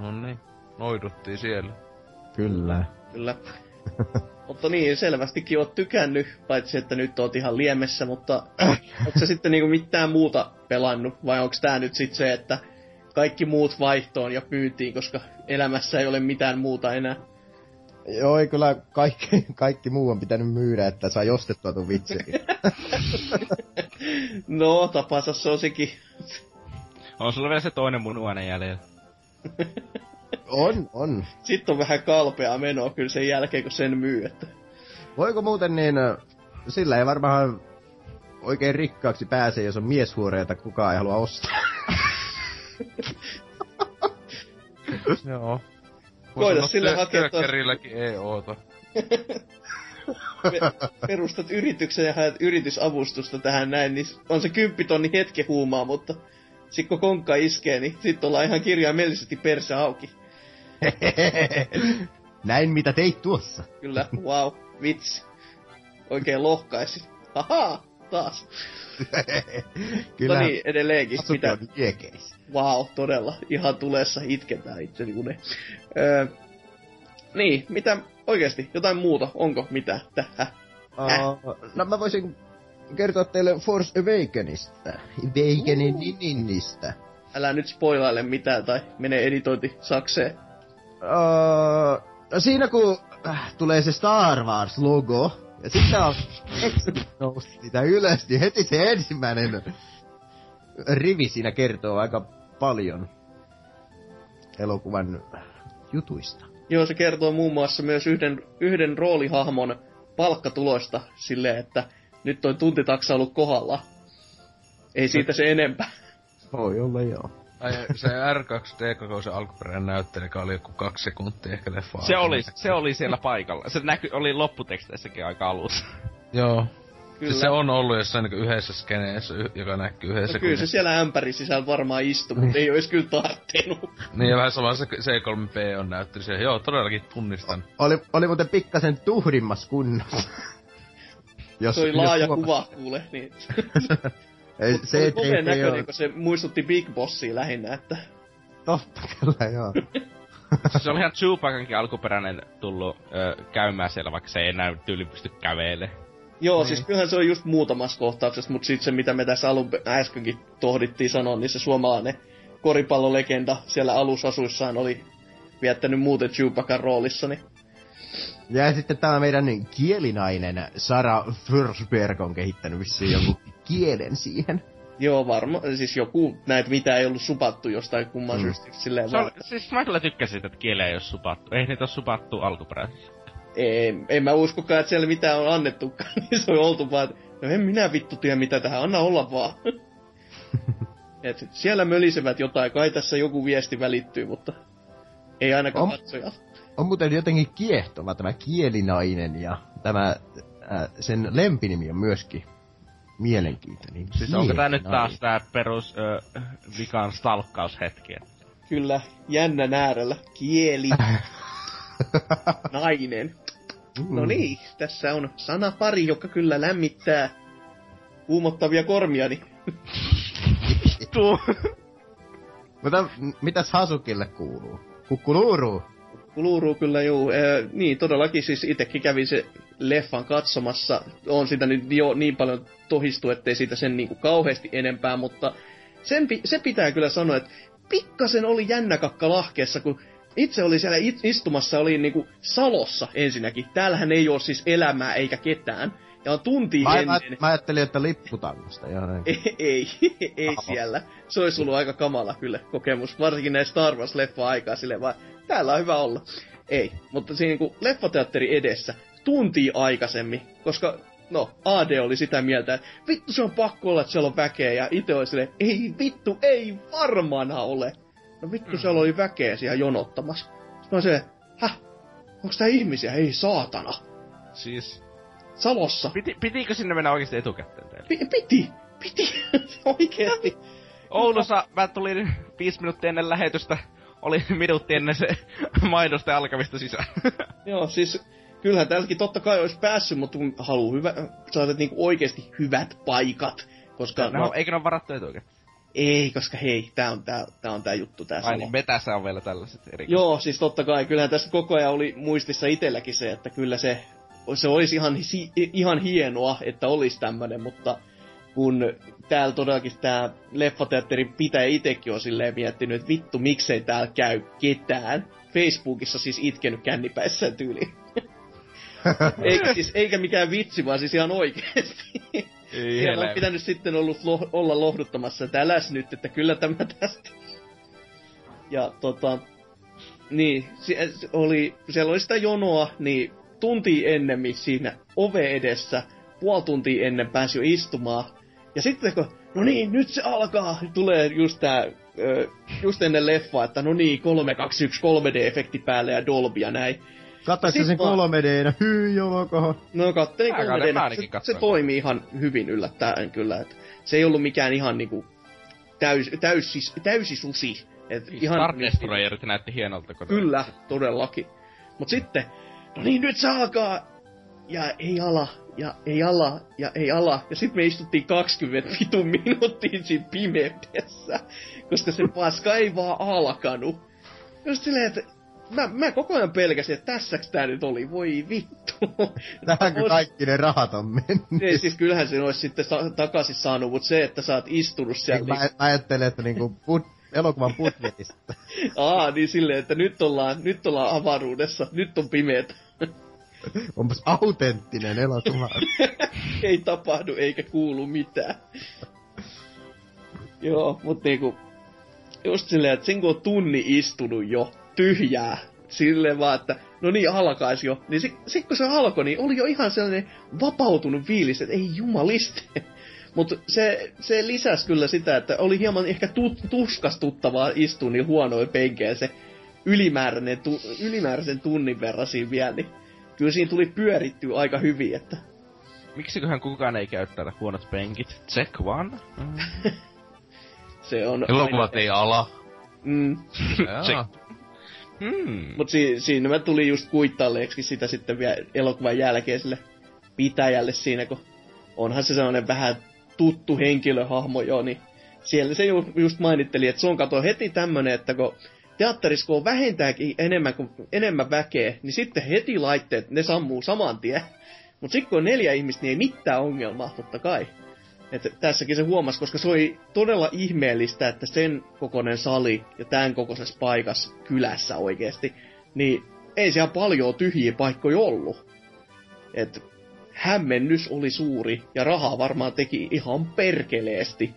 No niin. Noiduttiin siellä. Kyllä. Kyllä. mutta niin, selvästikin oot tykännyt, paitsi että nyt oot ihan liemessä, mutta onko se sitten niinku mitään muuta pelannut, vai onko tää nyt sit se, että kaikki muut vaihtoon ja pyyntiin, koska elämässä ei ole mitään muuta enää. Joo, ei kyllä kaikki, kaikki muu on pitänyt myydä, että saa ostettua tuon vitsin. no, tapansa se on sekin. On sulla vielä se toinen munuainen jäljellä. on, on. Sitten on vähän kalpea menoa kyllä sen jälkeen, kun sen myy, että... Voiko muuten niin, sillä ei varmaan oikein rikkaaksi pääse, jos on mieshuoreja, että kukaan ei halua ostaa. Joo. Koita sille hakea tuossa... EOta. perustat yrityksen ja haet yritysavustusta tähän näin, niin on se kymppitonni hetke huumaa, mutta sit kun konkka iskee, niin sit ollaan ihan kirjaimellisesti perse auki. näin mitä teit tuossa. Kyllä, wow, vitsi. Oikein lohkaisi. Haha, taas. Kyllä. No niin, edelleenkin. Mitä? Wow, todella. Ihan tulessa itketään itseni une. Öö, niin, mitä oikeasti? Jotain muuta? Onko mitä tähän? Uh, no mä voisin kertoa teille Force Awakenista. Awakeningista. Älä nyt spoilaile mitään tai mene editointi sakseen. Uh, no siinä kun äh, tulee se Star Wars-logo, ja sitten on nousi sitä ylös, niin heti se ensimmäinen rivi siinä kertoo aika paljon elokuvan jutuista. Joo, se kertoo muun muassa myös yhden, yhden roolihahmon palkkatuloista silleen, että nyt toi tuntitaksa ollut kohdalla. Ei siitä se enempää. Voi olla joo. Ai se R2D2 se alkuperäinen näyttely, joka oli joku kaksi sekuntia ehkä leffa. Se oli, se oli siellä paikalla. Se näky, oli lopputeksteissäkin aika alussa. Joo. Kyllä. Siis se on ollut jossain niin yhdessä skeneessä, joka näkyy yhdessä. No kyllä se siellä ämpäri sisällä varmaan istuu, mutta ei olisi kyllä tarttinut. niin ja vähän sama se C3P on näyttänyt siihen. Joo, todellakin tunnistan. Oli, oli muuten pikkasen tuhdimmas kunnossa. jos, se oli laaja jos kuva, kuule. Niin. Ei, se ei, ei, näköinen, ei kun se muistutti Big Bossia lähinnä, että... Totta kyllä, joo. se oli ihan Chewbaccankin alkuperäinen tullut ö, käymään siellä, vaikka se ei enää tyyli pysty kävelemään. Joo, niin. siis kyllähän se on just muutamassa kohtauksessa, mutta sitten se mitä me tässä alun äskenkin tohdittiin sanoa, niin se suomalainen koripallolegenda siellä alusasuissaan oli viettänyt muuten Chewbaccan roolissa, niin... Ja sitten tämä meidän kielinainen Sara Forsberg on kehittänyt vissiin joku kielen siihen. Joo, varma. Siis joku näitä, mitä ei ollut supattu jostain kumman mm. syystä. Silleen se on, siis mä kyllä tykkäsin, että kieliä ei ole supattu. Ei niitä ole supattu alkuperäisessä. Ei, en mä uskokaan, että siellä mitään on annettukaan. Niin se on oltu vaan, no en minä vittu tiedä mitä tähän, anna olla vaan. Et siellä mölisevät jotain, kai tässä joku viesti välittyy, mutta ei ainakaan on, katsoja. On muuten jotenkin kiehtova tämä kielinainen ja tämä äh, sen lempinimi on myöskin mielenkiintoinen. Siis onko tää nyt taas tää perus ö, vikan stalkkaushetki? Kyllä, jännä äärellä. Kieli. Nainen. Mm. No niin, tässä on sana pari, joka kyllä lämmittää kuumottavia kormiani. Mutta mitäs Hasukille kuuluu? Kukkuluuruu? Kukkuluuruu kyllä juu. Eh, niin, todellakin siis itekin kävin se leffan katsomassa. On sitä nyt jo niin paljon tohistu, ettei siitä sen niinku kauheasti enempää, mutta sen, se pitää kyllä sanoa, että pikkasen oli jännä kakka lahkeessa, kun itse oli siellä istumassa, oli niinku Salossa ensinnäkin. Täällähän ei ole siis elämää eikä ketään. Ja on tunti mä, ennen. Mä, mä ajattelin, että lipputangosta. ei, ei, ei siellä. Se olisi ollut aika kamala kyllä kokemus, varsinkin näin Star Wars-leffa aikaa silleen vaan, täällä on hyvä olla. Ei, mutta siinä niinku leffateatteri edessä, tunti aikaisemmin, koska no, AD oli sitä mieltä, että vittu se on pakko olla, että siellä on väkeä, ja itse oli silleen, ei vittu, ei varmana ole. No vittu, mm. siellä oli väkeä siellä jonottamassa. Sitten mä se, häh, onks tää ihmisiä? Ei saatana. Siis... Salossa. Piti, pitikö sinne mennä oikeesti etukäteen teille? P- piti, piti, oikeesti. Oulussa mä tulin viisi minuuttia ennen lähetystä, oli minuutti ennen se mainosta alkamista sisään. Joo, siis kyllähän täälläkin totta kai olisi päässyt, mutta kun haluaa hyvä, saada niinku oikeasti hyvät paikat. Koska, no, no, eikö ne ole varattu etukäteen? Ei, koska hei, tää on tää, tää, on tää juttu tää Ai niin, metässä on vielä tällaiset eri. Joo, siis totta kai, kyllähän tässä koko ajan oli muistissa itselläkin se, että kyllä se, se olisi ihan, ihan hienoa, että olisi tämmönen, mutta kun täällä todellakin tämä leffateatterin pitäjä itekin on silleen miettinyt, että vittu miksei täällä käy ketään. Facebookissa siis itkenyt kännipäissään tyyli. eikä, siis, eikä mikään vitsi, vaan siis ihan oikeesti. Ei Siellä on pitänyt sitten ollut lo- olla lohduttamassa, että äläs nyt, että kyllä tämä tästä. Ja tota, niin, se, oli, siellä oli sitä jonoa, niin tunti ennemmin siinä ove edessä, puoli tuntia ennen pääsi jo istumaan. Ja sitten kun, no niin, nyt se alkaa, tulee just tää, just ennen leffaa, että no niin, 3, 2, 1, 3D-efekti päälle ja Dolby ja näin. Sit sen vaan- 3D-nä? Hyi jolokoho. No kattelin Mä katsoin, 3D, mä se, se katsoin. toimi ihan hyvin yllättäen kyllä. Et se ei ollut mikään ihan niinku täys, täysi, täysi susi. Et ihan, Star Destroyerit näytti hienolta. Kun Kyllä, todellakin. Mut sitten, no niin nyt se alkaa. Ja ei ala, ja ei ala, ja ei ala. Ja sitten me istuttiin 20 vitun minuuttia siinä pimeydessä. Koska se paska ei vaan alkanut. Just silleen, että mä, mä koko ajan pelkäsin, että tässäks tää nyt oli, voi vittu. Tähänkö Ois- kaikki ne rahat on mennyt? ei, siis kyllähän sen olisi sitten sa- takaisin saanut, mutta se, että sä oot istunut siellä... Mä, mä ajattelen, että niinku put, elokuvan budjetista. Aa, niin silleen, että nyt ollaan, nyt ollaan avaruudessa, nyt on pimeätä. Onpas autenttinen elokuva. ei tapahdu eikä kuulu mitään. Joo, mutta niinku, just silleen, että sen kun on tunni istunut jo tyhjää, silleen vaan, että no niin, alkaisi jo. Niin sit, sit kun se alkoi, niin oli jo ihan sellainen vapautunut fiilis, että ei jumaliste. Mutta se, se lisäsi kyllä sitä, että oli hieman ehkä tut, tuskastuttavaa istua niin huonoin penkeä se ylimääräinen, tu, ylimääräisen tunnin verran siinä vielä, niin kyllä siinä tuli pyörittyä aika hyvin, että Miksiköhän kukaan ei käyttää huonot penkit? Check one. Mm. se on... Elokuvat aina- ei ala. Mm. Jaa. Hmm. Mut si- siinä mä tuli just kuittailleeksi sitä sitten vielä elokuvan jälkeen sille pitäjälle siinä, kun onhan se sellainen vähän tuttu henkilöhahmo jo, niin siellä se ju- just mainitteli, että se on kato heti tämmönen, että kun teatterissa kun on vähintäänkin enemmän, kuin, enemmän väkeä, niin sitten heti laitteet, ne sammuu saman tien. Mutta sitten kun on neljä ihmistä, niin ei mitään ongelmaa, totta kai. Et tässäkin se huomasi, koska se oli todella ihmeellistä, että sen kokoinen sali ja tämän kokoisessa paikassa kylässä oikeasti, niin ei siellä paljon tyhjiä paikkoja ollut. Et hämmennys oli suuri ja rahaa varmaan teki ihan perkeleesti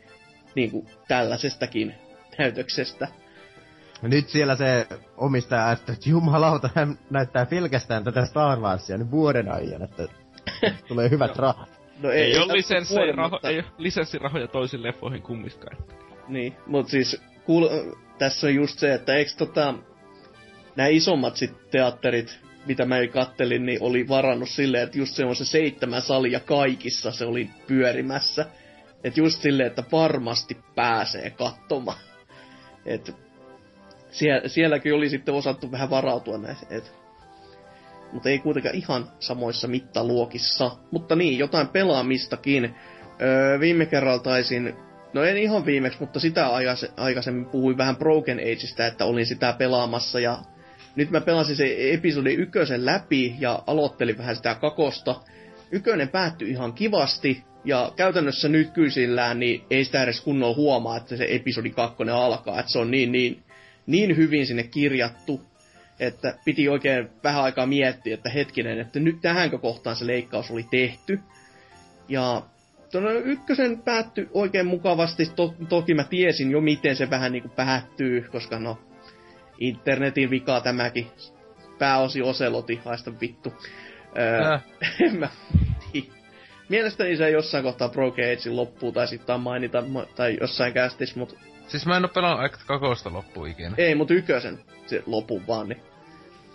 niin kuin tällaisestakin näytöksestä. Nyt siellä se omistaja ajattelee, että jumalauta, hän näyttää pelkästään tätä Star Warsia nyt vuoden ajan, että tulee hyvät rahat. No Ei, ei ole tässä lisenssiraho, ei oo lisenssirahoja toisiin leffoihin kummiskaan. Niin, mutta siis kuul, tässä on just se, että eikö tota, nämä isommat sit teatterit, mitä mä kattelin, niin oli varannut silleen, että just se on se seitsemän salia kaikissa se oli pyörimässä. Että just silleen, että varmasti pääsee katsomaan. Et sie, sielläkin oli sitten osattu vähän varautua näihin. Et, mutta ei kuitenkaan ihan samoissa mittaluokissa. Mutta niin, jotain pelaamistakin. Öö, viime kerralla taisin No en ihan viimeksi, mutta sitä aikais- aikaisemmin puhuin vähän Broken Ageista, että olin sitä pelaamassa ja nyt mä pelasin se episodi ykkösen läpi ja aloittelin vähän sitä kakosta. Ykönen päättyi ihan kivasti ja käytännössä nykyisillään niin ei sitä edes kunnolla huomaa, että se episodi kakkonen alkaa, että se on niin, niin, niin hyvin sinne kirjattu, että piti oikein vähän aikaa miettiä, että hetkinen, että nyt tähänkö kohtaan se leikkaus oli tehty. Ja tuonne ykkösen päättyi oikein mukavasti. To- toki mä tiesin jo, miten se vähän niinku päättyy, koska no, internetin vika tämäkin. Pääosi Oseloti, haista vittu. Öö, Äh. en mä tiedä. Mielestäni se jossain kohtaa Broken Agein loppuu, tai sitten mainita, ma- tai jossain kästis, mut Siis mä en oo pelannut Act 2 loppuun ikinä. ei, mut ykkösen se lopun vaan, niin.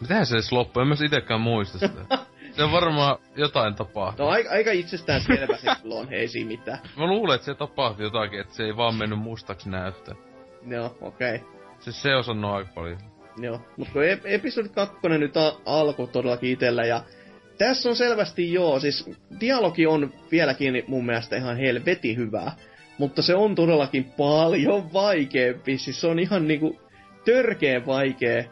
Mitähän se edes loppuu? En mä itekään muista sitä. se on varmaan jotain tapahtunut. No aika, aika itsestään selvä se silloin, ei siinä mitään. Mä luulen, että se tapahtui jotakin, että se ei vaan mennyt mustaksi näyttää. Joo, okei. Okay. Siis se osannut aika paljon. Joo, mutta kun ep- episodi 2 nyt a- alkoi todellakin itellä ja tässä on selvästi joo, siis dialogi on vieläkin mun mielestä ihan helveti hyvää, mutta se on todellakin paljon vaikeampi, siis se on ihan niinku törkeen vaikea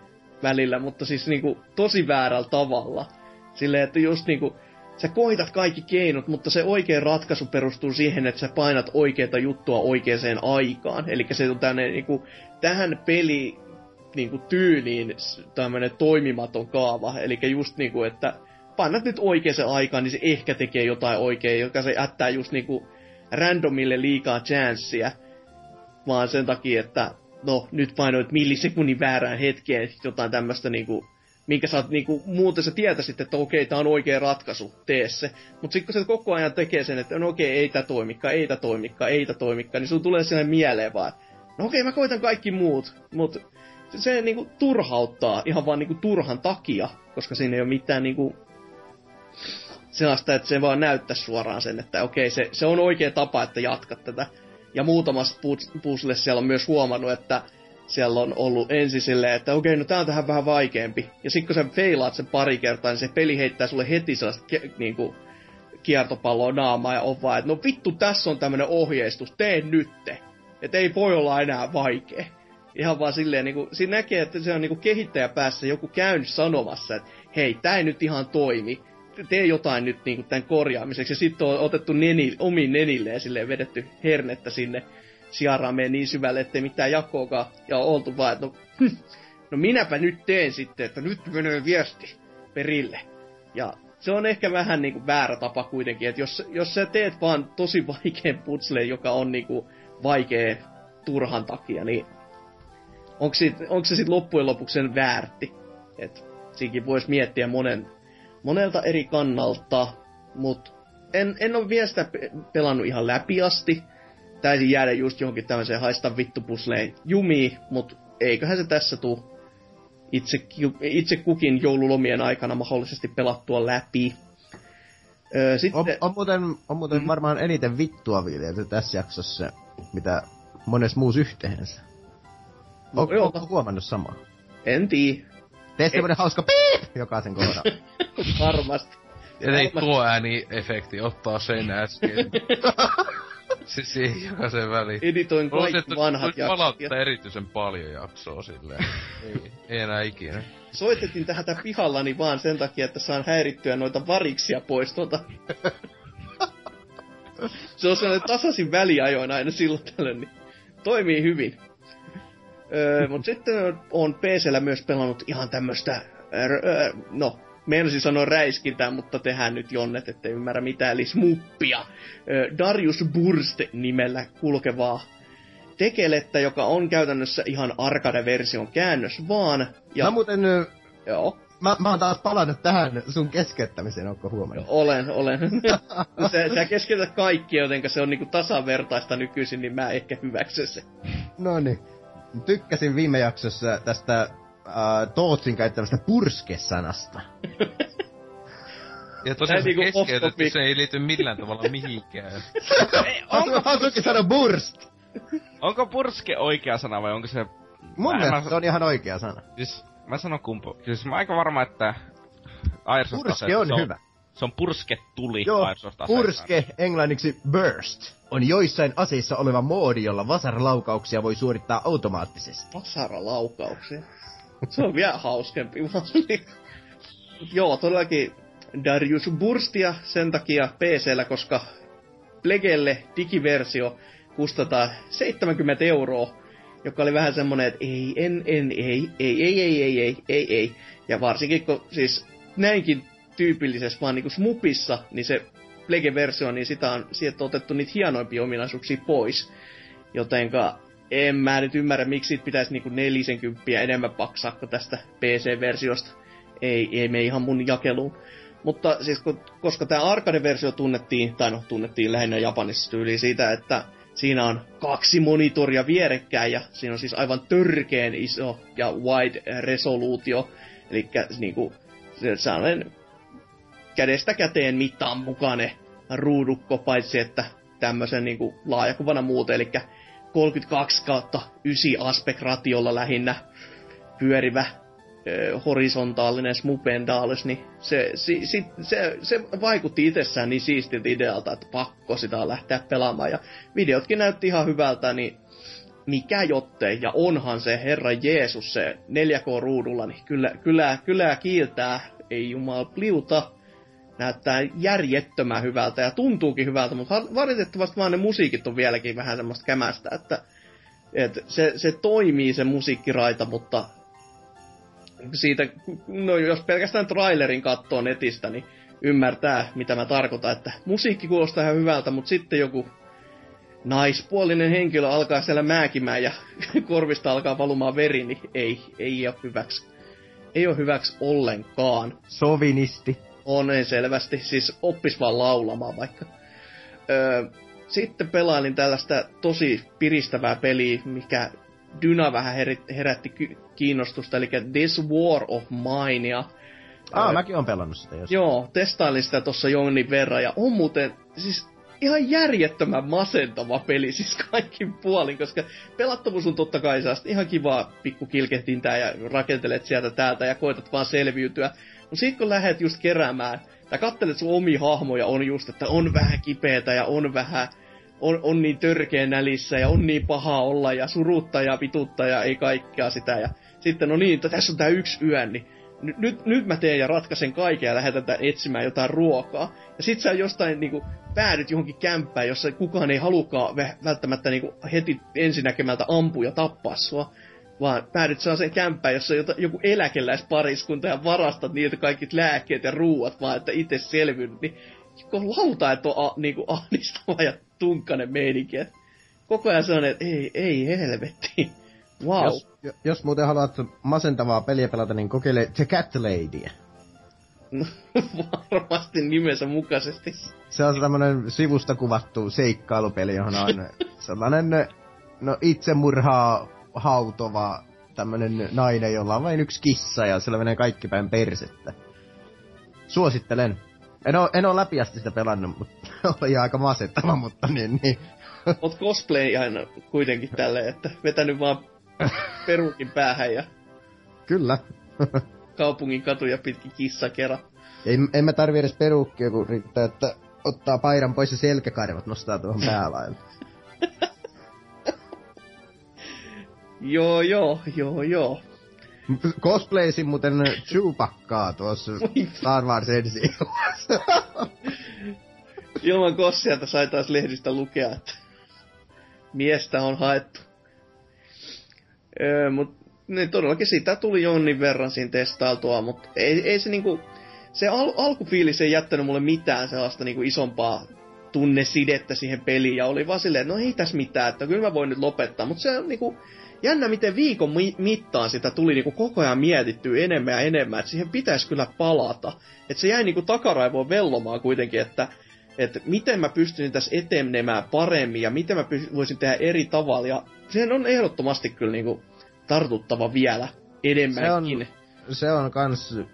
välillä, mutta siis niinku tosi väärällä tavalla. Silleen, että just niinku, sä koitat kaikki keinot, mutta se oikea ratkaisu perustuu siihen, että sä painat oikeaa juttua oikeaan aikaan. Eli se on tänne, niin kuin, tähän peli niin kuin, tyyliin tämmöinen toimimaton kaava. Eli just niin kuin, että painat nyt oikeaan aikaan, niin se ehkä tekee jotain oikein, joka se jättää just niin kuin, randomille liikaa chanssia. Vaan sen takia, että no nyt painoit millisekunnin väärään hetkeen jotain tämmöistä niinku minkä sä oot niinku, muuten sä tietäisit, että okei, tää on oikea ratkaisu, tee se. Mut sit kun se koko ajan tekee sen, että no okei, ei tää toimikaan, ei tää toimikaan, ei tää toimikaan, niin sun tulee sinne mieleen vaan, no okei, mä koitan kaikki muut, mut se, se niinku turhauttaa ihan vaan niinku turhan takia, koska siinä ei ole mitään niinku sellaista, että se vaan näyttää suoraan sen, että okei, se, se on oikea tapa, että jatkat tätä. Ja muutamassa puzzle siellä on myös huomannut, että siellä on ollut ensin silleen, että okei, no tää on tähän vähän vaikeampi. Ja sitten kun sä feilaat sen pari kertaa, niin se peli heittää sulle heti sellaista ke- niinku, kiertopalloa naamaa ja on vaan, että no vittu, tässä on tämmönen ohjeistus, tee nytte. Että ei voi olla enää vaikea. Ihan vaan silleen, niinku, siinä näkee, että se on niinku kehittäjä päässä joku käynyt sanomassa, että hei, tää ei nyt ihan toimi. Tee jotain nyt niinku tämän korjaamiseksi. Ja sitten on otettu neni, omiin nenilleen silleen vedetty hernettä sinne Siaraan menee niin syvälle, ettei mitään jakoakaan. Ja on oltu vaan, että no, hm, no minäpä nyt teen sitten, että nyt menee viesti perille. Ja se on ehkä vähän niinku väärä tapa kuitenkin, että jos, jos sä teet vaan tosi vaikean putsleen, joka on niinku vaikea turhan takia, niin onko, onko se sitten loppujen lopuksi sen väärti? että siinkin voisi miettiä monen, monelta eri kannalta, mutta en, en ole vielä sitä pelannut ihan läpi asti taisi jäädä just johonkin tämmöiseen haista vittupusleen jumiin, mutta eiköhän se tässä tuu itse, itse kukin joululomien aikana mahdollisesti pelattua läpi. Öö, sitten... on, on muuten, on muuten mm. varmaan eniten vittua viljelty tässä jaksossa, mitä monessa muussa yhteensä. No, onko huomannut samaa? En tiedä. Tee semmonen hauska piip jokaisen kohdalla. Varmasti. Ja ei tuo ääni-efekti ottaa sen äsken. Siis siihen jokaisen väliin. Editoin kaikki Olet, vanhat jaksot. Ja... erityisen paljon jaksoa silleen. ei, ei enää ikinä. Soitettiin tähän pihallani vaan sen takia, että saan häirittyä noita variksia pois tuota. Se on sellainen tasaisin väliajoin aina silloin tällöin, niin toimii hyvin. Öö, mutta sitten on PCllä myös pelannut ihan tämmöstä, öö, no, Meinasin sanoa räiskintää, mutta tehdään nyt jonnet, ettei ymmärrä mitään, eli smuppia. Darius Burst nimellä kulkevaa tekelettä, joka on käytännössä ihan arcade-version käännös vaan. Ja... Mä muuten... Joo. Mä, mä oon taas palannut tähän sun keskeyttämiseen, onko huomannut? Olen, olen. sä, sä keskeytät kaikki, joten se on niinku tasavertaista nykyisin, niin mä ehkä hyväksyn se. No niin. Tykkäsin viime jaksossa tästä äh, Tootsin käyttämästä purske-sanasta. Ja tosiaan niinku keskeytetty, se ei liity millään tavalla mihinkään. onko Hasuki sano burst? Onko purske oikea sana vai onko se... Mun mielestä mä... se on ihan oikea sana. Siis mä sanon kumpu. Siis mä aika varma, että Airsoft Purske on, on hyvä. Se on purske tuli Joo, purske englanniksi burst on joissain aseissa oleva moodi, jolla vasaralaukauksia voi suorittaa automaattisesti. Vasaralaukauksia? Se on vielä hauskempi. Joo, todellakin Darius Burstia sen takia PCllä, koska Plegelle digiversio kustataan 70 euroa, joka oli vähän semmonen, että ei, en, en, ei, ei, ei, ei, ei, ei, ei, ei. Ja varsinkin kun siis näinkin tyypillisessä vaan niinku smupissa, niin se Plege-versio, niin sitä on sieltä otettu niitä hienoimpia ominaisuuksia pois. Jotenka en mä nyt ymmärrä, miksi siitä pitäisi niinku 40 enemmän paksaa tästä PC-versiosta. Ei, ei me ihan mun jakeluun. Mutta siis koska tämä arcade-versio tunnettiin, tai no tunnettiin lähinnä Japanissa tyyliin siitä, että siinä on kaksi monitoria vierekkäin ja siinä on siis aivan törkeen iso ja wide resoluutio. Eli niinku, sellainen kädestä käteen mittaan mukainen ruudukko, paitsi että tämmöisen niinku laajakuvana muuten, eli 32 kautta 9 aspect ratiolla lähinnä pyörivä ö, horisontaalinen smupendaalis, niin se, si, si, se, se vaikutti itsessään niin siistiltä idealta, että pakko sitä lähteä pelaamaan. Ja videotkin näytti ihan hyvältä, niin mikä jottei, ja onhan se Herra Jeesus se 4K-ruudulla, niin kyllä, kyllä, kyllä kiiltää, ei jumal pliuta. Näyttää järjettömän hyvältä ja tuntuukin hyvältä, mutta valitettavasti vaan ne musiikit on vieläkin vähän semmoista kämästä, että, että se, se toimii se musiikkiraita, mutta siitä, no jos pelkästään trailerin katsoo netistä, niin ymmärtää, mitä mä tarkoitan, että musiikki kuulostaa ihan hyvältä, mutta sitten joku naispuolinen henkilö alkaa siellä määkimään ja korvista alkaa valumaan veri, niin ei, ei ole hyväksi. Ei ole hyväksi ollenkaan. Sovinisti. On selvästi, siis oppis vaan laulamaan vaikka. Öö, sitten pelailin tällaista tosi piristävää peliä, mikä Dyna vähän herätti kiinnostusta, eli This War of Mine. Ja, Ah, öö, mäkin on pelannut sitä jos. Joo, testailin sitä tuossa jonkin verran, ja on muuten, siis ihan järjettömän masentava peli siis kaikki puolin, koska pelattavuus on totta kai ihan kivaa pikku kilkehtintää ja rakentelet sieltä täältä ja koetat vaan selviytyä. Mutta sitten kun lähdet just keräämään, tai kattelet sun omi hahmoja, on just, että on vähän kipeätä ja on vähän, on, on niin törkeä nälissä ja on niin paha olla ja surutta ja pitutta ja ei kaikkea sitä. Ja sitten no niin, että tässä on tää yksi yö, niin nyt, nyt, nyt mä teen ja ratkaisen kaiken ja lähdetään etsimään jotain ruokaa. Ja sit sä jostain niinku päädyt johonkin kämppään, jossa kukaan ei halukaan välttämättä niinku heti ensinäkemältä ampua ja tappaa sua. Vaan päädyt sen kämppään, jossa on joku eläkeläispariskunta ja varastat niiltä kaikki lääkkeet ja ruuat, vaan että itse selvyn. Niin kun lauta, että on a, niinku ahdistava ja tunkanen meininki. Koko ajan se on, että ei, ei helvetti. Wow. Jos, jos muuten haluat masentavaa peliä pelata, niin kokeile The Cat Ladyä. No, varmasti nimensä mukaisesti. Se on tämmönen sivusta kuvattu seikkailupeli, johon on sellainen no, itsemurhaa hautova tämmönen nainen, jolla on vain yksi kissa ja sillä menee kaikki päin persettä. Suosittelen. En oo, en oo läpiästi sitä pelannut, mutta oli aika masettava, mutta niin, niin. Oot cosplay aina kuitenkin tälleen, että vetänyt vaan perukin päähän ja... Kyllä. kaupungin katuja pitkin kera. Ei, en mä tarvi edes perukkia, kun riittää, että ottaa paidan pois ja selkäkarvat nostaa tuohon päälaille. Joo, joo, joo, joo. Cosplaysin muuten Chewbackaa tuossa Star Wars ensi Ilman kossialta sai taas lehdistä lukea, että miestä on haettu. Öö, mut niin todellakin sitä tuli jonnin verran siinä testailtua, mutta ei, ei se niinku... Se al- alkufiilis ei jättänyt mulle mitään sellaista niinku isompaa tunnesidettä siihen peliin, ja oli vaan silleen, no ei tässä mitään, että kyllä mä voin nyt lopettaa, mutta se on niinku jännä, miten viikon mi- mittaan sitä tuli niinku koko ajan mietittyä enemmän ja enemmän, että siihen pitäisi kyllä palata. Että se jäi niinku takaraivoon vellomaan kuitenkin, että että miten mä pystyn tässä etenemään paremmin ja miten mä py- voisin tehdä eri tavalla. Ja se on ehdottomasti kyllä niinku tartuttava vielä enemmänkin. Se on, se on kans, uh,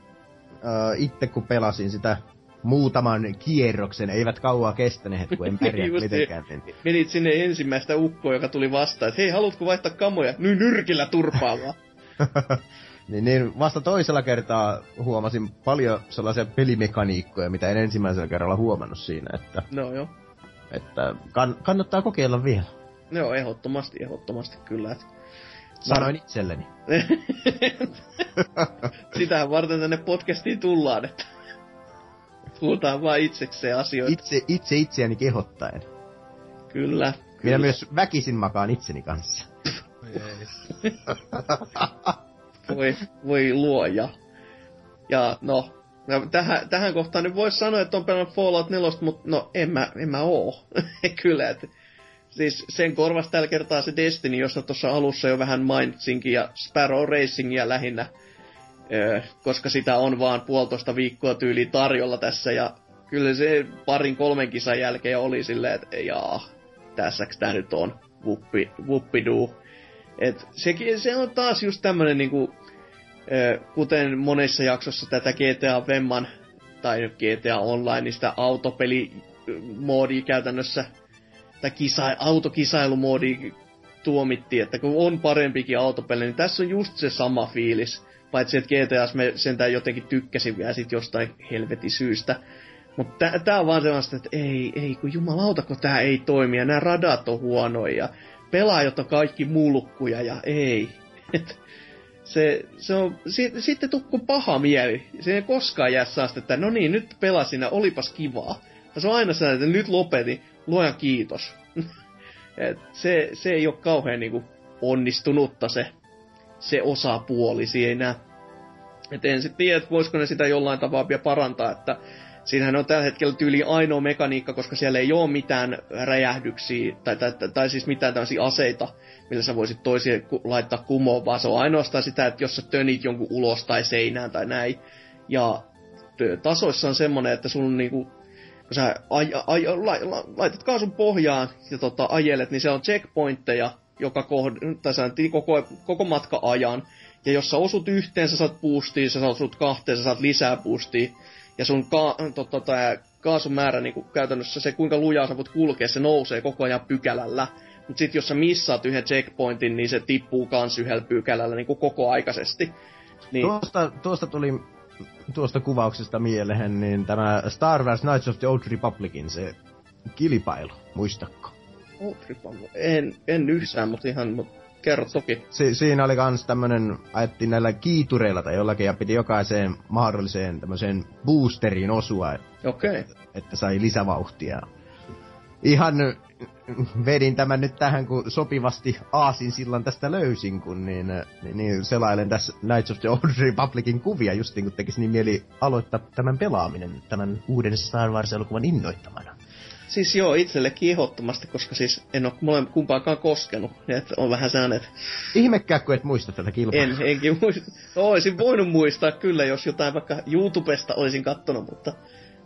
itse kun pelasin sitä muutaman kierroksen, eivät kauaa kestäneet, kun en pärjää mitenkään. Menit sinne ensimmäistä ukkoa, joka tuli vastaan, että hei, haluatko vaihtaa kamoja? Nyt nyrkillä turpaavaa. niin, niin, vasta toisella kertaa huomasin paljon sellaisia pelimekaniikkoja, mitä en ensimmäisellä kerralla huomannut siinä, että... No joo. Että kann- kannattaa kokeilla vielä. Joo, ehdottomasti, ehdottomasti kyllä. Että Sanoin itselleni. Sitähän varten tänne podcastiin tullaan, että puhutaan vaan itsekseen asioita. Itse, itse itseäni kehottaen. Kyllä. Minä kyllä. myös väkisin makaan itseni kanssa. voi, voi luoja. Ja no, no tähän, tähän kohtaan nyt voisi sanoa, että on pelannut Fallout 4, mutta no en mä, en mä oo. Kyllä, että siis sen korvas tällä kertaa se Destiny, josta tuossa alussa jo vähän mainitsinkin, ja Sparrow Racingia lähinnä, koska sitä on vaan puolitoista viikkoa tyyli tarjolla tässä, ja kyllä se parin kolmen kisan jälkeen oli silleen, että jaa, tässäks tää nyt on, wuppi, wuppidu. Et sekin, se on taas just tämmönen niinku, öö, kuten monessa jaksossa tätä GTA Vemman, tai GTA Onlineista autopeli moodi käytännössä tai kisa, autokisailumoodi tuomittiin, että kun on parempikin autopeli, niin tässä on just se sama fiilis. Paitsi, että GTAs me sentään jotenkin tykkäsin vielä sit jostain helvetin syystä. Mutta tää on vaan sellaista, että ei, ei, kun jumalauta, kun tää ei toimi, ja nämä radat on huonoja, ja pelaajat on kaikki mulkkuja, ja ei. Et, se, se on, si, sitten tukku paha mieli. Se ei koskaan jää saa että no niin, nyt pelasin ja olipas kivaa. Se on aina sellainen, että nyt lopetin, luojan kiitos. Et se, se ei ole kauhean niinku onnistunutta se, se osapuoli siinä. Et en sitten tiedä, että voisiko ne sitä jollain tapaa vielä parantaa, että siinähän on tällä hetkellä tyyli ainoa mekaniikka, koska siellä ei ole mitään räjähdyksiä, tai, tai, tai, tai siis mitään tämmöisiä aseita, millä sä voisit toisia laittaa kumoon, vaan se on ainoastaan sitä, että jos sä tönit jonkun ulos tai seinään tai näin. Ja tasoissa on semmonen, että sun niinku, kun sä aj, aj, la, la, laitat kaasun pohjaan ja tota, ajelet, niin se on checkpointteja, joka kohd, koko, koko matka ajan. Ja jos sä osut yhteen, sä saat boostia, sä osut kahteen, sä saat lisää boostia. Ja sun ka, tota, tää kaasun määrä niin käytännössä se, kuinka lujaa sä voit kulkea, se nousee koko ajan pykälällä. Mutta sitten jos sä missaat yhden checkpointin, niin se tippuu kans yhdellä pykälällä niin koko aikaisesti. Niin... Tuosta, tuosta tuli tuosta kuvauksesta mieleen, niin tämä Star Wars Knights of the Old Republicin se kilpailu, muistakko? Republic? En, en yhtään, mutta ihan, mut kerro toki. Si- siinä oli kans tämmönen, ajettiin näillä kiitureilla tai jollakin, ja piti jokaiseen mahdolliseen tämmöiseen boosteriin osua. Okei. Okay. Että, että sai lisävauhtia. Ihan vedin tämän nyt tähän, kun sopivasti aasin sillan tästä löysin, kun niin, niin, niin selailen tässä Knights of the Old Republicin kuvia, just niin kun tekisi niin mieli aloittaa tämän pelaaminen tämän uuden Star Wars-elokuvan innoittamana. Siis joo, itsellekin ehdottomasti, koska siis en ole mole kumpaakaan koskenut. Että on vähän sellainen, että... Ihmekään, kun et muista tätä kilpailua. En, enkin muista. No, olisin voinut muistaa kyllä, jos jotain vaikka YouTubesta olisin kattonut, mutta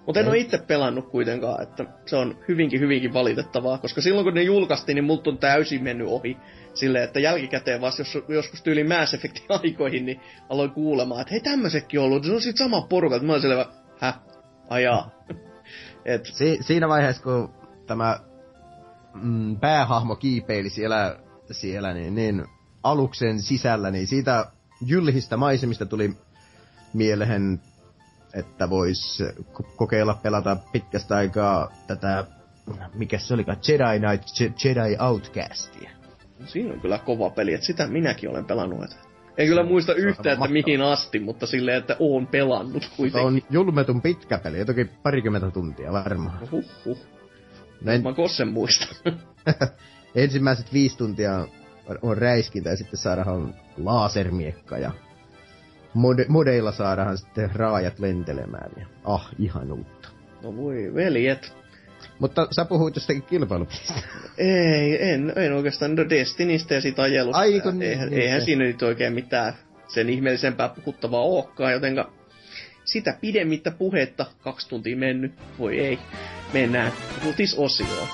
mutta en ole itse pelannut kuitenkaan, että se on hyvinkin, hyvinkin valitettavaa, koska silloin kun ne julkaistiin, niin multa on täysin mennyt ohi. Silleen, että jälkikäteen vasta jos, joskus tyyli Mass Effectin aikoihin, niin aloin kuulemaan, että hei tämmöisetkin on ollut, se on siitä sama porukka, että mä olin selvä, hä, ajaa. Et... Si- siinä vaiheessa, kun tämä mm, päähahmo kiipeili siellä, siellä niin, niin aluksen sisällä, niin siitä jyllihistä maisemista tuli mieleen että vois kokeilla pelata pitkästä aikaa tätä, mikä se olikaan, Jedi Knight, Jedi Outcastia. Siinä on kyllä kova peli, että sitä minäkin olen pelannut. Että en kyllä muista yhtään, että mihin asti, mutta silleen, että oon pelannut kuitenkin. on julmetun pitkä peli, jotenkin parikymmentä tuntia varmaan. Huhhuh. Näin... Mä kossen muista. Ensimmäiset viisi tuntia on, räiskintä ja sitten saadaan lasermiekka ja mod- modeilla saadaan sitten raajat lentelemään. Ja, ah, ihan uutta. No voi veljet. Mutta sä puhuit jostakin kilpailupista. Ei, en, en oikeastaan no Destinistä ja siitä ajelusta. Ai, kun eihän, niin, eihän siinä nyt oikein mitään sen ihmeellisempää puhuttavaa olekaan, jotenka sitä pidemmittä puhetta, kaksi tuntia mennyt, voi ei, mennään uutisosioon.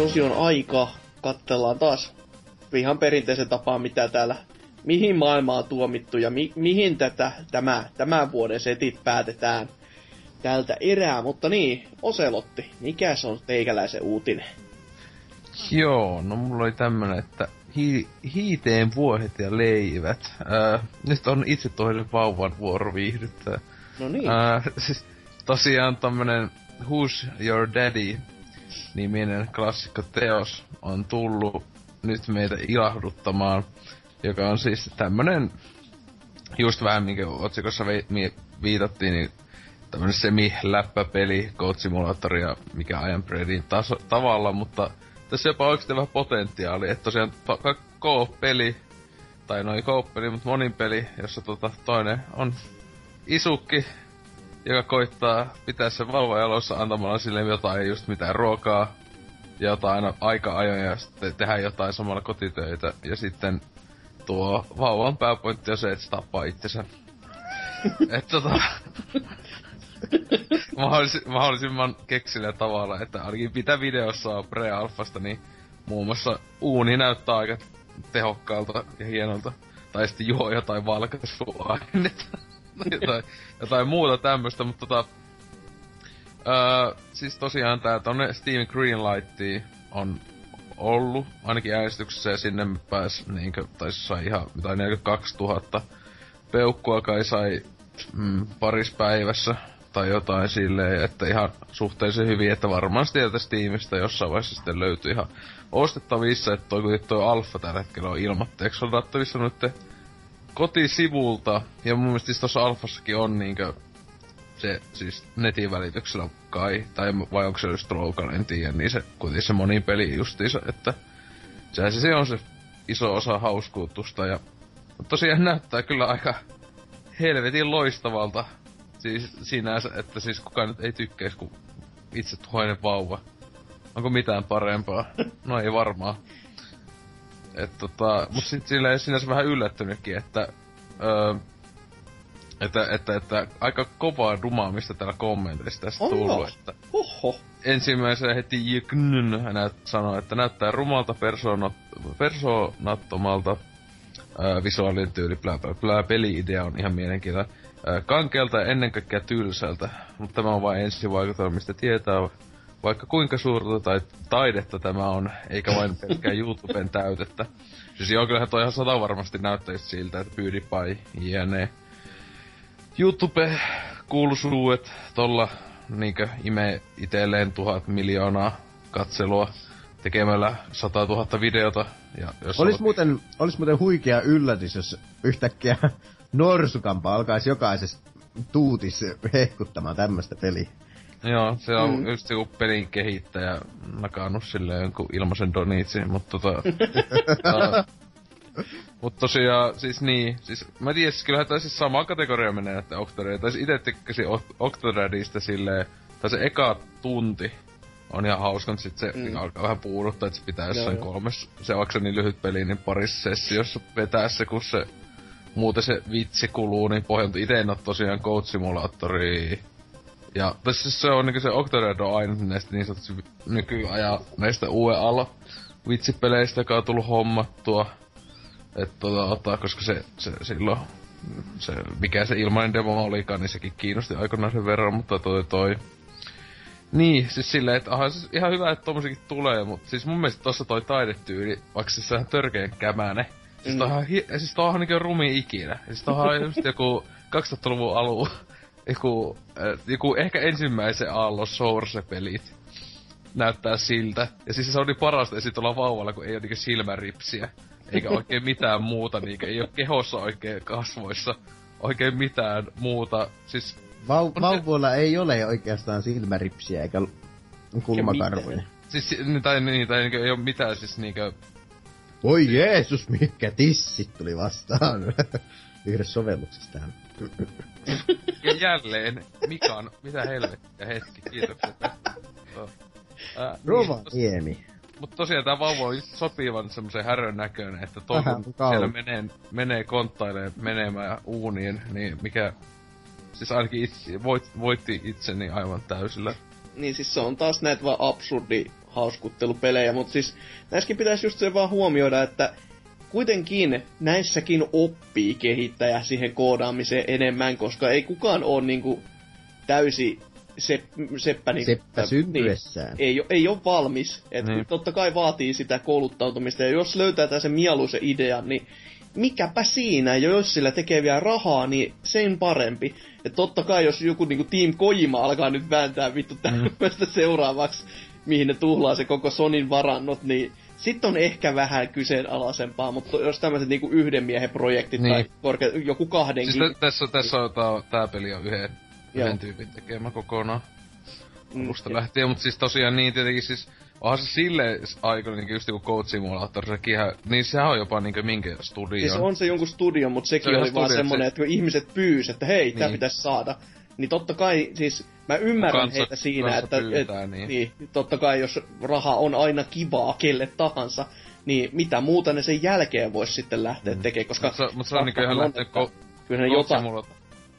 Uutisosion aika. Katsellaan taas ihan perinteisen tapaan, mitä täällä, mihin maailma on tuomittu ja mi, mihin tätä, tämä, tämän vuoden setit päätetään tältä erää. Mutta niin, Oselotti, mikä se on teikäläisen uutinen? Joo, no mulla oli tämmönen, että hi- hiiteen vuohet ja leivät. Äh, nyt on itse toinen vauvan vuoro viihdyttää. No niin. Äh, siis tosiaan tämmönen Who's Your Daddy niminen klassikko teos on tullut nyt meitä ilahduttamaan, joka on siis tämmönen, just vähän minkä otsikossa vi- viitattiin, niin tämmönen semi-läppäpeli, Simulator ja mikä ajan taso- tavalla, mutta tässä jopa oikeasti vähän potentiaali, että tosiaan to- peli tai noin kooppeli, mutta monin peli, jossa tota, toinen on isukki, joka koittaa pitää sen vauvan jalossa antamalla sille jotain just mitään ruokaa, jotain aika ajoja ja sitten tehdä jotain samalla kotitöitä. Ja sitten tuo vauvan pääpointti on se, että se tappaa itsensä. Et tota... mahdollis, mahdollisimman keksillä tavalla, että ainakin mitä videossa on pre-alfasta, niin muun muassa uuni näyttää aika tehokkaalta ja hienolta. Tai sitten juo jotain valkaisuainetta. jotain, jotain muuta tämmöstä, mutta tota... Öö, siis tosiaan tää tonne Steam Greenlightiin on ollut, ainakin äänestyksessä, ja sinne pääs niinkö, tai sai ihan, mitä 42 000 peukkua kai sai mm, paris päivässä, tai jotain silleen, että ihan suhteellisen hyvin, että varmaan sieltä Steamista jossain vaiheessa sitten löytyy ihan ostettavissa, että toi, toi alfa tällä hetkellä on ilmatteeksi ladattavissa nyt kotisivulta, ja mun mielestä siis tossa alfassakin on niinkö se siis netin välityksellä kai, tai vai onko se just Local, en tiedä, niin se kuitenkin se monin peli justiinsa, että se, se on se iso osa hauskuutusta, ja tosiaan näyttää kyllä aika helvetin loistavalta, siis sinänsä, että siis kukaan nyt ei tykkäisi, kun itse tuhoinen vauva. Onko mitään parempaa? No ei varmaan. Et tota, mut sit silleen sinänsä vähän yllättynytkin, että öö, että, että, että aika kovaa dumaamista täällä kommenteissa tästä On tullut, että Oho. ensimmäisenä heti Jyknyn näet sanoo, että näyttää rumalta persoonat, persoonattomalta ää, visuaalinen tyyli, blää, blää, blää, peli-idea on ihan mielenkiintoinen. Kankealta ja ennen kaikkea tylsältä, mutta tämä on vain ensivaikutelma, mistä tietää, vaikka kuinka suurta tai taidetta tämä on, eikä vain pelkkää YouTuben täytettä. Siis joo, kyllähän toi ihan sata varmasti näyttäisi siltä, että PewDiePie, jne. YouTube-kuuluisuudet tolla niinkö imee itelleen tuhat miljoonaa katselua tekemällä sata tuhatta videota. Ja jos Olis olet- muuten, olis muuten huikea yllätys, jos yhtäkkiä Norsukampa alkaisi jokaisessa tuutis hehkuttamaan tämmöstä peliä. Joo, se on Mm. just joku pelin kehittäjä nakannut silleen jonkun ilmaisen donitsin, mutta tota... mut tosiaan, siis niin, siis mä tiedän, siis kyllähän tää siis sama kategoria menee näitä Octoradia, tai siis ite tykkäsin Oct- Octoradista silleen, tai se eka tunti on ihan hauska, mutta sit se Mm. alkaa vähän puuduttaa, että se pitää jossain Joo, joo. kolmes, se vaikka niin lyhyt peli, niin parissa sessiossa vetää se, kun se muuten se vitsi kuluu, niin pohjalta ite en oo tosiaan Code Simulatoria ja tässä siis se on niinku se Octorad on ainut näistä niin sanotusti nykyajan näistä alo vitsipeleistä, joka on tullut hommattua. Et tota, ottaa, koska se, se silloin, se, mikä se ilmainen demo olikaan, niin sekin kiinnosti aikoinaan sen verran, mutta toi toi. Niin, siis silleen, että aha, siis ihan hyvä, että tommosikin tulee, mutta siis mun mielestä tossa toi taidetyyli, vaikka siis se on törkeen kämäne, siis Mm. toi on, hi- siis toi on niinku rumi ikinä. Siis toi on just joku 2000-luvun alun joku, äh, joku ehkä ensimmäisen aallon Source-pelit näyttää siltä. Ja siis se on niin parasta esit olla vauvalla, kun ei ole niinku silmäripsiä. Eikä oikein mitään muuta, niinku ei ole kehossa oikein kasvoissa oikein mitään muuta. Siis Vau, vauvoilla ei ole oikeastaan silmäripsiä eikä kulmakarvoja. Siis, ni- tai, niin, tai niinku, ei ole mitään siis niinkö... Voi Jeesus, mitkä tissit tuli vastaan. Yhdessä sovelluksessa tähän. Ja jälleen, Mikan, mitä helvettiä hetki, kiitoksia. Joo. Ää, niin, Rovaniemi. Mutta tosiaan tää vauva on sopivan semmoisen härön näköinen, että toi Vähän kun siellä menee, menee konttailee menemään uuniin, niin mikä... Siis ainakin itse, voit, voitti itseni aivan täysillä. Niin siis se on taas näitä vaan absurdi hauskuttelupelejä, mutta siis näissäkin pitäisi just se vaan huomioida, että kuitenkin näissäkin oppii kehittäjä siihen koodaamiseen enemmän, koska ei kukaan ole niinku täysi sepp, seppä, niinku, Seppä syntyessään. ei, oo- ei ole valmis. Et Niin. Totta kai vaatii sitä kouluttautumista, ja jos löytää tällaisen mieluisen idean, niin mikäpä siinä, ja jos sillä tekee vielä rahaa, niin sen parempi. Ja totta kai, jos joku niinku Team Kojima alkaa nyt vääntää vittu tämmöistä seuraavaksi, mihin ne tuhlaa se koko Sonin varannot, niin sitten on ehkä vähän kyseenalaisempaa, mutta jos tämmöiset niinku yhden miehen projektit Niin. tai korke, joku kahdenkin, Siis tä- tässä, tässä on tää, tää peli on yhden, Joo. yhden tyypin tekemä kokonaan mm, alusta lähtien, mutta siis tosiaan niin tietenkin siis onhan se sille aikana niinku just joku Code Simulator, sekin ihan, niin sehän on jopa niinku minkä studio. Siis on se jonkun studio, mutta sekin Se on oli vaan semmonen, se- että kun ihmiset pyys, että hei, tää Niin. pitäisi saada. Niin totta kai, siis mä ymmärrän Kansa- heitä siinä, että pyytää, et, niin. niin, totta kai jos raha on aina kivaa kelle tahansa, niin mitä muuta ne sen jälkeen voisi sitten lähteä tekemään, koska Mut se, mut se on niinku ihan lähtenyt ko- kyllä ne jotain Simulator-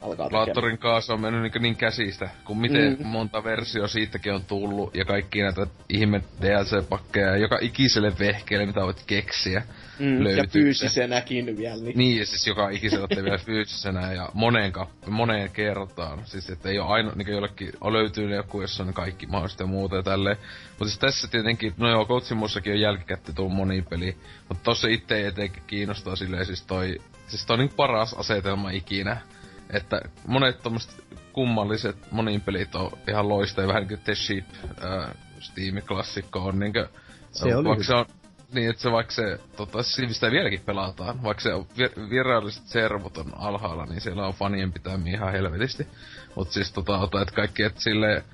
alkaa. Laattorin kanssa on mennyt niin, niin käsistä, kun miten Mm. mm. monta versio siitäkin on tullut, ja kaikki näitä ihme DLC-pakkeja, joka ikiselle vehkeelle, mitä voit keksiä, Mm, ja löytyy fyysisenäkin vielä. Niin. Niin, ja siis joka ikisellä ottaa vielä fyysisenä ja moneen, kap- moneen kertaan. Siis että ei ole aina, niin jollekin on löytyy ne joku, jossa on kaikki mahdollista ja muuta ja tälleen. Mutta siis tässä tietenkin, no joo, Coatsimussakin on jälkikäteen tullut moni peli. Mutta tossa itse ei etenkin kiinnostaa silleen siis toi, siis toi on niin paras asetelma ikinä. Että monet tommoset kummalliset monin pelit on ihan loistavia, vähän niin kuin The Ship, äh, Steam-klassikko on niinkö, Se oli vaikka se on, niin, että se vaikka se, tota, sitä vieläkin pelataan, vaikka se vir- viralliset servut on alhaalla, niin siellä on fanien pitämiä ihan helvetisti. Mut siis tota, ota, että kaikki, että silleen,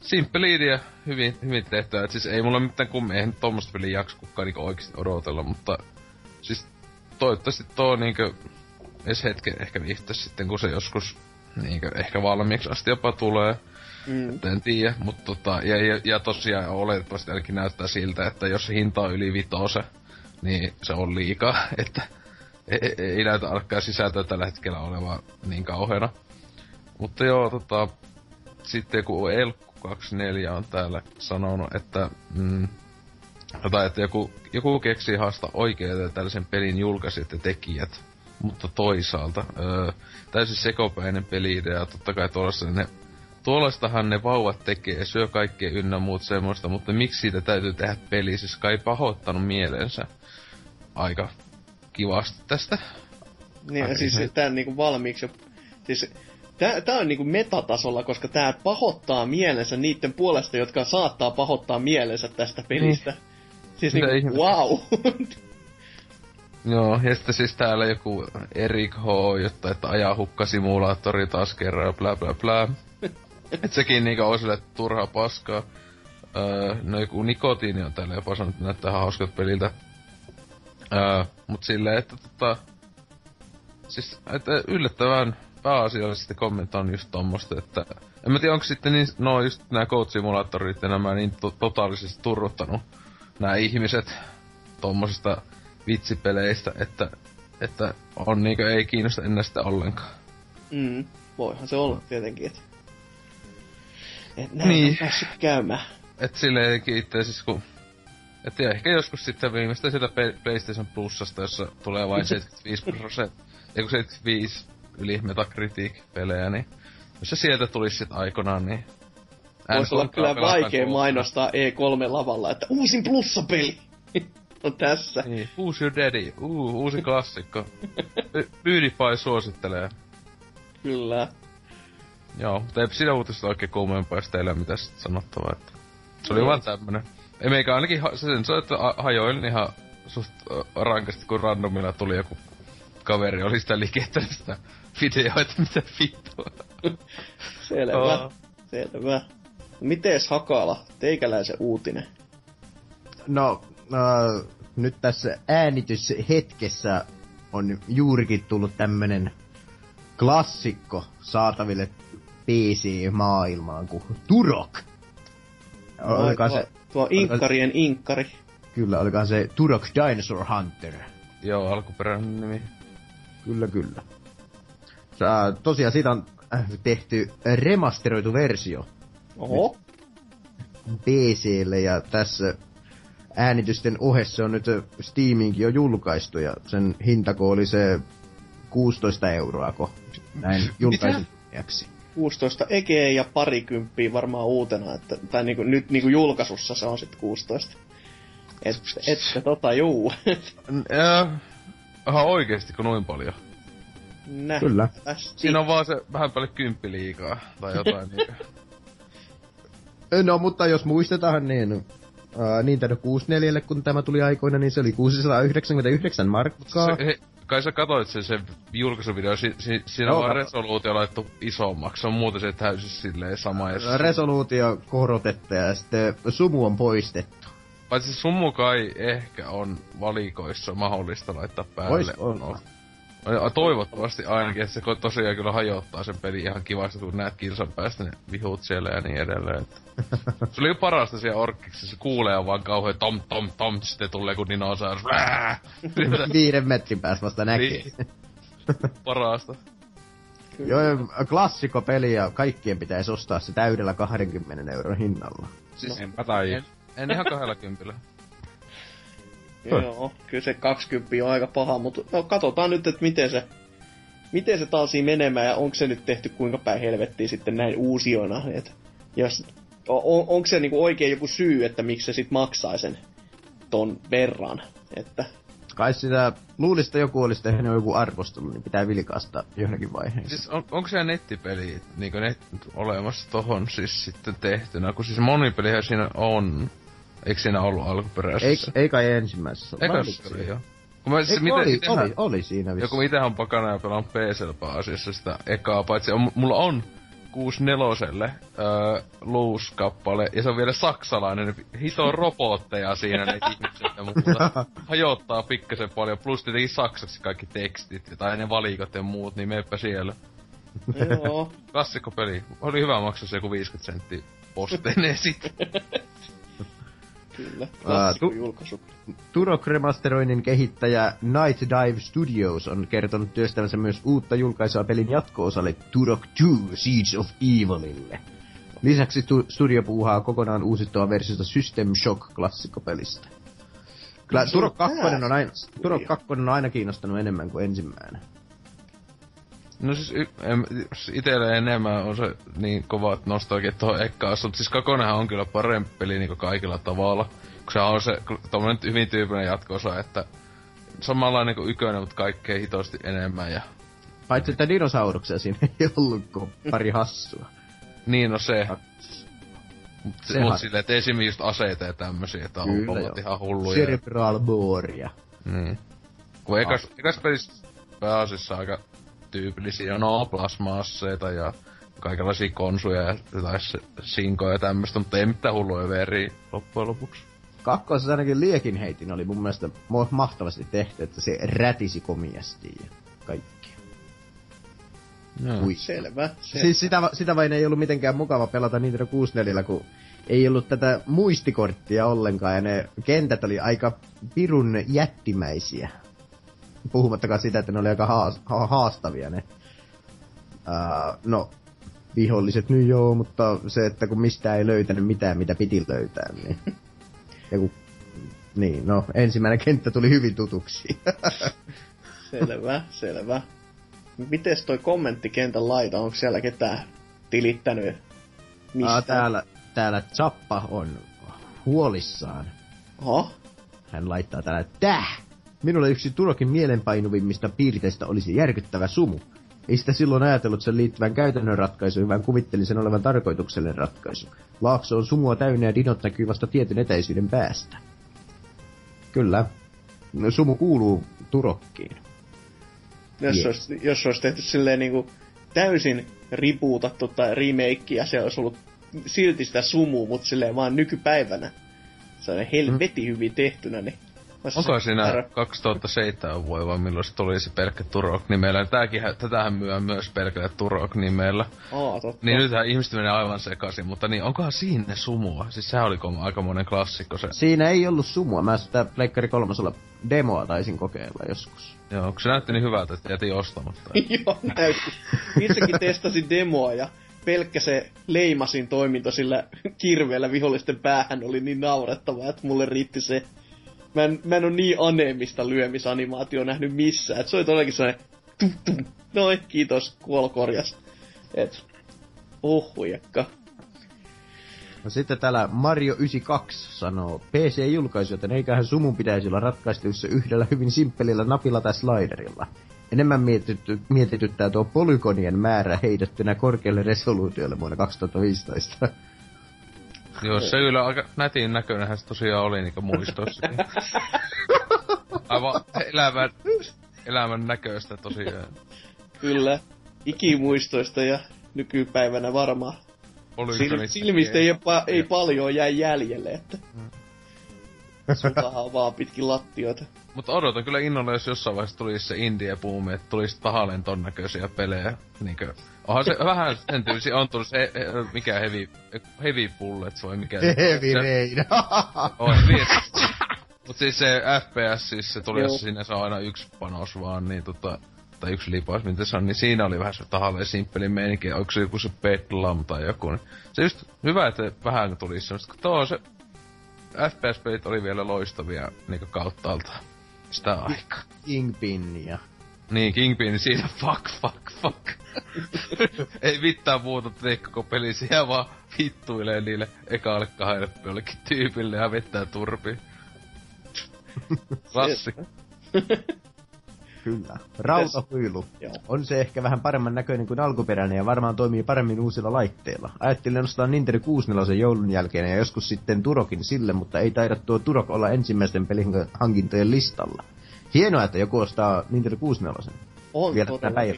simppeli ja hyvin, hyvin tehtyä. Et siis ei mulla mitään kummi, eihän tommoista peliä jaksa kukaan niinku oikeesti odotella, mutta siis toivottavasti tuo niinkö edes hetken ehkä viihtäisi sitten, kun se joskus niinkö ehkä valmiiksi asti jopa tulee. Mm. Että en tiedä, mutta tota, ja, ja, ja tosiaan oletettavasti ainakin näyttää siltä, että jos hinta on yli vitose, niin se on liikaa, että ei, ei, ei näytä alkaa sisältöä tällä hetkellä olevaa niin kauheana. Mutta joo, tota, sitten kun Elkku 24 on täällä sanonut, että mm, tai että joku, joku keksii haastaa oikeita tällaisen pelin julkaisijat ja tekijät, mutta toisaalta öö, täysin sekopäinen peli-idea, totta kai tuollaista ne Tuollaistahan ne vauvat tekee, syö kaikkea ynnä muut semmoista, mutta miksi siitä täytyy tehdä peli, siis kai pahoittanut mielensä aika kivasti tästä. Niin, Ai, siis se- tää niinku valmiiksi jo... Siis, tää, tää on niinku metatasolla, koska tää pahoittaa mielensä niiden puolesta, jotka saattaa pahoittaa mielensä tästä pelistä. Siis Mitä niinku, ihmettä? wow! Joo, ja sitten siis täällä joku Erik H. jotta, että ajaa hukkasimulaattori taas kerran ja bla bla bla. Et sekin niinku on sille turhaa paskaa. Öö, no joku nikotiini on täällä jopa sanonut, että näyttää hauskat peliltä. Öö, mut silleen, että tota... Siis, että yllättävän pääasiallisesti kommentti on just tommosta, että... En mä tiedä, onko sitten niin, no just nää Code Simulatorit ja nämä niin to- totaalisesti turruttanut nämä ihmiset tommosista vitsipeleistä, että, että on niinkö ei kiinnosta enää sitä ollenkaan. mm, voihan se olla tietenkin, että... Et näin Niin. on päässyt käymään. Et silleen itse siis kun... Et ja ehkä joskus sitten viimeistä Pe- PlayStation Plusasta, jossa tulee vain 75 prosenttia, ei kun 75 yli Metacritic-pelejä, niin jos se sieltä tulisi sit aikanaan, niin... Voisi olla N3 kyllä vaikea mainostaa E3-lavalla, että uusin plussapeli on tässä. Niin, Who's Your Daddy? Uu, uusi klassikko. PewDiePie suosittelee. Kyllä. Joo, mutta ei siinä uutista oikein kuumempaa, jos teillä ei ole mitään sit sanottavaa. Että se oli Ei. vaan tämmönen. Ei meikä ainakin ha- se sen soi, että ha- hajoilin ihan suht rankasti, kun randomilla tuli joku kaveri, oli sitä liikettänyt sitä videoita, mitä vittua. Selvä. Oo. Selvä. Mites Hakala, teikäläisen uutinen? No, äh, nyt tässä äänityshetkessä on juurikin tullut tämmönen klassikko saataville PC-maailmaan kuin Turok. Olikohan tuo, se, tuo inkkarien inkkari. kyllä, olikohan se Turok Dinosaur Hunter. Joo, alkuperäinen nimi. Kyllä, kyllä. Sä, tosiaan siitä on äh, tehty remasteroitu versio Oho. PClle ja tässä äänitysten ohessa on nyt ö, Steamiinkin jo julkaistu ja sen hintako oli se 16 euroa, kun näin julkaisun kunniaksi. 16 egeä ja parikymppiä varmaan uutena, että, tai niinku, nyt niinku julkaisussa se on sitten 16. Et, että tota juu. Äh, Ihan oikeesti, kun noin paljon. Kyllä. Siinä on vaan se vähän paljon kymppi liikaa, tai jotain niinku. No, mutta jos muistetaan, niin uh, Nintendo 64, kun tämä tuli aikoina, niin se oli 699 markkaa. Se, he, kai sä katoit sen, sen julkaisuvideo, si, si, siinä Joo, on resoluutio laittu isommaksi, se on muuten se täysin silleen sama. Ja Resoluutio korotettu ja sitten sumu on poistettu. Paitsi sumu kai ehkä on valikoissa mahdollista laittaa päälle. Ois olla. Toivottavasti ainakin, että se tosiaan kyllä hajottaa sen peli ihan kivasti, kun näet kilsan päästä ne vihut siellä ja niin edelleen. Että. se oli parasta siellä orkkiksi, se kuulee vaan kauhean tom tom tom, sitten tulee kun dinosaurus. Vää! Viiden metrin päässä vasta näkee. Niin. parasta. Joo, klassikko peli ja kaikkien pitäisi ostaa se täydellä 20 euron hinnalla. Siis Enpä tai. en, en ihan kahdella kympillä. Joo, kyllä se 20 on aika paha, mutta no, katsotaan nyt, että miten se, miten se taas menemään ja onko se nyt tehty kuinka päin helvettiin sitten näin uusiona. Et jos, on, onko se niinku oikein joku syy, että miksi se sit maksaa sen ton verran. Että, Kai sitä luulisi, että joku olisi tehnyt joku arvostelu, niin pitää vilkaista johonkin vaiheessa. Siis on, onko se nettipeli niinku net, olemassa tohon siis sitten tehtynä? Kun siis monipelihän siinä on. Eikö siinä ollut Ei, alkuperäisessä? ei kai ensimmäisessä. Eikä oli joo. Kun mä siis Eikö miten, oli, itehän- oli, oli siinä Joku vissiin. itehän on pakana ja pelaan PCllä pääasiassa sitä ekaa, paitsi on, mulla on 64 öö, luuskappale, ja se on vielä saksalainen, ne hito robotteja siinä ne ihmiset ja muuta. Hajottaa pikkasen paljon, plus tietenkin saksaksi kaikki tekstit, tai ne valikot ja muut, niin meepä siellä. joo, Klassikko peli. Oli hyvä maksaa se joku 50 senttiä posteineen sit. Kyllä. tu- Klassikko julkaisu. Turok Remasteroinnin kehittäjä Night Dive Studios on kertonut työstävänsä myös uutta julkaisua pelin jatko-osalle Turok 2 Siege of Evilille. Lisäksi tu- studio puuhaa kokonaan uusittua versiota System Shock klassikkopelistä. Kyllä Turok 2 on, aina. Turok 2 on aina kiinnostanut enemmän kuin ensimmäinen. No siis em, itelle enemmän on se niin kova, että nostalgia tuohon ekkaan, mutta siis kakonenhan on kyllä parempi peli niin kaikilla tavalla. Kun se on se tommonen hyvin tyypillinen jatko että samanlainen kuin ykönen, mutta kaikkea hitosti enemmän ja Paitsi että dinosauruksia siinä ei ollut kuin pari hassua. niin no se. Mut, Se se mut silleen, että esimerkiksi just aseita ja tämmösiä, että on joo. ihan hulluja. Cerebral Borea. Niin. Kun ekas, ekas pelissä pääasiassa aika tyypillisiä, no plasma-asseita ja kaikenlaisia konsuja ja jotain se- sinkoja ja tämmöstä, mutta ei mitään hulluja veriä loppujen lopuksi. Kakkosessa ainakin liekin heitin oli mun mielestä mahtavasti tehty, että se rätisi komiasti ja kaikki. Joo. Ui. Selvä. selvä. Siis sitä, sitä vain ei ollut mitenkään mukava pelata Nintendo 64, kun ei ollut tätä muistikorttia ollenkaan, ja ne kentät oli aika pirun jättimäisiä. Puhumattakaan sitä, että ne oli aika haas, ha- haastavia ne. Uh, no, viholliset nyt joo, mutta se, että kun mistään ei löytänyt mitään, mitä piti löytää, niin... Ja kun, niin, no, ensimmäinen kenttä tuli hyvin tutuksi. Selvä, selvä. Mites toi kommenttikentän laita, onko siellä ketään tilittänyt? Mistä? Aa, täällä, täällä Zappa on huolissaan. Oho, Hän laittaa täällä, täh! Minulle yksi Turokin mielenpainuvimmista piirteistä olisi järkyttävä sumu. Ei sitä silloin ajatellut sen liittyvän käytännön ratkaisuun, vaan kuvittelin sen olevan tarkoituksellinen ratkaisu. Laakso on sumua täynnä ja dinot näkyy vasta tietyn etäisyyden päästä. Kyllä. No, sumu kuuluu Turokkiin. jos, Yes. olisi, jos olisi tehty silleen niinku täysin ripuutattu tai remake ja se olisi ollut silti sitä sumua, mutta silleen vaan nykypäivänä. Se on helveti hyvin tehtynä, niin... Onko siinä tarra- 2007 vuonna vai milloin se tuli se pelkkä Turok nimellä? Tääkin, tätähän myö myös pelkällä Turok nimellä. Aa, totta. Niin nythän ihmiset menee aivan sekaisin, mutta niin onkohan siinä sumua? Siis sehän oli aikamoinen klassikko se. Siinä ei ollut sumua. Mä sitä Pleikkari kolmosella demoa taisin kokeilla joskus. Joo, kun se näytti niin hyvältä, että jätin ostamatta. Joo, näytti. Itsekin testasin demoa ja pelkkä se leimasin toiminto sillä kirveellä vihollisten päähän oli niin naurettavaa, että mulle riitti se. Mä en, mä en oo niin aneemista lyömisanimaatio nähnyt missään. Et se oli todellakin sellainen tum, tum. Noin, kiitos, kuolokorjas. Et, ohujakka. No sitten täällä Mario 92 sanoo, PC-julkaisu, joten eiköhän sumun pitäisi olla ratkaistavissa yhdellä hyvin simppelillä napilla tai sliderilla. Enemmän mietitty, mietityttää tuo polygonien määrä heidettynä korkealle resoluutiolle vuonna 2015. Joo, se kyllä aika nätin näköinenhän se tosiaan oli niinku muistoissa. Aivan elämän, elämän näköistä tosiaan. Kyllä, ikimuistoista ja nykypäivänä varmaan. Sil, Polygonit silmistä ei, pa, ei paljon jää jäljelle, että Sutahaa vaan pitkin lattioita. Mutta odotan kyllä innolla, jos jossain vaiheessa tulisi se indie buumi, että tulisi tahalleen ton näköisiä pelejä. Niinkö, onhan se vähän sen tyysi, on tullut se, mikä heavy, heavy bullets vai mikä. Heavy Rain. On, niin. Mut siis se FPS, siis se tuli, jos sinne saa aina yksi panos vaan, niin tota, tai yksi lipaus, mitä se on, niin siinä oli vähän se tahalleen simppeli meininki, onko se joku se Bedlam tai joku, niin se just hyvä, että vähän tuli semmoista, kun tuo se FPS-pelit oli vielä loistavia niinku kauttaalta sitä aikaa. Kingpinia. Niin, Kingpin siinä fuck, fuck, fuck. Ei mitään muuta tee koko peli, siellä vaan vittuilee niille ekaalle kahdelle jollekin tyypille ja vettää turpi. Klassi. Kyllä. Rautahuilu. On se ehkä vähän paremman näköinen kuin alkuperäinen ja varmaan toimii paremmin uusilla laitteilla. Ajattelin nostaa Nintendo 64 joulun jälkeen ja joskus sitten Turokin sille, mutta ei taida tuo Turok olla ensimmäisten pelin hankintojen listalla. Hienoa, että joku ostaa Nintendo 64. On Vielä tänä.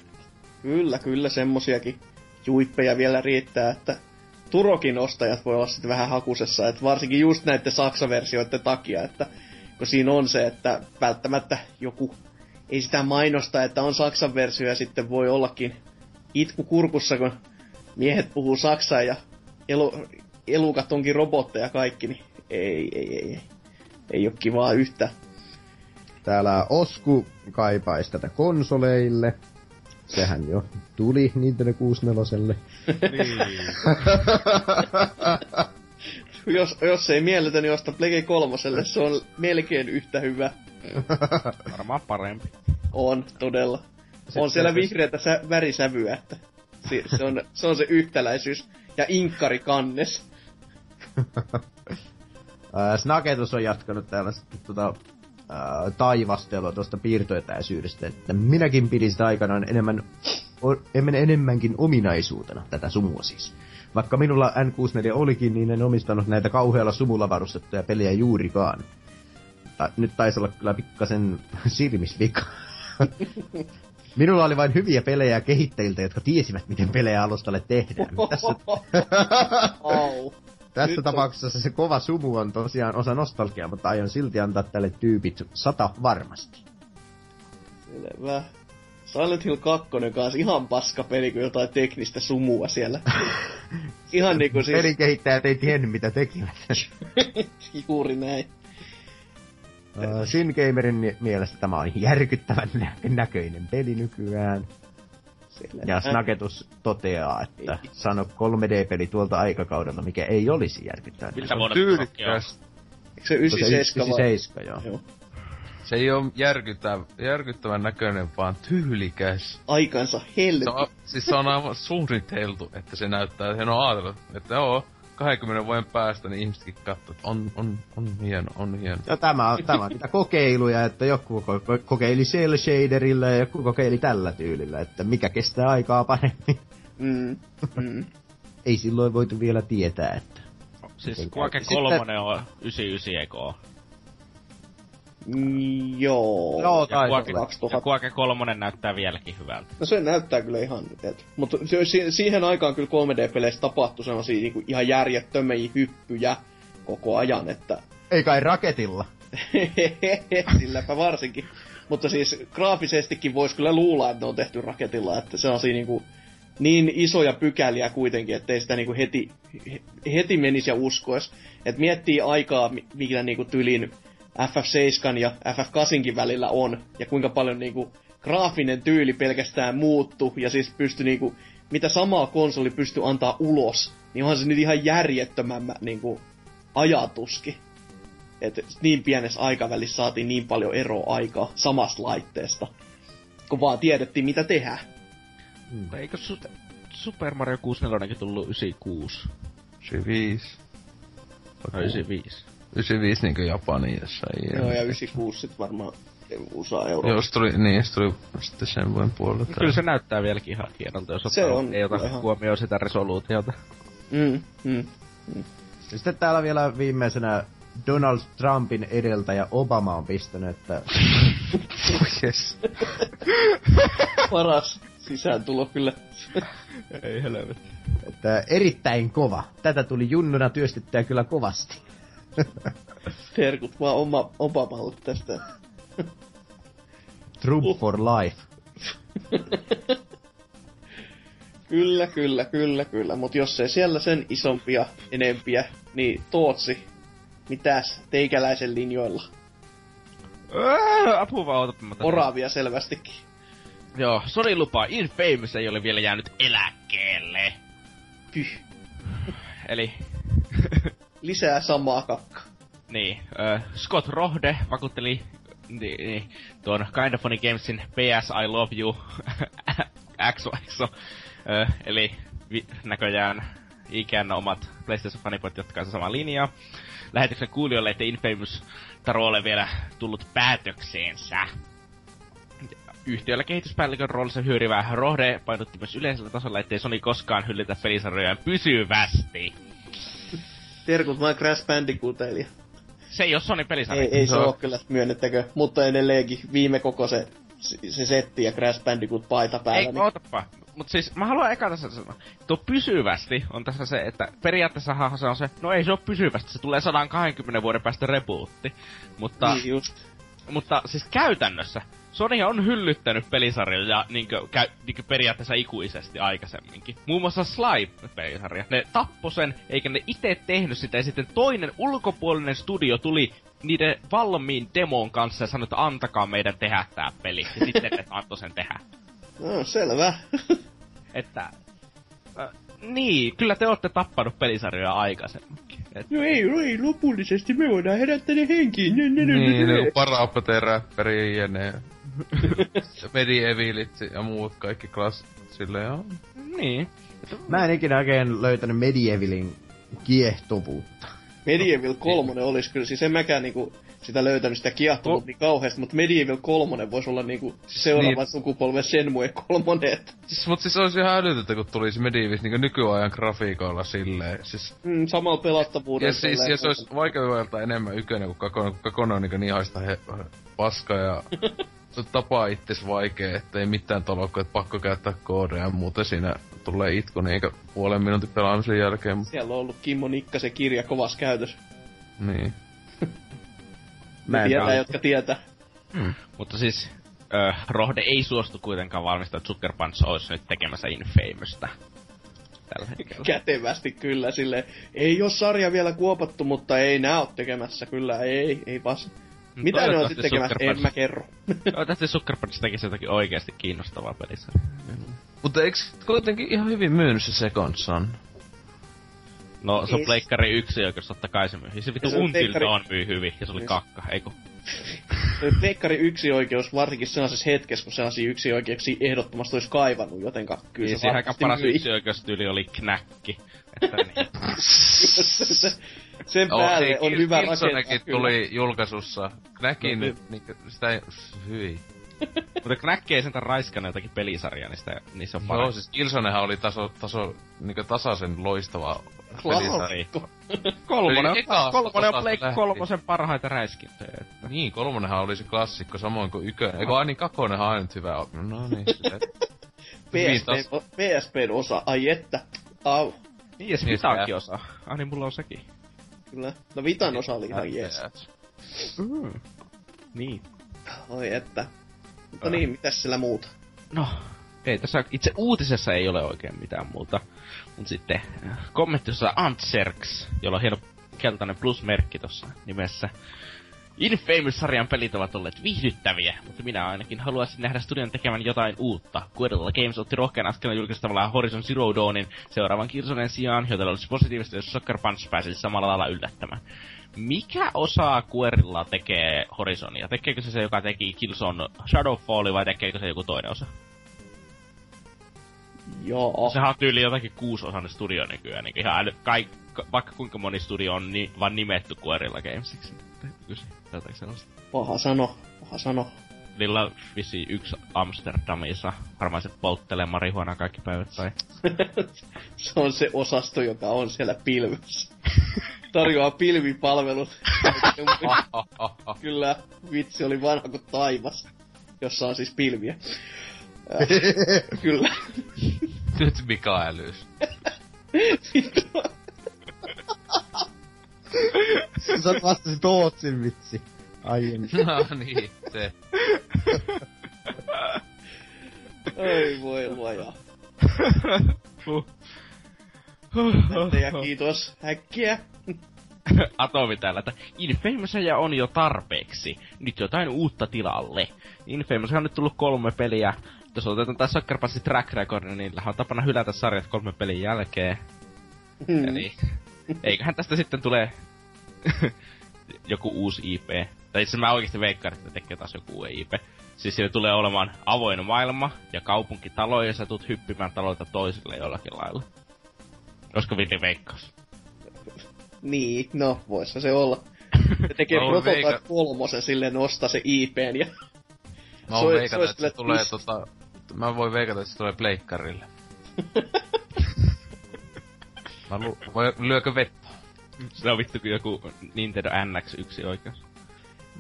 Kyllä, kyllä, semmosiakin juippeja vielä riittää, että Turokin ostajat voi olla sitten vähän hakusessa, että varsinkin just näiden Saksa-versioiden takia, että kun siinä on se, että välttämättä joku ei sitä mainosta, että on Saksan versio ja sitten voi ollakin itku kurkussa, kun miehet puhuu saksaa ja elu, elukat onkin robotteja kaikki, niin ei, ei, ei, ei. Ei ole kivaa yhtään. Täällä Osku kaipaisi tätä konsoleille. Sehän jo tuli Nintendo 64. Jos, jos ei miellytä, niin osta Plege kolmoselle. Se on melkein yhtä hyvä. Varmaan parempi. On, todella. on siellä vihreätä sä, värisävyä, että se, se, on, se on se yhtäläisyys. Ja inkkari kannes. Ää, Snaketus on jatkanut täällä sitten tota, ää, taivastelua tuosta piirtoetäisyydestä, että minäkin pidin sitä aikanaan enemmän, o, en- enemmänkin ominaisuutena, tätä sumua siis. Vaikka minulla N64 olikin, niin en omistanut näitä kauhealla sumulla varustettuja pelejä juurikaan. Ta- nyt taisi olla kyllä pikkasen silmisvika. Minulla oli vain hyviä pelejä kehittäjiltä, jotka tiesivät, miten pelejä alustalle tehdään. Tässä. tässä Nyt tapauksessa se kova sumu on tosiaan osa nostalgiaa, mutta aion silti antaa tälle tyypit sata varmasti. Selvä. Silent Hill 2 kanssa ihan paska peli, kuin jotain teknistä sumua siellä. ihan niinku siis... Pelikehittäjät ei tiennyt, mitä tekivät. Juuri näin. Uh, Sin Gamerin mielestä tämä on järkyttävän nä- näköinen peli nykyään. Selvä. Ja Snaketus toteaa, että sano 3D-peli tuolta aikakaudelta, mikä ei olisi järkyttävän Miltä on? Tyylikkäs. Eikö se Onko se 97 vai? 97, joo. Joo. Se ei oo järkyttävän, järkyttävän näköinen, vaan tyylikäs. Aikansa helvetti. Se on, siis se on aivan suunniteltu, että se näyttää, että on ajatellut, että joo, 20 vuoden päästä niin ihmisetkin katsoo, että on, on, on hieno, on hieno. Ja tämä on, tämä on niitä kokeiluja, että joku ko- ko- kokeili cel shaderilla ja joku kokeili tällä tyylillä, että mikä kestää aikaa paremmin. Mm. Mm. Ei silloin voitu vielä tietää, että... Siis Quake käy? Sitten- 3 on 99 eikö oo? Mm, Joo. Taisi Quake, olla. 2000. ja Quake 3 näyttää vieläkin hyvältä. No se näyttää kyllä ihan nyt. Mutta si- siihen aikaan kyllä 3D-peleissä tapahtui sellaisia niinku ihan järjettömiä hyppyjä koko ajan, että Ei kai raketilla. silläpä varsinkin. Mutta siis graafisestikin voisi kyllä luulla, että ne on tehty raketilla, että se on siinä niinku niin isoja pykäliä kuitenkin, ettei sitä niinku heti, he- heti menisi ja uskois. Et miettii aikaa, mi- mikä niinku tylin FF7 ja FF8 välillä on, ja kuinka paljon niinku graafinen tyyli pelkästään muuttu, ja siis pysty niinku, mitä samaa konsoli pystyy antaa ulos, niin onhan se nyt ihan järjettömän niinku ajatuskin. Että niin pienessä aikavälissä saatiin niin paljon eroa aikaa samasta laitteesta, kun vaan tiedettiin mitä tehdään. Eikö su- Super Mario 64 tullut 96? 95. No 95. 95 niinkö Japani jossain. Joo, ja 96 sit varmaan USA Euro. Joo, se tuli, niin, se tuli sitten sen vuoden puolella. No Kyllä se näyttää vieläkin ihan hienolta, jos Se on ei ota ihan- huomioon sitä resoluutiota. Mm, mm. Ja Sitten täällä vielä viimeisenä Donald Trumpin edeltäjä Obama on pistänyt, että yes. Paras sisääntulo kyllä. Ei helvetti. että erittäin kova. Tätä tuli junnuna työstettyä kyllä kovasti. Terkut vaan oma, Obamalle tästä. True for life. Kyllä, kyllä, kyllä, kyllä. Mut jos ei siellä sen isompia, enempiä, niin Tootsi, mitäs teikäläisen linjoilla? Öö, apua vaan, ootapa mä tätä. Oravia selvästikin. Joo, Sony lupaa Infamous ei ole vielä jäänyt eläkkeelle. Pyh. Eli, Lisää samaa kakkaa. niin, ö, Scott Rohde vakuutteli niin, niin, tuon Kind of Funny Gamesin PS I Love You XOXO. Ö, eli vi, näköjään ikään omat PlayStation fanipot jatkaa samaa linjaa. Lähetyksen kuulijoille, että Infamous taro ole vielä tullut päätökseensä. Yhtiöllä kehityspäällikön roolissa hyörivä Rohde painotti myös yleisellä tasolla, ettei Sony koskaan hyllitä pelisarjojaan pysyvästi. Terkut vaan Crash Bandicootille. Se ei ole Sony pelisarja. Ei, ei se No. oo kyllä, myönnettäkö. Mutta edelleenkin viime koko se, se, se setti ja Crash Bandicoot paita päällä. Ei, niin ootapa. Mut siis mä haluan eka tässä sanoa. Tuo pysyvästi on tässä se, että periaatteessa se on se, no ei se ole pysyvästi, se tulee 120 vuoden päästä rebootti. Mutta, niin just. mutta siis käytännössä Sony on hyllyttänyt pelisarjoja niinkö, käy, niinkö periaatteessa ikuisesti aikaisemminkin. Muun muassa Sly-pelisarja. Ne tappo sen, eikä ne itse tehnyt sitä, ja sitten toinen ulkopuolinen studio tuli niiden valmiin demon kanssa ja sanoi, että antakaa meidän tehdä tää peli. Ja sitten ne antoi sen tehdä. No, selvä. Että... Äh, niin, kyllä te olette tappanut pelisarjoja aikaisemminkin. Et, no ei, no ei, lopullisesti me voidaan herättää ne henkiin. Ne, ne, ne, Niin, ne, ne ne. räppäri ja ne Medievilit ja muut kaikki klass... Silleen, joo. niin. Mä en ikinä oikein löytänyt Medievalin kiehtovuutta. Medieval 3 olisi kyllä, siis en mäkään niinku sitä löytänyt sitä kiehtovuutta niin kauheasti, mutta Medieval 3 voisi olla niinku se seuraava Niin. sukupolven Shenmue 3. Että, Siis, mut siis olisi ihan älytöntä, kun tulisi Medievis niinku nykyajan grafiikoilla silleen. Siis, mm, samalla pelattavuudella. ja siis, ja se olisi vaikeudelta enemmän ykönen kuin kakonen, kun kakonen on niinku niin haista he, paska ja tapaa itses vaikee, ettei mitään tolokkoa, että pakko käyttää koodeja ja muuten siinä tulee itku niinkö puolen minuutin pelaamisen jälkeen. Siellä on ollut Kimmo Nikkasen kirja kovas käytös. Niin. Mä en tietää, tiedä. jotka tietää. Mutta siis, ö, Rohde ei suostu kuitenkaan valmistaa, että Sucker Punch olisi nyt tekemässä Infamousta. Tällä hetkellä. Kätevästi kyllä sille. Ei oo sarja vielä kuopattu, mutta ei nää oo tekemässä kyllä. Ei, ei pas. Mitä ne on sitten tekemässä? En mä kerro. Toivottavasti Sucker Punch tekisi jotakin oikeasti kiinnostavaa pelisarjaa. Mutta eikö kuitenkin ihan hyvin myynyt se Second Son? No, se on Ei- Pleikkari yksi oikeus, totta kai se myy. Se vittu Se on Until Pleikkari- Dawn myy hyvin, ja se oli Yes. kakka, eiku. Pleikkari yksi oikeus, varsinkin sellaisessa hetkessä, kun sellaisia yksi oikeuksia ehdottomasti olisi kaivannut, jotenka kyllä Niin, se siihen aika paras yksi oikeustyyli oli knäkki. Että niin. Se- Sen päälle on hyvä rakentaa. Tuli julkaisussa. Näkin No, nyt, niinku, sitä ei... Hyi. Mutta knäkki ei sentään raiskannut jotakin pelisarjaa, niin, sitä, niin se on Joo, paras. siis Killzonehan oli taso, taso, niinku tasaisen loistava pelisarja. Klassikko. Kolmonen, on, kolmonen on lähti. kolmosen parhaita räiskintöjä. Että. Niin, kolmonenhan oli se klassikko, samoin kuin ykönen. Eikö aini kakonenhan on aina nyt hyvä. No niin, PSP, PSPn osa, ai että. Au, Niin, ja se Niin, se- osa. Ah niin, mulla on sekin. Kyllä. No Vitan osa oli ihan jees. Niin. Oi että. Mutta niin, mitäs sillä muuta? No, ei tässä itse uutisessa ei ole oikein mitään muuta. Mutta sitten äh, kommenttissa Antserks, jolla on hieno keltainen plusmerkki tuossa nimessä. Infamous-sarjan pelit ovat olleet viihdyttäviä, mutta minä ainakin haluaisin nähdä studion tekemään jotain uutta. Guerrilla Games otti rohkean askeleen julkistavalla Horizon Zero Dawnin seuraavan Kirsonen sijaan, joten olisi positiivista, jos Sucker Punch pääsisi samalla lailla yllättämään. Mikä osa Guerrilla tekee Horizonia? Tekeekö se se, joka teki Killzone Shadowfall vai tekeekö se joku toinen osa? Joo. Sehän on tyyli jotakin kuusiosainen studio nykyään. Niin ihan äly, kaik, vaikka kuinka moni studio on ni, vaan nimetty Guerrilla Gamesiksi. Jotain sellaista. Paha sano, paha sano. On visi yksi Amsterdamissa. Varmaan se polttelee marihuonaa kaikki päivät tai... se on se osasto, joka on siellä pilvessä. Tarjoaa pilvipalvelut. Kyllä, vitsi oli vanha kuin taivas, jossa on siis pilviä. Kyllä. Nyt Mikaelys. Sä vastasit Tootsin vitsi. Aiemmin. no niin, se. Ei voi luoja. Ja kiitos häkkiä. Atomi täällä, että Infamousia on jo tarpeeksi. Nyt jotain uutta tilalle. Infamous on nyt tullut kolme peliä. Jos otetaan tässä Sucker Passin track record, niin on tapana hylätä sarjat kolme pelin jälkeen. Hmm. Eli eiköhän tästä sitten tule joku uusi IP. Tai itse mä oikeesti veikkaan, että tekee taas joku uusi IP. Siis siellä tulee olemaan avoin maailma ja kaupunkitalo, ja sä tulet hyppimään talolta toiselle jollakin lailla. Olisiko villi veikkaus? Niin, no, voissa se olla. Ne tekee voin Prototype veika- kolmosen silleen nostaa se IPn ja... Mä voin veikata, että se tulee tota... Mä voin veikata, että se tulee pleikkarille. Mä lu- voi, lyökö vettä? Se on vittu kuin joku Nintendo NX1 oikeus.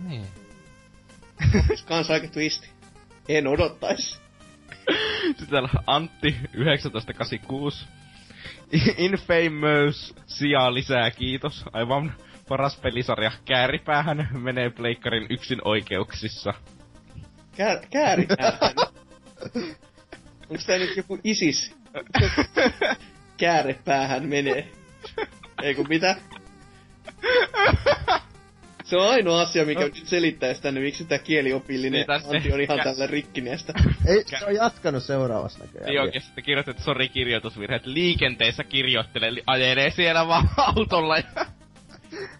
Niin. Kans aika twisti. En odottais. Sitten täällä Antti 1986. Infamous sijaa lisää kiitos. Aivan paras pelisarja. Kääripäähän menee pleikkarin yksin oikeuksissa. Kää, kääripäähän. Onks tää nyt joku isis? Käärepäähän menee. Ei kun mitä? Se on ainoa asia, mikä nyt selittäisi tänne, miksi tää kieliopillinen Niin, tässä- Antti on ihan tällä rikkineestä. Ei, se on jatkanut seuraavassa näköjään. Niin oikeesti te kirjoitte, että sori kirjoitusvirhe, että liikenteessä kirjoittelee, eli ajelee siellä vaan autolla ja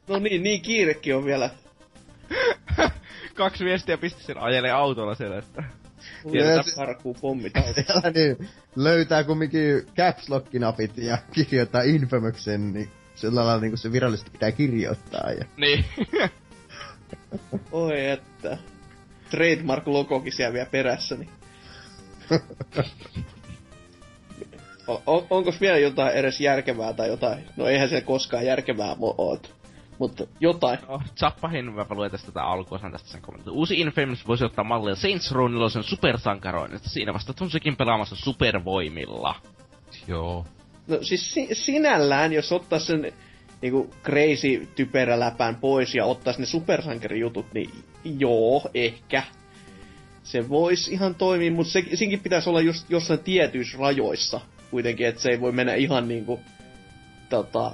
No niin, niin kiirekin on vielä. kaksi viestiä pisti sen ajelee autolla siellä, että... Tiedetään parkuu pommit niin löytää kumminkin caps lock-napit ja kirjoittaa Infamousen, niin sillä lailla niin se virallisesti pitää kirjoittaa. Ja... Niin. Oi että. Trademark-logokin siellä vielä perässä, niin. O- on, onkos vielä jotain edes järkevää tai jotain? No eihän se koskaan järkevää oot. Mutta jotain. No, Zappahin mä luen tästä tätä alkuosan tästä sen kommentin. Uusi Infamous voisi ottaa mallia Saints Row 4 supersankaroinnista. Siinä vasta on sekin pelaamassa supervoimilla. Joo. No siis si- sinällään, jos ottais sen niinku crazy typerä läpän pois ja ottais ne supersankarijutut, niin joo, ehkä. Se voisi ihan toimia, mutta se, siinkin pitäisi olla just jossain tietyissä rajoissa kuitenkin, että se ei voi mennä ihan niinku tota,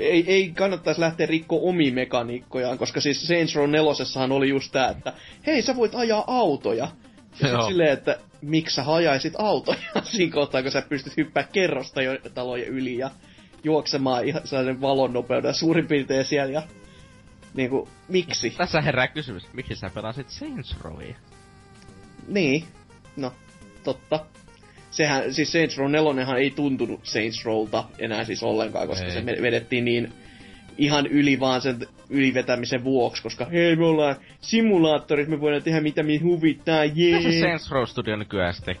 ei, ei kannattaisi lähteä rikkoa omia mekaniikkojaan, koska siis Saints Row 4 oli just tää, että hei sä voit ajaa autoja. Ja sit silleen, että miksi sä hajaisit autoja siinä kohtaa, kun sä pystyt hyppää kerrosta jo talojen yli ja juoksemaan ihan sellaisen valon nopeudella suurin piirtein siellä ja niinku, miksi? Tässä herää kysymys, miksi sä pelasit Saints Rowia? Niin, no, totta. Sehän, siis Saints Row 4 ei tuntunut Saints Rowlta enää siis ollenkaan, koska Ei. se vedettiin niin ihan yli vaan sen ylivetämisen vuoksi, koska hei me ollaan simulaattorit, me voidaan tehdä mitä me huvittaa, Mitä se jee. Saints Row Studio nykyään sitten?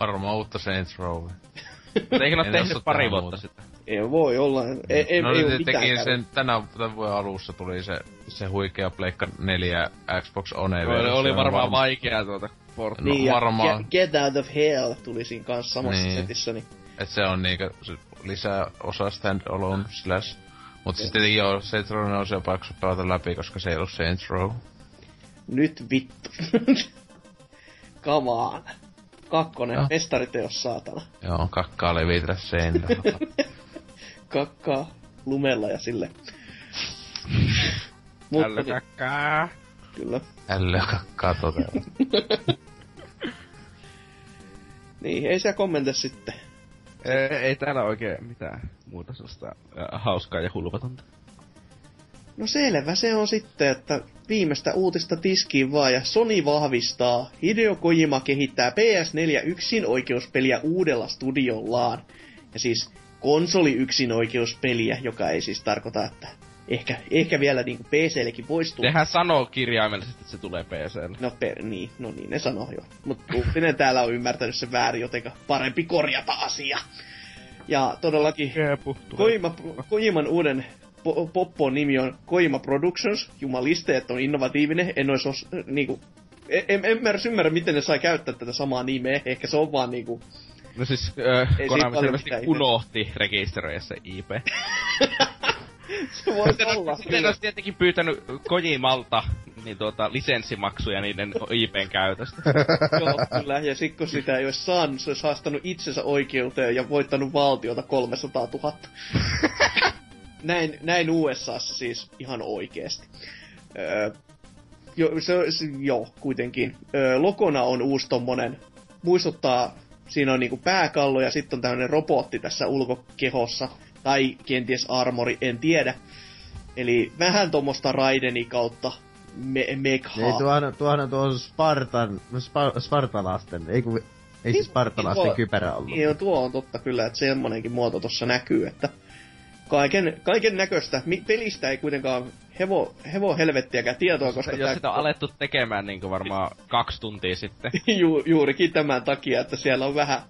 Varmaan uutta Saints Row. Mutta Eikö ne ole tehnyt pari vuotta muuta. sitten? Ei voi olla, ei, ei, no ei ne ole mitään teki sen tänä, tämän vuoden alussa tuli se, se huikea Pleikka 4 Xbox One Oli, versio. oli varmaan Varm- vaikea tuota port. No, Niin, ja varmaan. Get, Get Out of Hell tuli siinä kanssa samassa Niin. setissä, niin Et se on niinkö lisää osa standalone slash. Mut siis tietenkin joo, Saints Row on se paksu pelata läpi, koska se ei ollut Saints Row. nyt vittu. Come on. Kakkonen, Joo. mestariteos saatana. Joo, kakkaa levitä seinällä. Kakkaa lumella ja sille. Mutta niin, Ällökäkkää. kyllä. Ällöä kakkaa todella. Niin, ei siellä kommente sitten. Ei, ei täällä oikein mitään muuta sellaista hauskaa ja hulvatonta. No selvä se on sitten, että viimeistä uutista tiskiin vaan ja Sony vahvistaa. Hideo Kojima kehittää PS4 yksin oikeuspeliä uudella studiollaan. Ja siis konsoli yksin oikeuspeliä, joka ei siis tarkoita, että ehkä, ehkä vielä niinku PCllekin voisi tulla. Sehän sanoo kirjaimellisesti, että se tulee PClle. No per, niin, no niin ne sanoo jo. Mutta uutinen täällä on ymmärtänyt sen väärin, jotenka parempi korjata asia. Ja todellakin Kepu. Kojima, Kojiman uuden po- poppon nimi on Kojima Productions. Jumaliste, että on innovatiivinen. En ois os, niinku, en, en, en edes ymmärrä, miten ne sai käyttää tätä samaa nimeä. Ehkä se on vaan niinku... No siis, äh, Konami selvästi unohti rekisteröidä se IP. Se voisi olla. Sitten olisi tietenkin pyytänyt Kojimalta niin tuota, lisenssimaksuja niiden IPn käytöstä. Joo, kyllä. Ja sit kun sitä ei olisi saanut, se olisi haastanut itsensä oikeuteen ja voittanut valtiota 300 000. näin, näin USAssa siis ihan oikeesti. Öö, jo, se, se, joo, kuitenkin. Öö, lokona on uusi tommonen, muistuttaa, siinä on niinku pääkallo ja sitten on tämmönen robotti tässä ulkokehossa. Tai kenties armori, en tiedä. Eli vähän tuommoista Raideni kautta me, Megha. Ei, tuohan, tuohan on tuo Spartan, spa, Spartalasten, ei kun, ei siis Spartalasten tuo, kypärä ollut. Joo, tuo on totta kyllä, että semmonenkin muoto tuossa näkyy, että kaiken, kaiken näköistä. Pelistä ei kuitenkaan hevo, hevo helvettiäkään tietoa, koska... Jos sitä on alettu tekemään niin varmaan kaksi tuntia sitten. Ju, juurikin tämän takia, että siellä on vähän,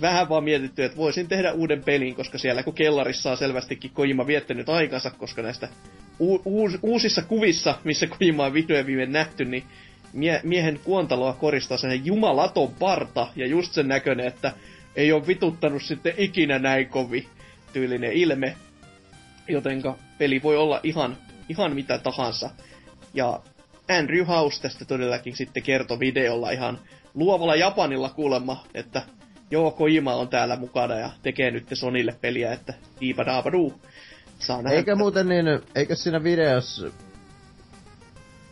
vähän vaan mietitty, että voisin tehdä uuden pelin, koska siellä kun kellarissa on selvästikin Kojima viettänyt aikansa, koska näistä u- uus, uusissa kuvissa, missä Kojima on vihdoin viime nähty, niin mie- miehen kuontaloa koristaa sen jumalaton parta, ja just sen näköinen, että ei ole vituttanut sitten ikinä näin kovin tyylinen ilme. Jotenka peli voi olla ihan, ihan mitä tahansa. Ja Andrew House tästä todellakin sitten kertoi videolla ihan luovalla Japanilla kuulemma, että joo, Kojima on täällä mukana ja tekee nyt Sonille peliä, että diipadaabaduu. Saa nähdä. Eikä muuten niin, eikö siinä videossa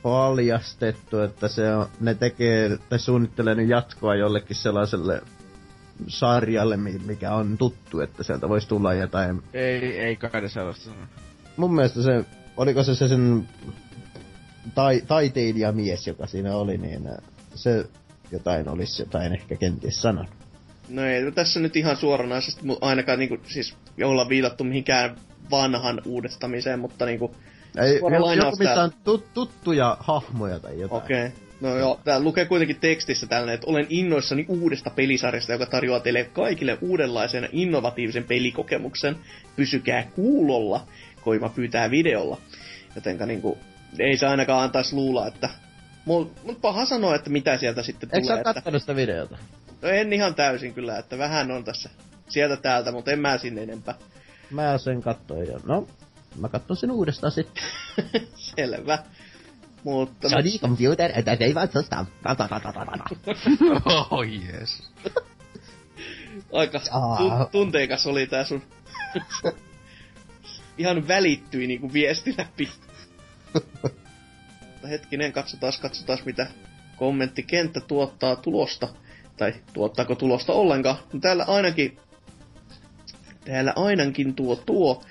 paljastettu, että se on, ne tekee tai suunnittelee nyt jatkoa jollekin sellaiselle sarjalle, mikä on tuttu, että sieltä voisi tulla jotain. Ei, ei kai sellaista. Mun mielestä se, oliko se se sen tai, taiteilijamies, joka siinä oli, niin se jotain olisi jotain ehkä kenties sanonut. No ei tässä nyt ihan suoranaisesti ainakaan niinku, siis olla viitattu mihinkään vanhan uudestamiseen, mutta niinku... Ei, joku, missä on tut, tuttuja hahmoja tai jotain. Okei. Okay. No joo, tää lukee kuitenkin tekstissä tällainen, että olen innoissani uudesta pelisarjasta, joka tarjoaa teille kaikille uudenlaisen innovatiivisen pelikokemuksen. Pysykää kuulolla, Koima pyytää videolla. Jotenka niinku, ei se ainakaan antaisi luulla, että... Mut paha sanoa, että mitä sieltä sitten Eikö tulee. Eikö sä kattonut sitä videota? No en ihan täysin kyllä, että vähän on tässä sieltä täältä, mutta en mä sinne enempää. Mä sen katsoin jo. No, mä katson sen uudestaan sitten. Selvä. Mutta... Sorry, computer, että ei vaan sosta. oh yes. Aika tu- tunteikas oli tää sun... Ihan välittyi niinku viesti läpi. Hetkinen, katsotaan, katsotaan mitä kommenttikenttä tuottaa tulosta. Tai tuottaako tulosta ollenkaan. Täällä ainakin... Täällä ainakin tuo tuo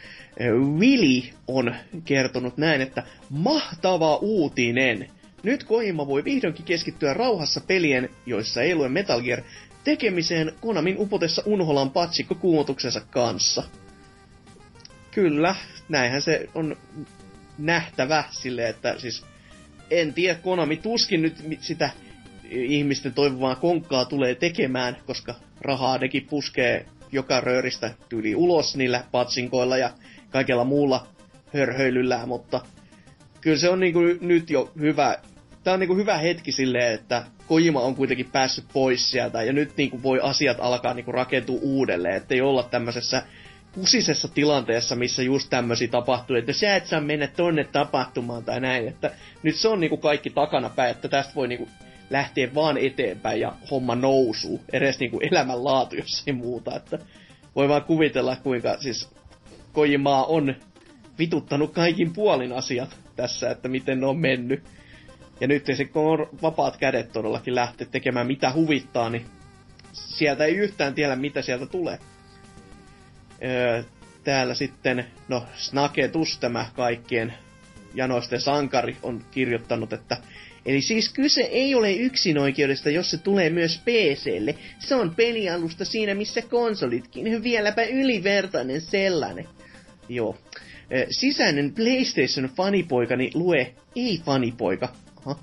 Willy on kertonut näin, että mahtava uutinen! Nyt Kojima voi vihdoinkin keskittyä rauhassa pelien, joissa ei lue Metal Gear, tekemiseen Konamin upotessa Unholan patsikko kuumotuksensa kanssa. Kyllä, näinhän se on nähtävä sille, että siis en tiedä, Konami tuskin nyt sitä ihmisten toivomaan konkkaa tulee tekemään, koska rahaa nekin puskee joka rööristä tyyli ulos niillä patsinkoilla ja kaikella muulla hörhöilyllä, mutta kyllä se on niinku nyt jo hyvä. Tämä on niinku hyvä hetki silleen, että Kojima on kuitenkin päässyt pois sieltä ja nyt niinku voi asiat alkaa niinku rakentua uudelleen, ettei olla tämmöisessä kusisessa tilanteessa, missä just tämmöisiä tapahtuu, että sä et saa mennä tonne tapahtumaan tai näin, että nyt se on niinku kaikki takana päin, että tästä voi niinku lähteä vaan eteenpäin ja homma nousuu, edes niinku elämänlaatu, jos ei muuta, että voi vaan kuvitella, kuinka siis Kojimaa on vituttanut kaikin puolin asiat tässä, että miten ne on mennyt. Ja nyt se, kun on vapaat kädet todellakin lähteä tekemään mitä huvittaa, niin sieltä ei yhtään tiedä, mitä sieltä tulee. Öö, täällä sitten, no Snaketus, tämä kaikkien janoisten sankari, on kirjoittanut, että Eli siis kyse ei ole yksinoikeudesta, jos se tulee myös PClle. Se on pelialusta siinä, missä konsolitkin. Vieläpä ylivertainen sellainen. Joo. Sisäinen PlayStation fanipoikani lue ei fanipoika. Aha.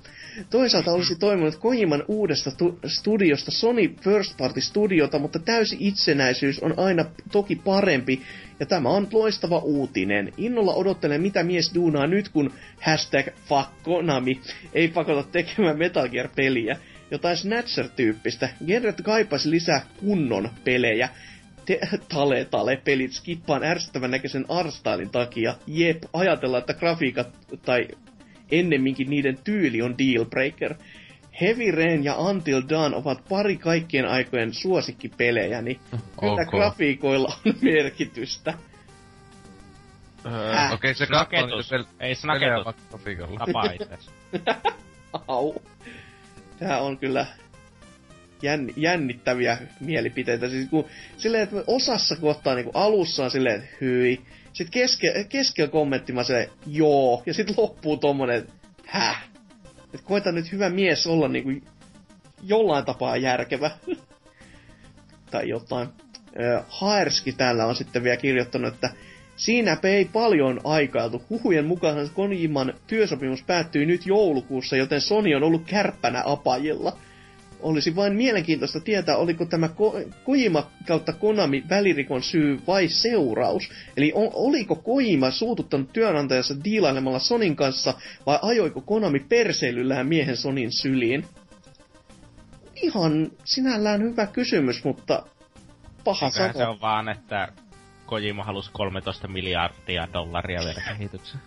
Toisaalta olisi toiminut Kojiman uudesta tu- studiosta Sony First Party Studiota, mutta täysi itsenäisyys on aina toki parempi, ja tämä on loistava uutinen. Innolla odottelen, mitä mies duunaa nyt, kun hashtag fuck Konami ei pakota tekemään Metal Gear-peliä. Jotain Snatcher-tyyppistä. Gerret kaipaisi lisää kunnon pelejä tale tale pelit skippaan ärsyttävän näköisen arstylin takia. Jep, ajatellaan, että grafiikat tai ennemminkin niiden tyyli on dealbreaker. Heavy Rain ja Until Dawn ovat pari kaikkien aikojen suosikkipelejä, niin kyllä grafiikoilla on merkitystä. Öö, Häh? Okei, se katsoo niitä pel- Ei snaketus. grafiikalla. Au. Tää on kyllä jänn, jännittäviä mielipiteitä. Siis kun, silleen, että osassa kohtaa niin alussa on silleen, että hyi. Sitten keske, keskellä kommentti mä silleen, joo. Ja sitten loppuu tommonen, häh. Et koita nyt hyvä mies olla niinku jollain tapaa järkevä. tai jotain. Haerski täällä on sitten vielä kirjoittanut, että Siinä ei paljon aikailtu. Huhujen mukaan Kojiman työsopimus päättyy nyt joulukuussa, joten Sony on ollut kärppänä apajilla. Olisi vain mielenkiintoista tietää, oliko tämä Ko- Kojima kautta Konami välirikon syy vai seuraus. Eli o- oliko Kojima suututtanut työnantajansa diilailemalla Sonin kanssa vai ajoiko Konami perseilyllään miehen Sonin syliin? Ihan sinällään hyvä kysymys, mutta paha Eiköhän se on vaan, että Kojima halusi 13 miljardia dollaria vielä kehitykseen.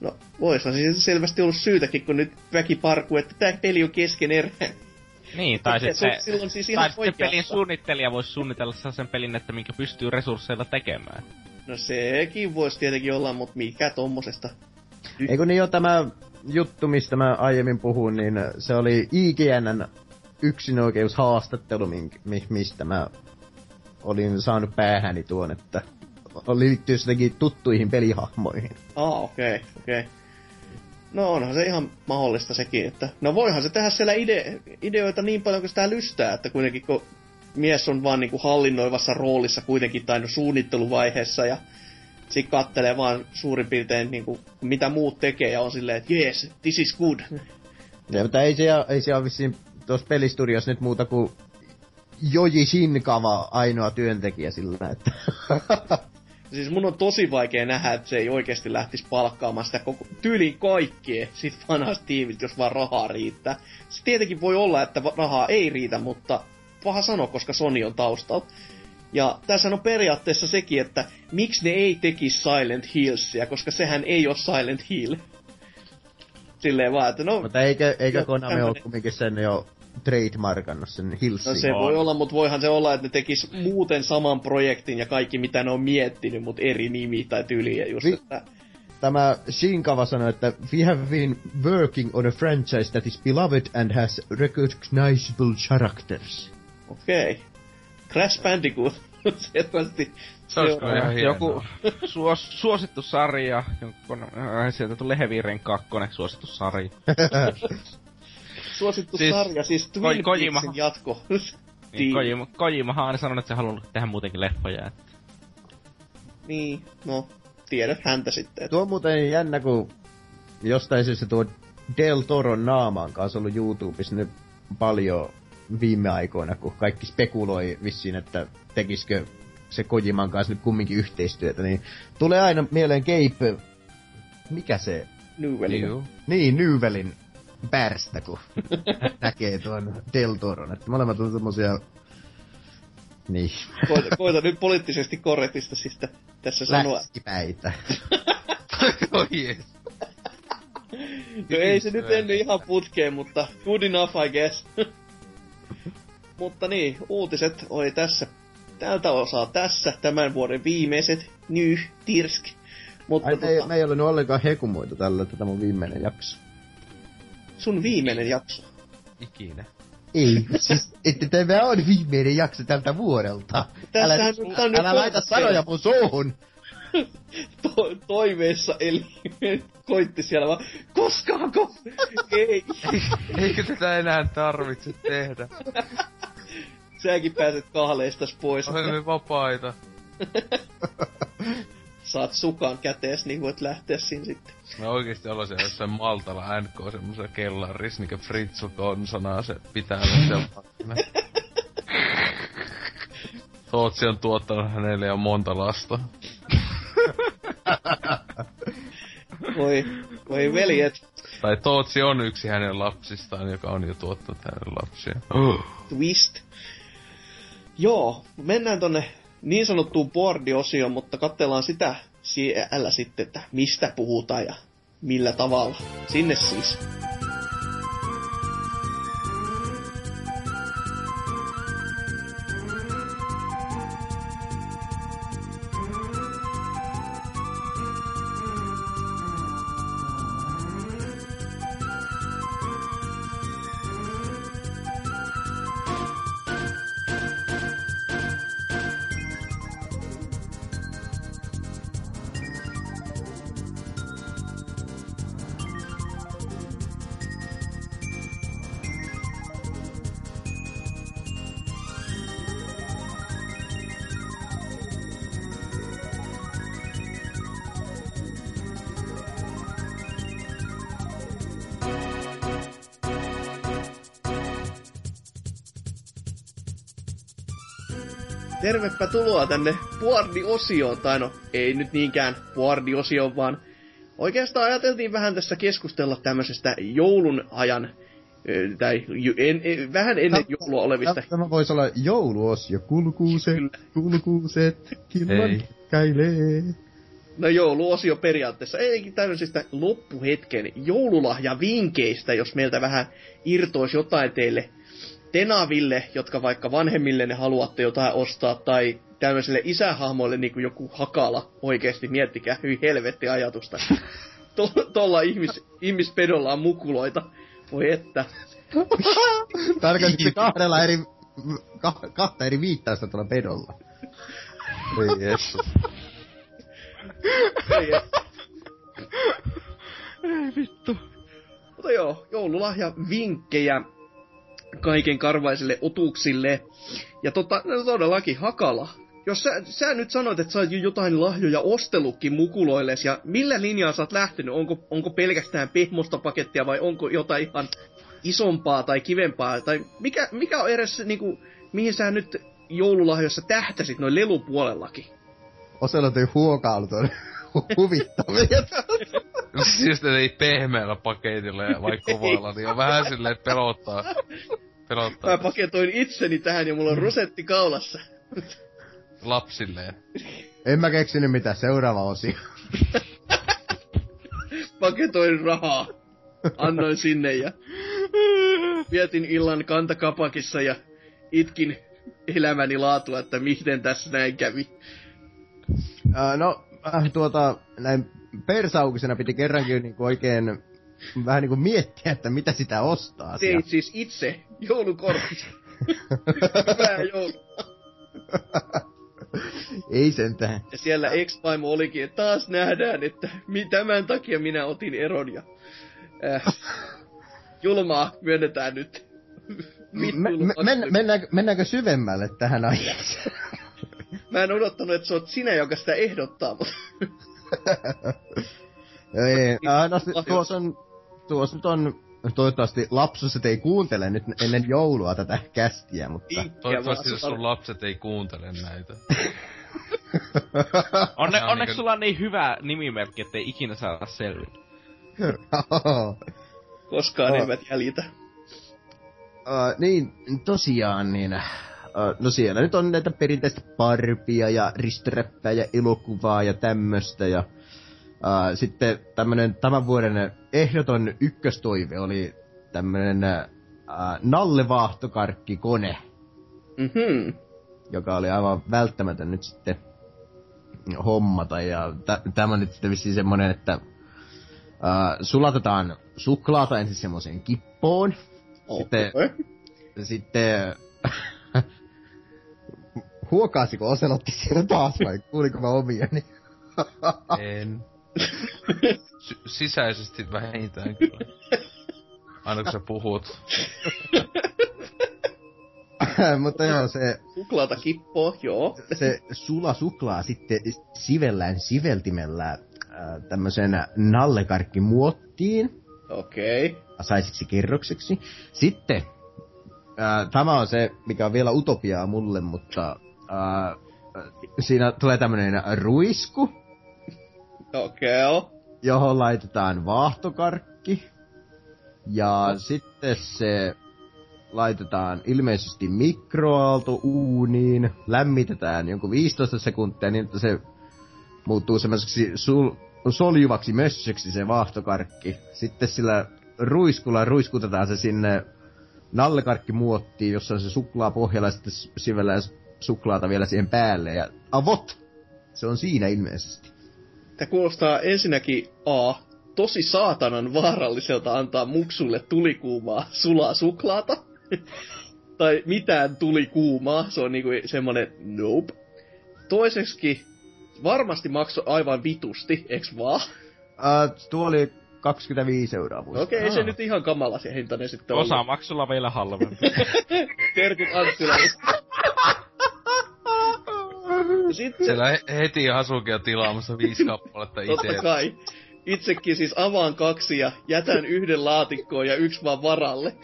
No, voisihan siis selvästi ollut syytäkin, kun nyt väki parkuu, että tämä peli on keskenerä. Niin, tai Se sitten silloin siis ihan tai sitten pelin suunnittelija voisi suunnitella sellaisen pelin, että minkä pystyy resursseilla tekemään. No sekin voisi tietenkin olla, mutta mikä tommosesta? Eikö niin jo tämä juttu, mistä mä aiemmin puhuin, niin se oli IGNn yksinoikeushaastattelu, mistä mä olin saanut päähäni tuon, että liittyy jotenkin tuttuihin pelihahmoihin. Aa, okei, okay, okei. Okay. No onhan se ihan mahdollista sekin, että... No voihan se tehdä siellä ide- ideoita niin paljon kuin sitä lystää, että kuitenkin kun mies on vaan niinku hallinnoivassa roolissa kuitenkin tai no suunnitteluvaiheessa ja sit kattelee vaan suurin piirtein niinku, mitä muut tekee ja on silleen, että yes, this is good. Ja, mutta ei siellä, ei ole vissiin tuossa pelistudiossa nyt muuta kuin Joji Shinkava ainoa työntekijä sillä, että... Siis mun on tosi vaikea nähdä, että se ei oikeasti lähtisi palkkaamaan sitä koko, tyyliin kaikkea siitä vanhasta tiimiltä, jos vaan rahaa riittää. Se tietenkin voi olla, että rahaa ei riitä, mutta paha sanoa, koska Sony on taustalla. Ja tässä on periaatteessa sekin, että miksi ne ei tekisi Silent Hillsia, koska sehän ei ole Silent Hill. Silleen vaan, että no, mutta eikö, eikö Konami ole kumminkin sen jo trademarkannut sen Hillsin? no se voi olla, mutta voihan se olla, että ne tekis muuten saman projektin ja kaikki mitä ne on miettinyt, mutta eri nimi tai tyyli. Ja just, Vi- että Tämä Shinkava sanoi, että we have been working on a franchise that is beloved and has recognizable characters. Okei. Okay. Crash Bandicoot. Selvästi. Se olisiko on- ihan hienoa. Joku suos, suosittu sarja, jonkun, äh, sieltä tuli Heavy Rain 2, suosittu sarja. Suosittu Siis sarja, siis Twin Ko- Kojima- Peaksin jatko. Niin, Kojima, Kojimahan on sanonut, että se haluaa tehdä muutenkin leffoja. että- Niin, no, tiedät häntä sitten. Että... Tuo on muuten jännä, kun jostain syystä tuo Del Toron naama on kanssa ollut YouTubessa nyt paljon viime aikoina, kun kaikki spekuloi vissiin, että tekisikö se Kojiman kanssa nyt kumminkin yhteistyötä, niin tulee aina mieleen Gabe, mikä se. Juu. niin, Nyvelin pärstä, kun näkee tuon Del Toron, että molemmat on semmosia, niin, Koita, koita nyt poliittisesti korrektista siis tä- tässä sanoa. läskipäitä. Oi jees. No ei se nyt ennen ihan putkeen, mutta good enough I guess. mutta niin, uutiset oli tässä tältä osaa tässä, tämän vuoden viimeiset, ny, tirsk. Mutta Ai, me, ei, tota, me ei ole nyt ollenkaan hekumoitu tällä, että tämä on viimeinen jakso. Sun viimeinen jakso. Ikinä. Ei, siis, että tämä on viimeinen jakso tältä vuodelta. Älä, nyt on älä laita sanoja mun suuhun. to- toiveessa eli koitti siellä vaan, koskaanko? ei. Eikö tätä enää tarvitse tehdä? Säkin pääset kahleistas pois. Olemme vapaita. Saat sukan kätees, niin voit lähteä siinä sitten. Me oikeesti ollaan siellä jossain Maltalla NK semmoisessa kellarissa, niinkö Fritzu konsonaa se pitää olla. Tootsi on tuottanut hänelle jo monta lasta. Voi, voi veljet, Tai Tootsi on yksi hänen lapsistaan, joka on jo tuottanut hänelle lapsia. twist. Joo, mennään tonne niin sanottuun boardiosioon, mutta katsellaan sitä siellä sitten, että mistä puhutaan ja millä tavalla. Sinne siis. Tervepä tuloa tänne Puardi-osioon, tai no ei nyt niinkään Puardi-osioon, vaan oikeastaan ajateltiin vähän tässä keskustella tämmöisestä joulun ajan tai en, en, vähän ennen joulua olevista. Tämä voisi olla jouluosio. Kulkuuset, kulkuuset, kilman käilee. No jouluosio periaatteessa. Eikin tämmöisistä loppuhetken joululahjavinkkeistä, jos meiltä vähän irtoisi jotain teille tenaville, jotka vaikka vanhemmille ne haluatte jotain ostaa, tai tämmöiselle isähahmoille niin kuin joku hakala oikeasti, miettikää, hyvin helvetti ajatusta. Tuolla ihmis, ihmispedolla on mukuloita. Voi että. Tarkoitti kahdella eri, ka, kahta eri viittausta tuolla pedolla. Ei Jeesus. Ei, Ei vittu. Mutta joo, joululahja vinkkejä kaiken karvaisille otuksille. Ja tota, no todellakin Hakala. Jos sä, sä nyt sanoit, että sä oot jo jotain lahjoja ostellutkin mukuloille, ja millä linjaa sä oot lähtenyt? Onko, onko pelkästään pehmosta pakettia vai onko jotain ihan isompaa tai kivempaa? Tai mikä, mikä on edes, niinku, mihin sä nyt joululahjoissa tähtäsit noin lelupuolellakin? Oselotin huokailut on huvittavia. siis ei pehmeällä paketilla ja vaikka kovalla, niin on vähän silleen, että pelottaa. pelottaa. Mä paketoin itseni tähän ja mulla on rosetti kaulassa. Lapsilleen. En mä keksinyt mitä seuraava osio. paketoin rahaa. Annoin sinne ja vietin illan kantakapakissa ja itkin elämäni laatua, että miten tässä näin kävi. Uh, no, äh, tuota, näin persaukisena piti kerrankin niinku oikein vähän niinku miettiä, että mitä sitä ostaa. Teit siis itse joulukortti. Hyvää joulua. Ei sentään. Ja siellä x olikin, että taas nähdään, että tämän takia minä otin eron ja... Äh, julmaa myönnetään nyt. Me, me, men, mennäänkö, mennäänkö syvemmälle tähän aiheeseen? Mä en odottanut, että se on sinä, joka sitä ehdottaa, mutta... ei, äh, no, tuossa on, tuossa nyt on toivottavasti lapsuset ei kuuntele nyt ennen joulua tätä kästiä, mutta... Toivottavasti sun lapset ei kuuntele näitä. Onne, onneksi niin sulla on niin hyvä nimimerkki, ettei ikinä saada selville. Koskaan oh. eivät jäljitä. Uh, niin, tosiaan, niin no siellä nyt on näitä perinteistä parpia ja risträppää ja elokuvaa ja tämmöstä ja uh, sitten tämmönen tämän vuoden ehdoton ykköstoive oli tämmönen uh, nallevaahtokarkkikone. Mm-hmm. Joka oli aivan välttämätön nyt sitten hommata ja tämä on nyt sitten vissiin semmonen, että uh, sulatetaan suklaata ensin semmoiseen kippoon. Okay. Sitten, sitten Huokaasiko Oselotti siellä taas vai kuuliko mä omiani? en. S- sisäisesti vähintään kyllä. Aina kun sä puhut. Mutta joo, se... Suklaata kippoo, joo. se sula suklaa sitten sivellään siveltimellä äh, tämmöisen nallekarkkimuottiin. Okei. Okay. Saisiksi kerrokseksi. Sitten, äh, tämä on se, mikä on vielä utopiaa mulle, mutta Uh, siinä tulee tämmönen ruisku. Okei. Okay. Johon laitetaan vaahtokarkki. Ja sitten se laitetaan ilmeisesti mikroaalto uuniin, lämmitetään jonkun 15 sekuntia niin, että se muuttuu semmoiseksi sul- soljuvaksi mössöksi se vaahtokarkki. Sitten sillä ruiskulla ruiskutetaan se sinne nallekarkkimuottiin, jossa on se suklaa pohjalla ja sitten suklaata vielä siihen päälle ja avot! Se on siinä ilmeisesti. Tämä kuulostaa ensinnäkin A, tosi saatanan vaaralliselta antaa muksulle tulikuumaa sulaa suklaata. tai mitään tulikuumaa, se on niinku semmonen nope. Toiseksi varmasti maksoi aivan vitusti, eks vaan? Uh, tuo oli 25 euroa Okei, okay, ei se nyt ihan kamala se hintainen sitten Osa maksulla vielä halvempi. Terkut Anttilalle. Sitten... Siellä heti Hasukia tilaamassa viisi kappaletta itse. Totta kai. Itsekin siis avaan kaksi ja jätän yhden laatikkoon ja yksi vaan varalle.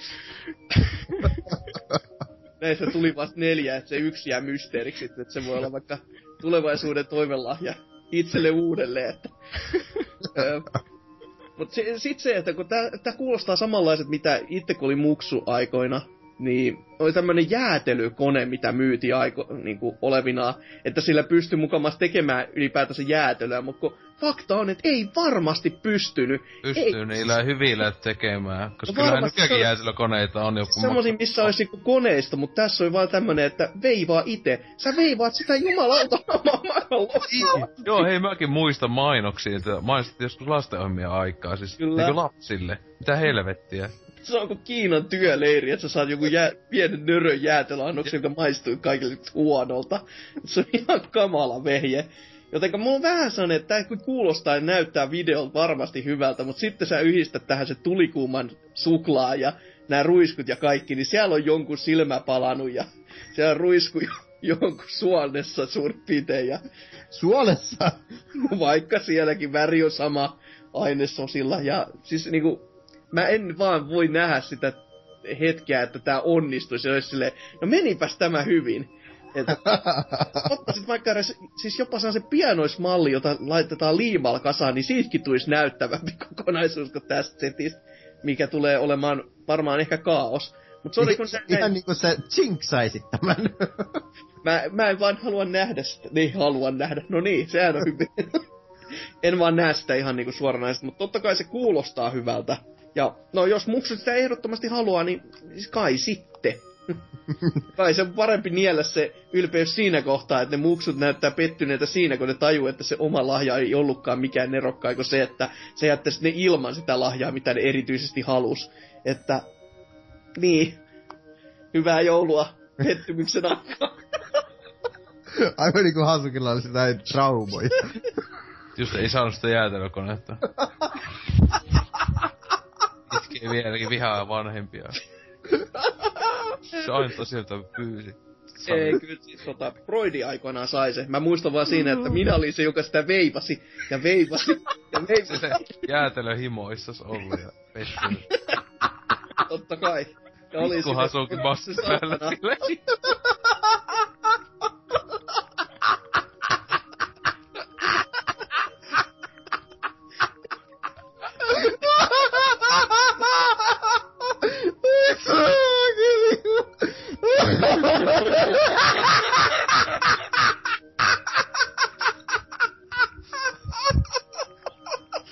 Näistä tuli vasta neljä, että se yksi jää mysteeriksi, että se voi olla vaikka tulevaisuuden toivelahja itselle uudelleen. Että. Mutta sitten se, että kun tämä kuulostaa samanlaiset, mitä itse kun oli muksu aikoina, niin oli tämmönen jäätelykone, mitä myytiin aiko, niin kuin olevinaan, että sillä pystyi mukamassa tekemään ylipäätänsä jäätelyä, mutta kun fakta on, että ei varmasti pystynyt. Pystyy ei. niillä hyvillä tekemään, koska no kyllä nykyäänkin jäätelykoneita on joku Semmoisia, missä olisi koneista, mutta tässä oli vaan tämmönen, että veivaa itse. Sä veivaat sitä jumalauta. Joo, hei mäkin muistan mainoksia, että mainostettiin joskus lastenohjelmia aikaa, siis kyllä. Niin lapsille. Mitä helvettiä se on kuin Kiinan työleiri, että sä saat joku jää, pienen nörön jäätelöannoksen, joka maistuu kaikille huonolta. Se on ihan kamala vehje. Jotenka mulla on vähän sellainen, että tämä kuulostaa ja näyttää videolta varmasti hyvältä, mutta sitten sä yhdistät tähän se tulikuuman suklaa ja nämä ruiskut ja kaikki, niin siellä on jonkun silmä palannut ja siellä on ruisku jonkun suonessa suurin Ja... Suolessa? Vaikka sielläkin väri on sama ainesosilla. Ja siis niinku, mä en vaan voi nähdä sitä hetkeä, että tämä onnistuisi. Ja olisi silleen, no menipäs tämä hyvin. Ottaisit vaikka edes, siis jopa se pianoismalli, jota laitetaan liimalla kasaan, niin siitäkin tulisi näyttävämpi kokonaisuus kuin tästä setistä, mikä tulee olemaan varmaan ehkä kaos. Mut sorry, kun sä Ihan näin... niin kuin sä jinksaisit tämän. mä, mä en vaan halua nähdä sitä. Niin, haluan nähdä. No niin, sehän on hyvin. en vaan näe sitä ihan niinku suoranaisesti, mutta totta kai se kuulostaa hyvältä. Ja no jos muksut sitä ehdottomasti haluaa, niin siis kai sitten. kai se on parempi niellä se ylpeys siinä kohtaa, että ne muksut näyttää pettyneitä siinä, kun ne tajuu, että se oma lahja ei ollutkaan mikään nerokkaa, kuin se, että se jättäisi ne ilman sitä lahjaa, mitä ne erityisesti halus. Että, niin, hyvää joulua pettymyksen aikaa. Aivan niin kuin Hasukilla olisi näin traumoja. Just ei saanut sitä jäätelökonetta. Itkee vieläkin vihaa vanhempia. Se aina sieltä pyysi. Ei, kyllä siis tota, Broidi aikoinaan sai se. Mä muistan vaan siinä, että minä olin se, joka sitä veivasi ja veivasi ja veivasi. Se jäätelö himoissa ollut ja pettynyt. Totta kai. Ja oli Pikku hasuukin bassi päällä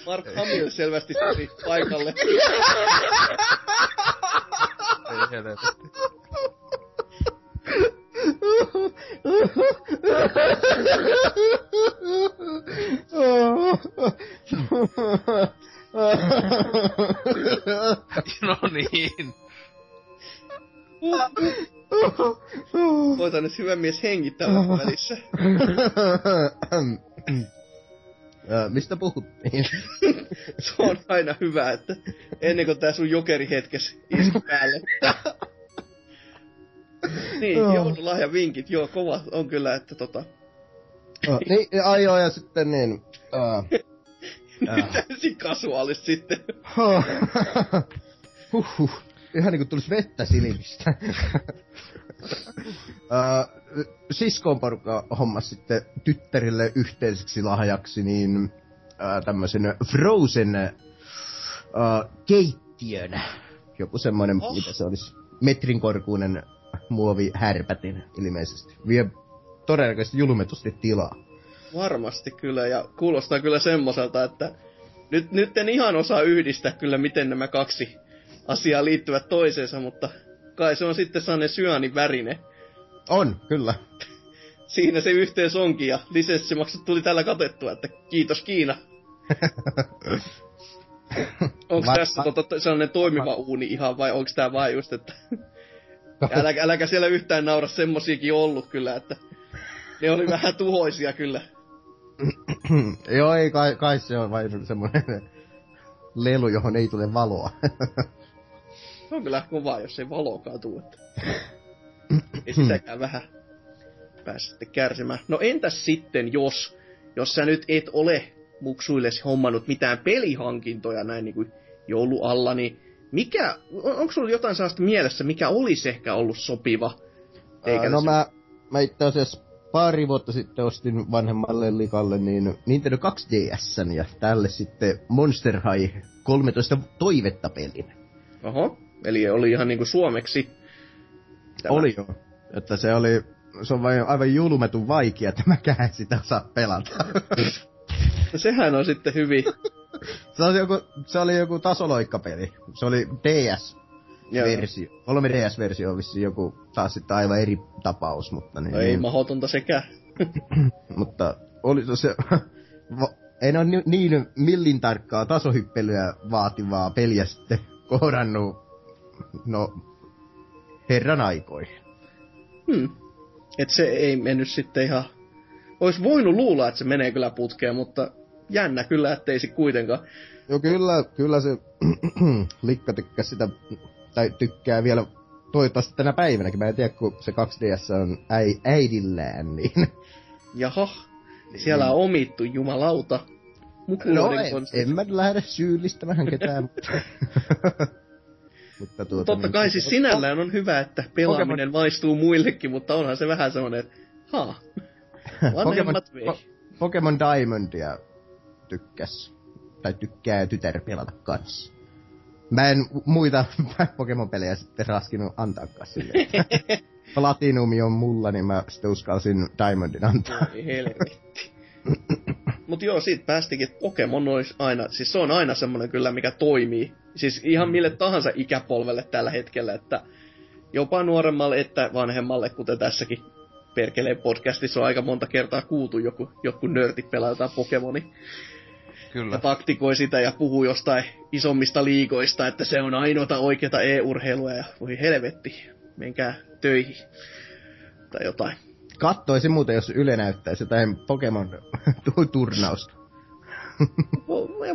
Mark Hamill selvästi tuli paikalle. Ei helvetti. no niin. Voitan nyt hyvä mies hengittää välissä. mistä puhuttiin? Se on aina hyvä, että ennen kuin tää sun jokerihetkes isku päälle. niin, oh. joululahja vinkit, joo, kova on kyllä, että tota... Oh, niin, ai joo, ja sitten niin... Uh, uh. Täysin kasuaalista sitten. Huhhuh ihan niinku tulisi vettä silmistä. Uh, siskoon porukka hommas sitten tyttärille yhteiseksi lahjaksi niin uh, tämmöisen Frozen uh, keittiön. Joku semmoinen, oh. mitä se olisi metrin korkuinen muovihärpätin ilmeisesti. Vie todennäköisesti julmetusti tilaa. Varmasti kyllä, ja kuulostaa kyllä semmoiselta, että nyt, nyt en ihan osaa yhdistää kyllä, miten nämä kaksi asiaa liittyvät toiseensa, mutta kai se on sitten sellainen syöni värine. On, kyllä. Siinä se yhteys onkin, ja lisenssimaksut tuli tällä katettua, että kiitos Kiina. Onko tässä tota, sellainen toimiva uuni ihan, vai onko tämä vain just, että... äläkä, äläkä siellä yhtään naura semmosiakin ollut kyllä, että ne oli vähän tuhoisia kyllä. Joo, ei kai, kai se on vain semmoinen lelu, johon ei tule valoa. se on kyllä kova, jos ei valoakaan tule. ei sitäkään vähän pääse sitten kärsimään. No entäs sitten, jos, jos sä nyt et ole muksuillesi hommannut mitään pelihankintoja näin niin kuin joulualla, niin mikä, on, onko sulla jotain sellaista mielessä, mikä olisi ehkä ollut sopiva? Eikä no mä, mä itse asiassa pari vuotta sitten ostin vanhemmalle likalle niin Nintendo 2DS ja tälle sitten Monster High 13 toivetta pelin. Oho, eli oli ihan niinku suomeksi. Tämä. Oli jo. Että se oli, se on vain aivan julmetun vaikea, että mäkään sitä saa pelata. no sehän on sitten hyvin. se, oli joku, se oli joku tasoloikkapeli. Se oli DS versio. 3DS-versio on vissiin joku taas sitten aivan eri tapaus, mutta niin... No ei niin. mahdotonta sekä. mutta oli se... en ole niin millin tarkkaa tasohyppelyä vaativaa peliä sitten kohdannut, no, herran aikoihin. Hmm. Et se ei mennyt sitten ihan... Ois voinut luulla, että se menee kyllä putkeen, mutta jännä kyllä, ettei se kuitenkaan. Joo, kyllä, kyllä se Likka tykkäsi sitä tai tykkää vielä toivottavasti tänä päivänäkin. Mä en tiedä, kun se 2DS on äi, äidillään, niin... Jaha, siellä on omittu, jumalauta. No, en, en mä lähde syyllistämään ketään, mutta... tuota, Totta niin, kai siis sinällään on hyvä, että pelaaminen Pokemon... maistuu muillekin, mutta onhan se vähän semmonen, että haa, Pokemon, po- Pokemon Diamondia tykkäs. Tai tykkää tytär pelata kanssa. Mä en muita Pokemon-pelejä sitten raskinut antaakaan silleen. Platinumi on mulla, niin mä sitten uskalsin Diamondin antaa. Ei helvetti. Mut joo, siitä päästikin, että Pokemon olisi aina, siis se on aina semmonen kyllä, mikä toimii. Siis ihan mille tahansa ikäpolvelle tällä hetkellä, että jopa nuoremmalle että vanhemmalle, kuten tässäkin perkeleen podcastissa on aika monta kertaa kuultu joku, joku nörti pelaa jotain Pokemoni. Kyllä. Ja taktikoi sitä ja puhuu jostain isommista liikoista, että se on ainoata oikeata e-urheilua ja voi helvetti, menkää töihin. Tai jotain. Kattoisin muuten, jos Yle näyttäisi jotain Pokemon-turnausta.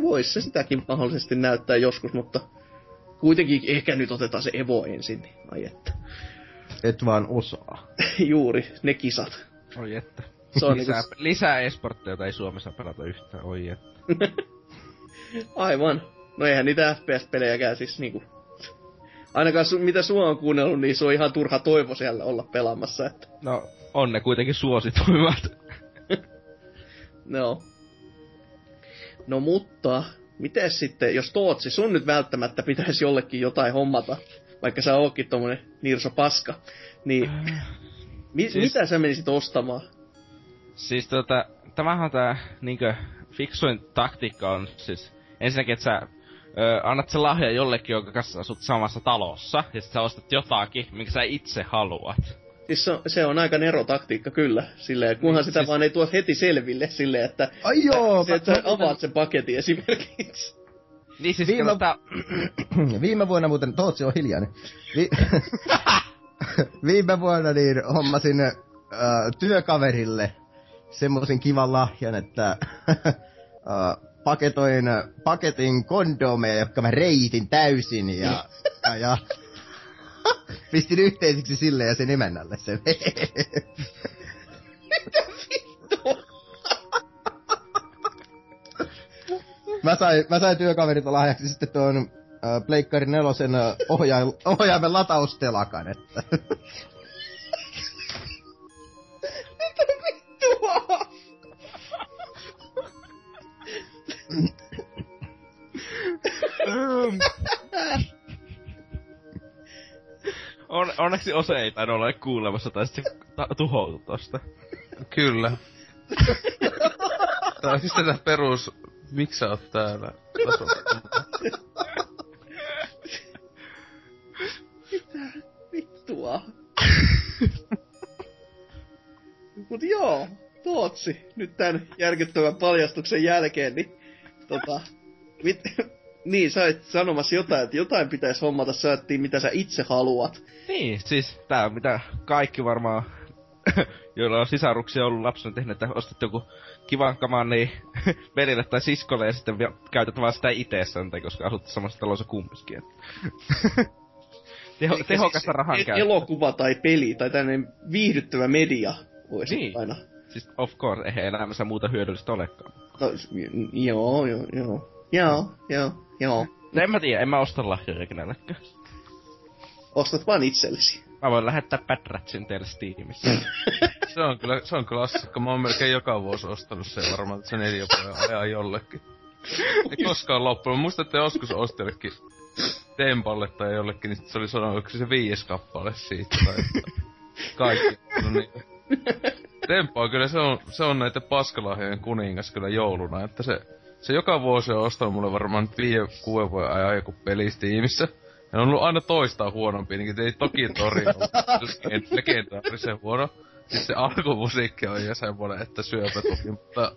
Voisi se sitäkin mahdollisesti näyttää joskus, mutta kuitenkin ehkä nyt otetaan se Evo ensin, niin ai että. Et vaan osaa. Juuri, ne kisat. Oi että. Se on lisää, niinku... lisää esportteja, jota ei Suomessa pelata yhtään, oi että. Aivan. No eihän niitä FPS-pelejäkään siis niinku... Ainakaan su- mitä sua on kuunnellut, niin se on ihan turha toivo siellä olla pelaamassa. Että... No, on ne kuitenkin suosituimmat. no. No mutta, miten sitten, jos Tootsi, sun nyt välttämättä pitäisi jollekin jotain hommata, vaikka sä ootkin tommonen Nirso Paska, niin mi- siis, mitä sä menisit ostamaan? Siis tota, tämähän on tää niinkö fiksuin taktiikka on siis ensinnäkin, että sä ö, annat se lahja jollekin, jonka kanssa asut samassa talossa, ja sit sä ostat jotakin, minkä sä itse haluat. Siis se on, se on aika nerotaktiikka kyllä, silleen, kunhan sitä siis... vaan ei tuo heti selville silleen, että, Ai joo, se, että sä avaat sen paketin esimerkiksi. Niin siis viime, ta... viime vuonna muuten, Tootsi on hiljainen. Vi... viime vuonna niin hommasin äh, työkaverille semmoisen kivan lahjan, että uh, paketoin paketin kondomeja, jotka mä reitin täysin ja, ja, ja pistin yhteisiksi sille ja sen emännälle sen. Mitä vittua? mä sain, mä sain työkaverilta lahjaksi sitten tuon Pleikkari nelosen uh, ohjaimen lataustelakan, että... on, onneksi Ose ei tainnut olla kuulemassa, tai sitten se ta- tuhoutui tosta. Kyllä. Tää on siis tätä perus, miksi sä oot täällä? Taso. Vittua. Mut joo, Tootsi, nyt tän järkyttävän paljastuksen jälkeen, niin tota, mit, niin, sä olet sanomassa jotain, että jotain pitäisi hommata säättiin, mitä sä itse haluat. Niin, siis tää on mitä kaikki varmaan, joilla on sisaruksia ollut lapsena tehnyt, että ostat joku kivan kaman niin velille tai siskolle ja sitten käytät vaan sitä itsessään, koska asutte samassa talossa kumminkin. Teho, Elikkä tehokasta siis rahan e- käyttöä. Elokuva tai peli tai tämmöinen viihdyttävä media voisi Niin. aina. Siis of course, eihän elämässä muuta hyödyllistä olekaan. No, joo, joo, joo. Joo, joo, joo. No en mä tiedä, en mä osta lahjoja kenellekään. Ostat vaan itsellesi. Mä voin lähettää Bad Ratsin teille Steamissa. Se on kyllä, se on klassikko. Mä oon melkein joka vuosi ostanut sen varmaan, että se neljä vuoden ajaa jollekin. Ei koskaan loppunut. Muistan, että joskus osti jollekin Tempalle tai jollekin, niin se oli sanonut, onko se viides kappale siitä. Tai että kaikki. No niin. Temppa on kyllä, se on, se on näitä paskalahjojen kuningas kyllä jouluna, että se, se joka vuosi on ostanut mulle varmaan nyt viiden, kuuden vuoden ajan joku peli Steamissa. Ja on ollut aina toistaa huonompi, niin ei toki tori ole legendaarisen huono. Siis se alkumusiikki on jo semmonen, että syöpä toki, mutta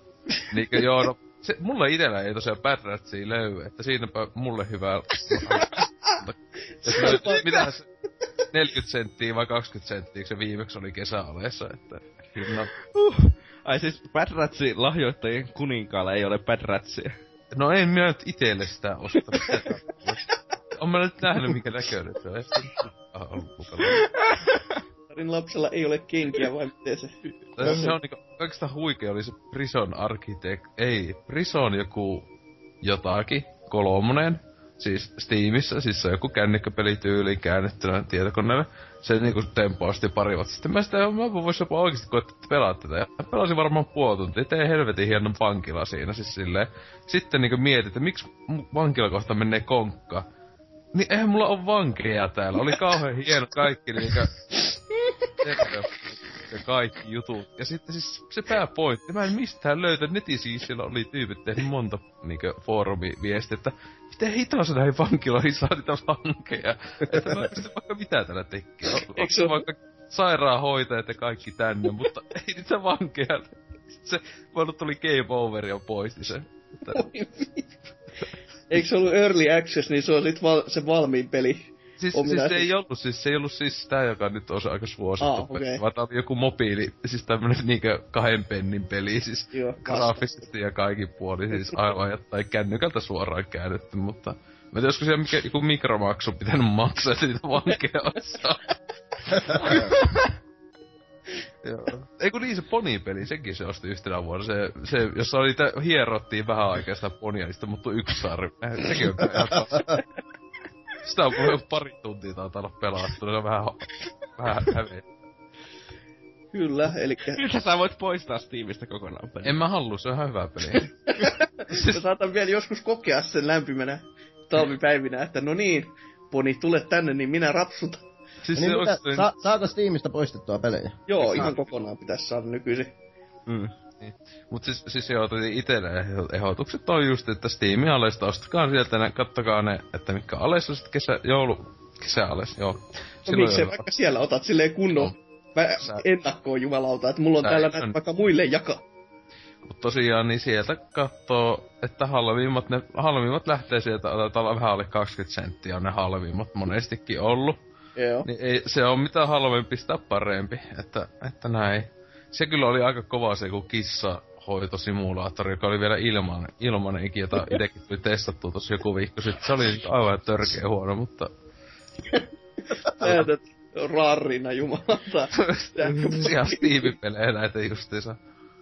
niinkö joo, no, se, mulle itellä ei tosiaan Bad Ratsia löydy, että siinäpä mulle hyvää... Mitähän se 40 senttiä vai 20 senttiä, se viimeksi oli kesäaleessa, että hinnan. Uh. Ai siis Bad Ratsin lahjoittajien kuninkaalle ei ole Bad Ratsia. No en minä nyt itelle sitä ostanut. on mä nyt nähnyt, mikä näköinen se on. Mukana. Tarin lapsella ei ole kenkiä, vai miten se? Tai se on niinku, kaikista huikea oli se Prison Architect, ei, Prison joku jotakin, kolmonen, siis Steamissa, siis se on joku kännykkäpelityyli käännettynä tietokoneelle. Se niinku tempausti pari vuotta sitten. Mä sitä, mä voisin jopa oikeesti koettaa pelaa tätä. Ja pelasin varmaan puoli tuntia, tee helvetin hienon vankila siinä siis silleen. Sitten niinku mietin, että miksi mun vankila kohta menee konkka. Niin eihän mulla ole vankeja täällä. Oli kauhean hieno kaikki niinkö ja kaikki jutut. Ja sitten siis se pääpointti, mä en mistään löytä netissä, siis siellä oli tyypit tehnyt monta niinkö foorumiviestiä, että miten hitaasti näihin vankiloihin saa niitä vankeja. Että mä pystyn vaikka mitä täällä tekee. Eikö se vaikka sairaanhoitajat ja kaikki tänne, mutta ei niitä vankeja. Sitten se vaan tuli game over ja poisti se. Että, Eikö se ollut Early Access, niin se on sit val- se valmiin peli. Siis, siis se ei ollut, siis se ei ollut siis tää, joka nyt on aika suosittu Ah, peli, okei. vaan oli joku mobiili, siis tämmönen niinkö kahden pennin peli, siis Joo, graafisesti ja kaikin puolin, siis aivan jotain kännykältä suoraan käännetty, mutta mä en tiedä, olisiko siellä mikä, joku mikromaksu pitänyt maksaa, että niitä vankeja. Joo. Ei kun niin se ponipeli, senkin se osti yhtenä vuonna. Se, se jossa oli, hierottiin vähän aikaa sitä ponia, niin sitten muuttui yksi sarvi. Sekin on ihan. Sitä on jo pari tuntia taitaa olla pelattu, se on vähän, vähän häveä. Kyllä, eli Kyllä sä voit poistaa Steamista kokonaan pelin. En mä halua, se on ihan hyvä peli. mä saatan vielä joskus kokea sen lämpimänä talvipäivinä, että no niin, poni, tule tänne, niin minä rapsutan. siis Niin se mitä, on sa, saako Steamista poistettua pelejä? Joo, ihan kokonaan pitäisi saada nykyisin. Mm. Mut siis, siis joo, ehdo- ehdotukset on just, että Steamin alesta ostakaa sieltä ne, kattokaa ne, että mitkä alessa sit kesä, joulu, kesäales, joo. No miksei vaikka siellä otat silleen kunnon Mä Sä- ennakkoon jumalauta, että mulla on Sä- täällä näitä vaikka muille jakaa. Mut tosiaan, niin sieltä kattoo, että halvimmat, ne halvimmat lähtee sieltä, otetaan vähän alle 20 senttiä on ne halvimmat monestikin ollut. Joo. Niin ei, se on mitä halvempi, sitä parempi, että, että näin. Se kyllä oli aika kova se, kun kissa hoitosimulaattori, joka oli vielä ilman, ilmanenkin, jota itsekin tuli testattua tossa joku viikko sitten. Se oli aivan törkeä huono, mutta Näytät raarina jumalauta. ihan Steam-pelejä näitä justiinsa.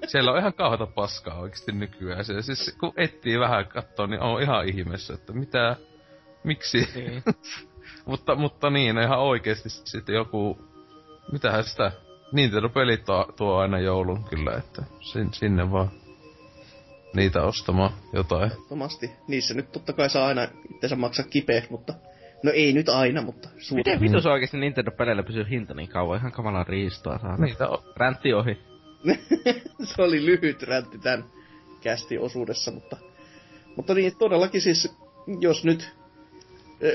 Siellä on ihan kauheata paskaa oikeesti nykyään. Se, siis kun etsii vähän katsoa, niin on ihan ihmeessä, että mitä, miksi. Niin. mutta, mutta niin, ihan oikeesti sitten joku, mitähän sitä, Nintendo-pelit tuo, tuo aina joulun kyllä, että sin, sinne vaan niitä ostamaan jotain. Ehdottomasti. Niissä nyt totta kai saa aina itsensä maksaa kipeäksi, mutta No ei nyt aina, mutta suurin. Miten vitus oikeesti Nintendo-peleillä pysyy hinta niin kauan? Ihan kamalan riistoa saa. Niitä on. Räntti ohi. se oli lyhyt räntti tän kästi osuudessa, mutta... Mutta niin, todellakin siis, jos nyt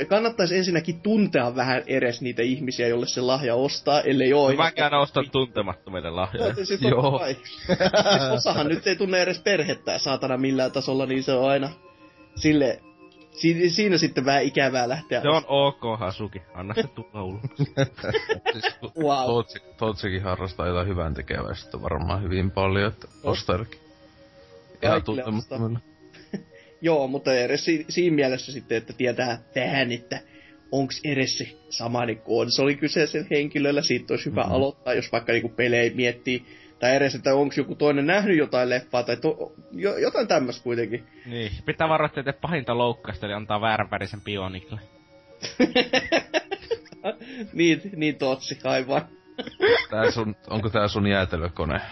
kannattaisi ensinnäkin tuntea vähän edes niitä ihmisiä, jolle se lahja ostaa, ellei ole... Mä käyn ostan tuntemattomille lahjoja. No, siis Joo. siis osahan nyt ei tunne edes perhettä saatana millään tasolla, niin se on aina sille Si- siinä sitten vähän ikävää lähteä. Se on ok, Hasuki. Anna se tulla ulos. siis, wow. Tootsi, Tootsikin harrastaa jotain hyvän tekeväistä varmaan hyvin paljon, että ostarkin. Ihan tuntemattomilla. Joo, mutta edes si- siinä mielessä sitten, että tietää tähän, että onks edes se samainen konsoli kyseisen henkilöllä, siitä olisi hyvä mm-hmm. aloittaa, jos vaikka niinku pelejä miettii, tai edes, että onko joku toinen nähnyt jotain leffaa, tai to, jo, jotain tämmöistä kuitenkin. Niin, pitää varoittaa, että pahinta loukkasta, eli antaa vääränvärisen pionikille. niin, niin totsi, aivan. Tää sun, onko tää sun jäätelökone?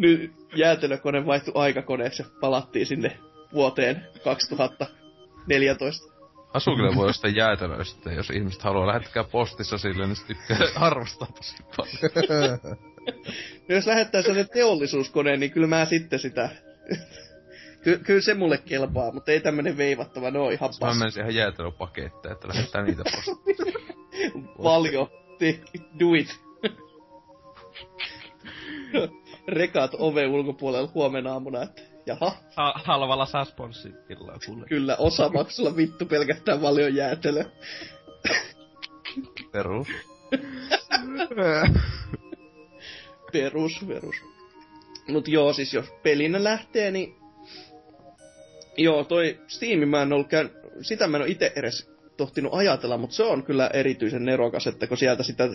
Nyt jäätelökone vaihtui aikakoneeksi ja palattiin sinne vuoteen 2014. Asukille voi ostaa jäätelöistä, jos ihmiset haluaa lähettää postissa sille, niin tykkää arvostaa tosi paljon. no jos lähettää sellainen teollisuuskoneen, niin kyllä mä sitten sitä... Ky- kyllä se mulle kelpaa, mutta ei tämmönen veivattava, ne on ihan Mä menen siihen jäätelöpaketteen, että lähettää niitä postissa. Paljon. Do it. Rekat ove ulkopuolella huomenna aamuna, että Jaha. Ha- halvalla saa sponssitilla kuule. Kyllä, osamaksulla vittu pelkästään paljon jäätelö. Perus. perus, perus. Mut joo, siis jos pelinä lähtee, niin... Joo, toi Steam mä en ollut käyn... Sitä mä en ole itse edes tohtinut ajatella, mutta se on kyllä erityisen nerokas, että kun sieltä sitä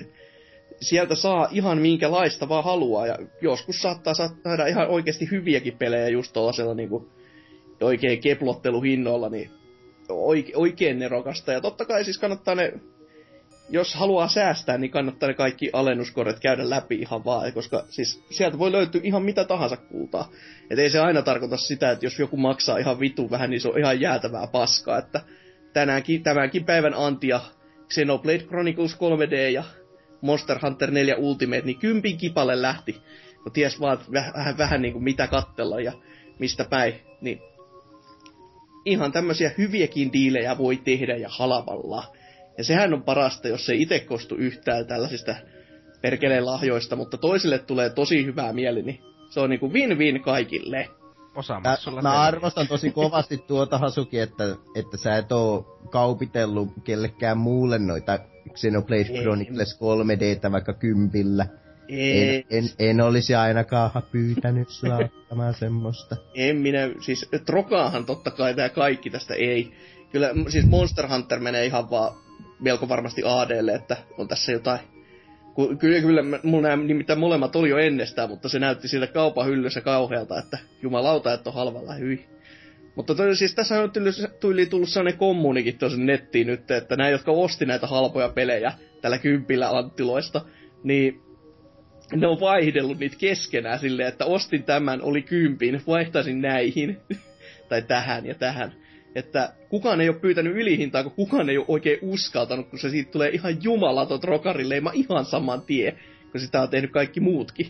sieltä saa ihan minkälaista vaan haluaa, ja joskus saattaa saada ihan oikeasti hyviäkin pelejä just tuollaisella niinku oikein keplotteluhinnoilla, niin oike, oikein nerokasta. Ja totta kai siis kannattaa ne, jos haluaa säästää, niin kannattaa ne kaikki alennuskorret käydä läpi ihan vaan, koska siis sieltä voi löytyä ihan mitä tahansa kultaa. Et ei se aina tarkoita sitä, että jos joku maksaa ihan vitu vähän, niin se on ihan jäätävää paskaa, että tänäänkin, tämänkin päivän antia Xenoblade Chronicles 3D ja Monster Hunter 4 Ultimate, niin kympin kipalle lähti, kun ties vaan vähän, vähän niin kuin mitä kattella ja mistä päin, niin ihan tämmöisiä hyviäkin diilejä voi tehdä ja halavalla. Ja sehän on parasta, jos se itse kostu yhtään tällaisista perkeleen lahjoista, mutta toisille tulee tosi hyvää mieli, niin se on niinku win-win kaikille. Mä, mä arvostan tosi kovasti tuota Hasuki, että, että sä et oo kaupitellut kellekään muulle noita Xenoblade Chronicles 3D vaikka kympillä. En, en, en olisi ainakaan pyytänyt sua ottamaan semmoista. En minä, siis Trokaahan totta kai tää kaikki tästä ei. Kyllä, siis Monster Hunter menee ihan vaan melko varmasti ADlle, että on tässä jotain Kyllä, kyllä, mulla nämä nimittäin molemmat oli jo ennestään, mutta se näytti siitä kaupan hyllyssä kauhealta, että jumalauta, että on halvalla, hyi. Mutta toi, siis tässä on tyyli tullut sellainen kommunikin tuossa nettiin nyt, että nämä, jotka osti näitä halpoja pelejä tällä kympillä anttiloista, niin ne on vaihdellut niitä keskenään silleen, että ostin tämän, oli kympin, vaihtaisin näihin, tai tähän ja tähän. Että kukaan ei ole pyytänyt ylihintaa, kun kukaan ei ole oikein uskaltanut, kun se siitä tulee ihan jumalaton trokarileima ihan saman tie, kun sitä on tehnyt kaikki muutkin.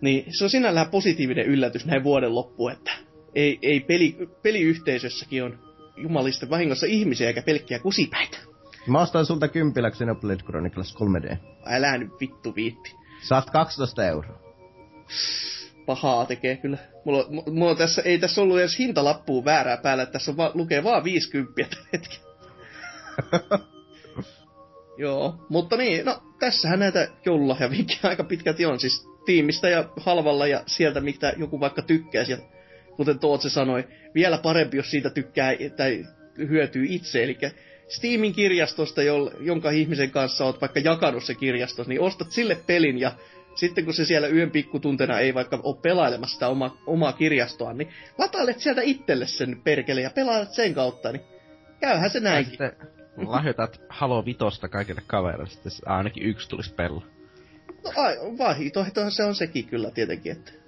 Niin se on sinällään positiivinen yllätys näin vuoden loppu, että ei, ei peli, peliyhteisössäkin on jumalisten vahingossa ihmisiä eikä pelkkiä kusipäitä. Mä ostan sulta kympillä Xenoblade Chronicles 3D. Älä nyt vittu viitti. Saat 12 euroa. Pahaa tekee kyllä. Mulla, mulla tässä, ei tässä ollut edes hintalappua väärää päällä, että tässä on va, lukee vaan 50 tällä hetkellä. Joo, mutta niin, no tässähän näitä joululahjavinkkejä aika pitkälti on. Siis tiimistä ja halvalla ja sieltä, mitä joku vaikka tykkäisi. Ja kuten Tootse sanoi, vielä parempi, jos siitä tykkää tai hyötyy itse. Eli Steamin kirjastosta, jonka ihmisen kanssa oot vaikka jakanut se kirjastos, niin ostat sille pelin ja sitten kun se siellä yön pikkutuntena ei vaikka ole pelailemassa sitä oma, omaa kirjastoa, niin latailet sieltä itselle sen perkele ja pelailet sen kautta, niin käyhän se näin. Sitten lahjoitat Halo Vitosta kaikille kavereille, sitten ainakin yksi tulisi pello. No ai, vaihtoehtohan se on sekin kyllä tietenkin, että...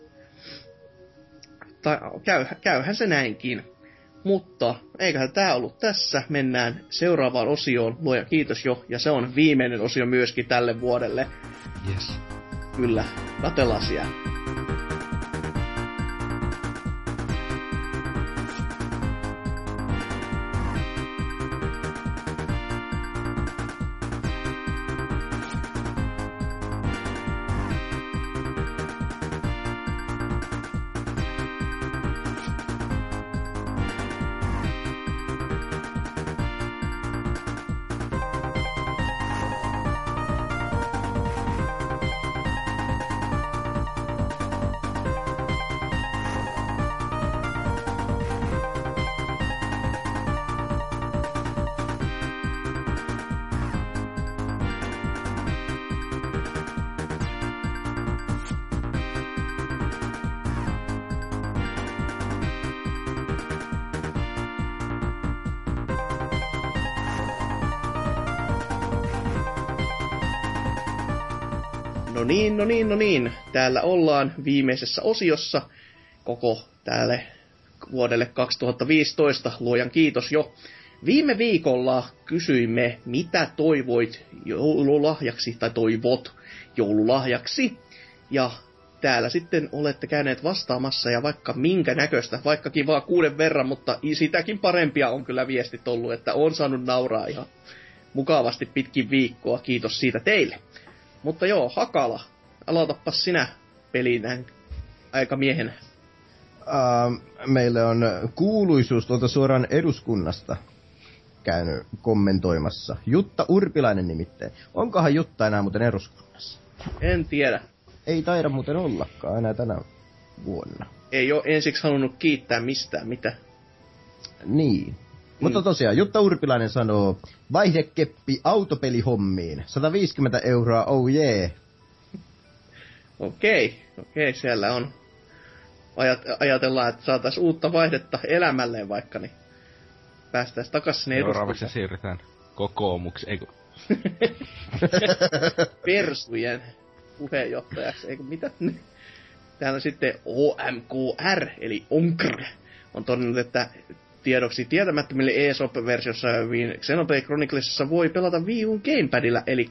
Tai käy, käyhän se näinkin. Mutta eiköhän tää ollut tässä. Mennään seuraavaan osioon. Luoja kiitos jo. Ja se on viimeinen osio myöskin tälle vuodelle. Yes. Kyllä. Katellaan siellä. Täällä ollaan viimeisessä osiossa koko tälle vuodelle 2015. Luojan kiitos jo. Viime viikolla kysyimme, mitä toivoit joululahjaksi, tai toivot joululahjaksi. Ja täällä sitten olette käyneet vastaamassa ja vaikka minkä näköistä, vaikkakin vaan kuuden verran, mutta sitäkin parempia on kyllä viestit ollut, että on saanut nauraa ihan mukavasti pitkin viikkoa. Kiitos siitä teille. Mutta joo, Hakala, aloitapas sinä pelinän aikamiehenä. Uh, meille on kuuluisuus tuolta suoraan eduskunnasta käynyt kommentoimassa. Jutta Urpilainen nimittäin. Onkohan Jutta enää muuten eduskunnassa? En tiedä. Ei taida muuten ollakaan enää tänä vuonna. Ei ole ensiksi halunnut kiittää mistään mitä. Niin. Mm. Mutta tosiaan, Jutta Urpilainen sanoo, vaihdekeppi autopelihommiin, 150 euroa, oh yeah. Okei, okei, siellä on. Ajat, ajatellaan, että saataisiin uutta vaihdetta elämälleen vaikka, niin päästäisiin takaisin sinne Seuraavaksi siirrytään kokoomuksi, eikö? Persujen puheenjohtajaksi, eikö mitä? Täällä sitten OMKR, eli ONKR, on todennut, että tiedoksi tietämättömille eShop-versiossa Xenoblade Chroniclesissa voi pelata Wii U Gamepadilla, eli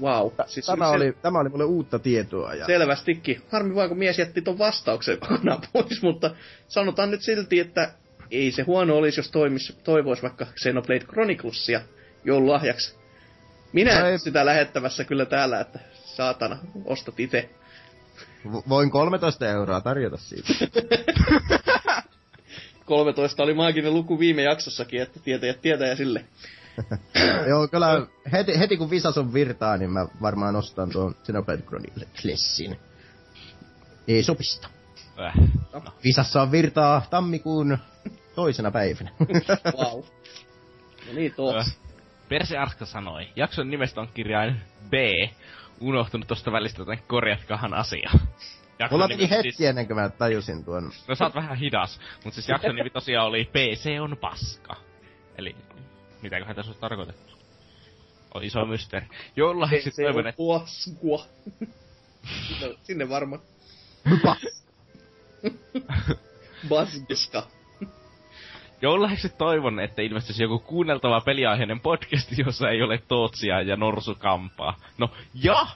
wow. Siis tämä, oli, tämä oli mulle uutta tietoa. Ja... Selvästikin. Harmi vaan, kun mies jätti ton vastauksen kokonaan pois, mutta sanotaan nyt silti, että ei se huono olisi, jos toimis, toivois vaikka Xenoblade Chroniclesia joululahjaksi. Minä ei... sitä lähettävässä kyllä täällä, että saatana, ostat itse. Voin 13 euroa tarjota siitä. 13 oli maaginen luku viime jaksossakin, että tietäjät tietää ja sille. Joo, kyllä heti, heti kun visas on virtaa, niin mä varmaan ostan tuon Xenoblade Chroniclesin. Ei sopista. Äh. Visassa on virtaa tammikuun toisena päivänä. wow. No niin, tuo. Äh. Perse Arska sanoi, jakson nimestä on kirjain B. Unohtunut tosta välistä, joten korjatkahan asia. Jakson Mulla meni nimi hetki siis... ennen kuin mä tajusin tuon. No sä oot vähän hidas, mutta siis jakson nimi tosiaan oli PC on paska. Eli mitäköhän tässä olisi tarkoitettu? On iso mysteeri. Joululahjaksi Se toivon, on että... puaskua. no, sinne varmaan. Basgiska. Joululahjaksi toivon, että ilmestyisi joku kuunneltava peliaiheinen podcast, jossa ei ole Tootsia ja Norsukampaa. No, ja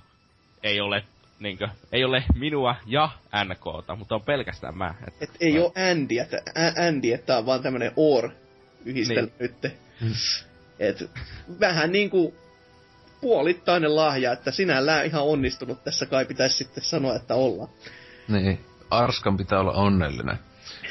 ei ole niinkö, ei ole minua ja NKta, mutta on pelkästään mä. Et, Et ei oo Andy, että Andy, että tää on vaan tämmönen or yhdistelmä niin. nyt. Et vähän niinku puolittainen lahja, että sinällään ihan onnistunut tässä kai pitäisi sitten sanoa, että ollaan. Niin, Arskan pitää olla onnellinen.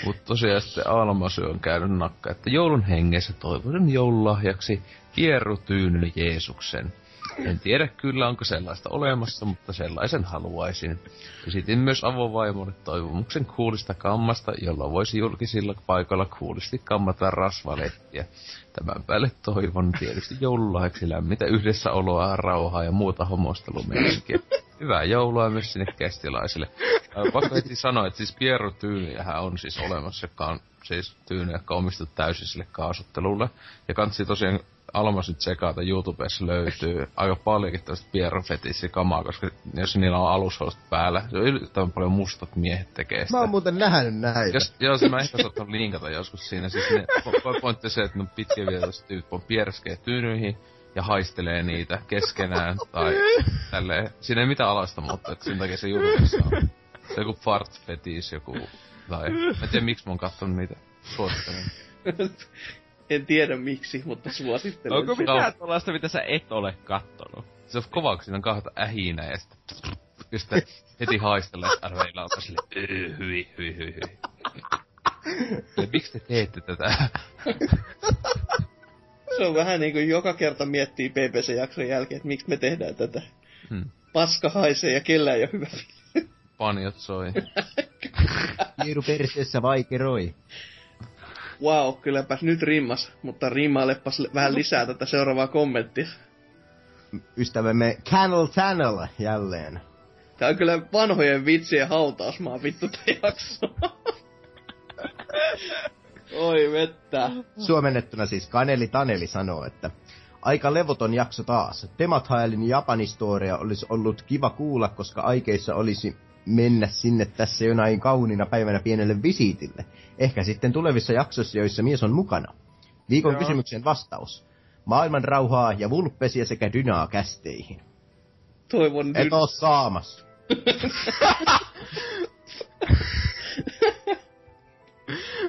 Mutta tosiaan sitten Almasy on käynyt nakka, että joulun hengessä toivon joululahjaksi pierrutyyny Jeesuksen. En tiedä kyllä onko sellaista olemassa, mutta sellaisen haluaisin. Esitin myös avovaimolle toivomuksen kuulista kammasta, jolla voisi julkisilla paikoilla kuulisti kammata rasvalettiä. Tämän päälle toivon tietysti joululahjaksi lämmintä yhdessäoloa, rauhaa ja muuta homostelumeininkiä. Hyvää joulua myös sinne kästilaisille. Pakko heti sanoa, että siis Pierro Tyyniähän on siis olemassa, joka on siis Tyyni, joka täysin sille kaasuttelulle. Ja kansi tosiaan Almas nyt tsekata, YouTubessa löytyy aika paljonkin tällaista pierrofetissikamaa, koska jos niillä on alushousut päällä, se on yllättävän paljon mustat miehet tekee sitä. Mä oon muuten nähnyt näitä. Jos, jos mä ehkä saattanut linkata joskus siinä, siis ne, po- pointti se, että no pitkä vietoiset tyyppi on pierskee tyynyihin ja haistelee niitä keskenään tai tälleen. Siinä ei mitään alasta, mutta että sen takia se YouTubessa on. Se on joku fart fetis, joku, tai mä en tiedä miksi mä oon kattonut niitä. Suosittelen. en tiedä miksi, mutta suosittelen. Onko sitä. mitään tuollaista, mitä sä et ole kattonut? Se on kova, kun siinä on kahta ähinää ja sitten, ja sitten heti haistellaan, että arveilla on sille, "Öö, hyi, hyi, hyi, hyi. Ja miksi te teette tätä? Se on vähän niin kuin joka kerta miettii BBC-jakson jälkeen, että miksi me tehdään tätä. Hmm. Paska haisee ja kellään ei ole hyvä Panjot soi. Kiiru perseessä vaikeroi. Wow, kylläpäs nyt rimmas, mutta rimmailepas vähän lisää tätä seuraavaa kommenttia. Ystävämme Channel Channel jälleen. Tää on kyllä vanhojen vitsien hautausmaa vittu tää jakso. Oi vettä. Suomennettuna siis Kaneli Taneli sanoo, että aika levoton jakso taas. Temat haelin Japanistoria olisi ollut kiva kuulla, koska aikeissa olisi mennä sinne tässä jonain kauniina päivänä pienelle visiitille. Ehkä sitten tulevissa jaksoissa, joissa mies on mukana. Viikon Joo. kysymyksen vastaus. Maailman rauhaa ja vulppesiä sekä dynaa kästeihin. Toivon Et nyt. oo saamassa.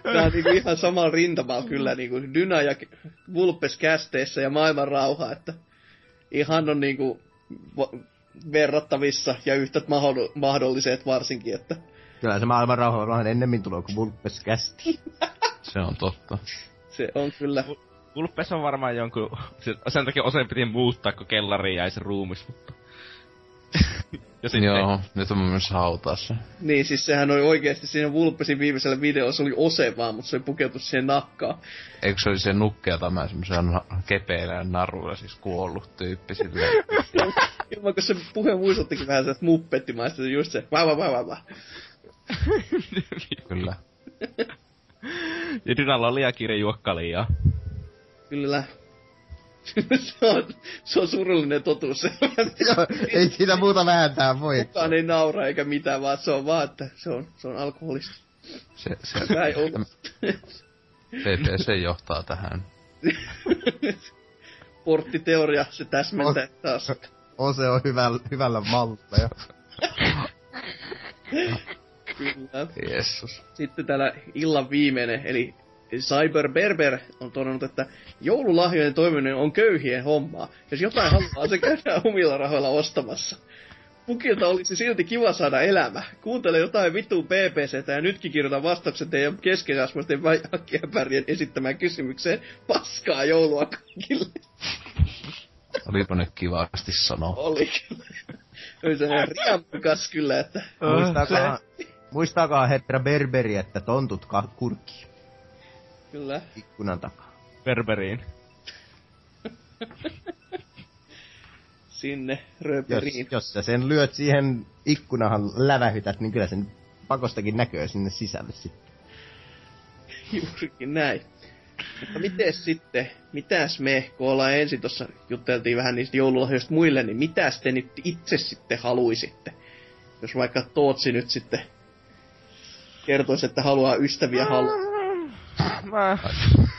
Tää on niinku ihan samalla rintamalla kyllä niinku Dyna ja Vulpes kästeissä ja maailman rauha, että ihan on niinku verrattavissa ja yhtä mahdoll- mahdolliset varsinkin, että Kyllä se maailman rauha on vähän ennemmin tulo kuin vulppes kästi. Se on totta. se on kyllä Vulpes on varmaan jonkun... se- Sen takia osa piti muuttaa, kun kellariin jäi se ruumis, mutta... ja sitten... Joo, nyt on myös hautaa se. Niin, siis sehän oli oikeesti siinä Vulpesin viimeisellä videossa oli ose vaan, mutta se oli pukeutu siihen nakkaan. Eikö se oli se nukkea tämä semmoisen na- kepeillä ja naruilla siis kuollut tyyppi silleen. Ilman, kun se puhe muistuttikin vähän sieltä muppettimaista, se just se vä vä vä vä. Kyllä. ja Dynalla on liian kiire juokka liian. Kyllä. se, on, se on surullinen totuus. Joo, ei siitä muuta vääntää voi. Kukaan ei naura eikä mitään, vaan se on vaan, että se on, se on alkoholista. Se, se, Näin on. PPC johtaa tähän. Porttiteoria, se täsmentää taas. Ose on hyvällä, hyvällä mallilla. Kyllä. Jeesus. Sitten täällä illan viimeinen, eli Cyber Berber on todennut, että joululahjojen toimiminen on köyhien hommaa. Jos jotain haluaa, se käydään omilla rahoilla ostamassa. Pukilta olisi silti kiva saada elämä. Kuuntele jotain vittu BBCtä ja nytkin kirjoitan vastauksen teidän keskeneräismaisten vajakkiäpärien esittämään kysymykseen. Paskaa joulua kaikille. Olipa nyt kivasti sanoa. Oli kyllä. Oli se riamukas kyllä, että Muistaakaa, muistaakaa herra Berberi, että tontut ka- kurkki kyllä. ikkunan takaa. Berberiin. Sinne Jos, röperiin. jos sä sen lyöt siihen ikkunahan lävähytät, niin kyllä sen pakostakin näköä sinne sisälle sitten. Juurikin näin. Mutta miten sitten, mitäs me, kun ollaan ensin tuossa jutteltiin vähän niistä joululahjoista muille, niin mitäs te nyt itse sitten haluaisitte? Jos vaikka Tootsi nyt sitten kertoisi, että haluaa ystäviä halu. Mä...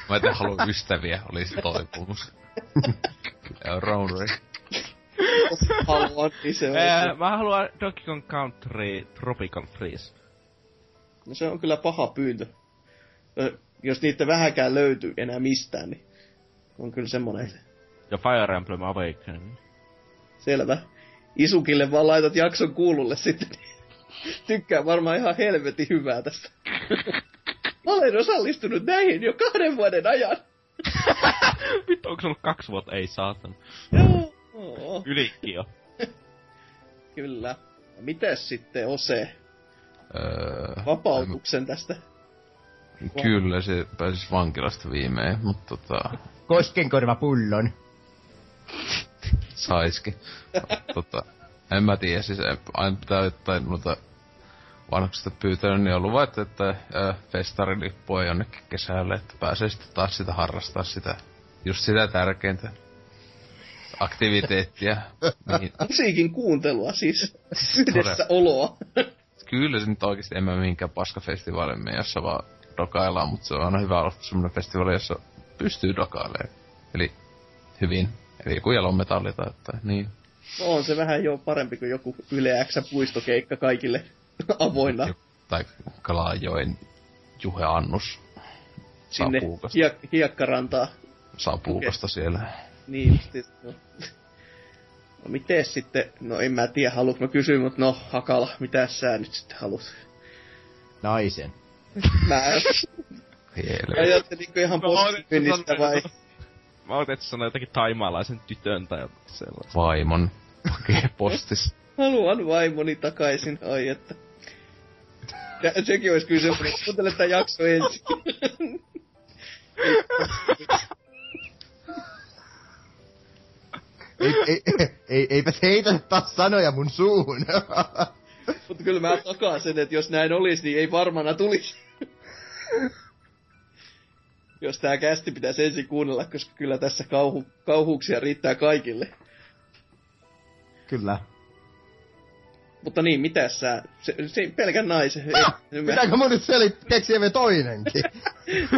Mä en halua ystäviä, oli se toipumus. Ja Roundry. haluaa, niin se on. Ää, mä haluan Donkey Kong Country Tropical Freeze. No se on kyllä paha pyyntö. Jos niitä vähäkään löytyy enää mistään, niin on kyllä semmonen Ja Fire Emblem Awakening. selvä. Isukille vaan laitat jakson kuululle sitten. Tykkää varmaan ihan helvetin hyvää tästä. Mä olen osallistunut näihin jo kahden vuoden ajan. Vittu, onko se ollut kaksi vuotta? Ei saatan. Joo, Ylikin jo. kyllä. Mites sitten Ose Öö, vapautuksen tästä? Kyllä, se pääsis vankilasta viimein, mutta tota, Koskenkorva pullon. saiskin. tota, en mä tiedä, siis en- aina pitää jotain noita vanhuksista pyytänyt, niin on luvattu, että äh, festarilippua jonnekin kesälle, että pääsee sitten taas sitä harrastaa sitä just sitä tärkeintä. Aktiviteettia. Musiikin kuuntelua siis. Yhdessä oloa. kyllä se nyt oikeesti en mä mihinkään paskafestivaalin mene, jossa vaan dokaillaan, mutta se on aina hyvä olla semmonen festivaali, jossa pystyy dokailemaan. Eli hyvin. Eli joku jalonmetalli tai jotain, niin. No on se vähän jo parempi kuin joku Yle X puistokeikka kaikille avoinna. Tai Kalajoen Juhe Annus. Sinne hiek- hiekkarantaa. Sapuukasta siellä. Niin justi. No. no miten sitten, no en mä tiedä, haluanko mä kysyä, mutta no Hakala, mitä sä nyt sitten haluat? Naisen. Mä Helvetti. ajattelinko ihan No, positiivista vai? Mä otin, että sanoa jotakin taimaalaisen tytön tai jotain sellaista. Vaimon. Hakee postis. Haluan vaimoni takaisin, ai että. Ja, sekin olisi kyllä semmoinen, kuuntele tää jakso ensin. ei, ei, ei, eipä heitä taas sanoja mun suuhun. Mutta kyllä mä takaan sen, että jos näin olisi, niin ei varmana tulisi. Jos tää kästi pitäisi ensin kuunnella, koska kyllä tässä kauhu, kauhuuksia riittää kaikille. Kyllä. Mutta niin, mitä sä? Se, se pelkän naisen. Ymmärrä. Pitääkö mun nyt selit keksiä vielä toinenkin?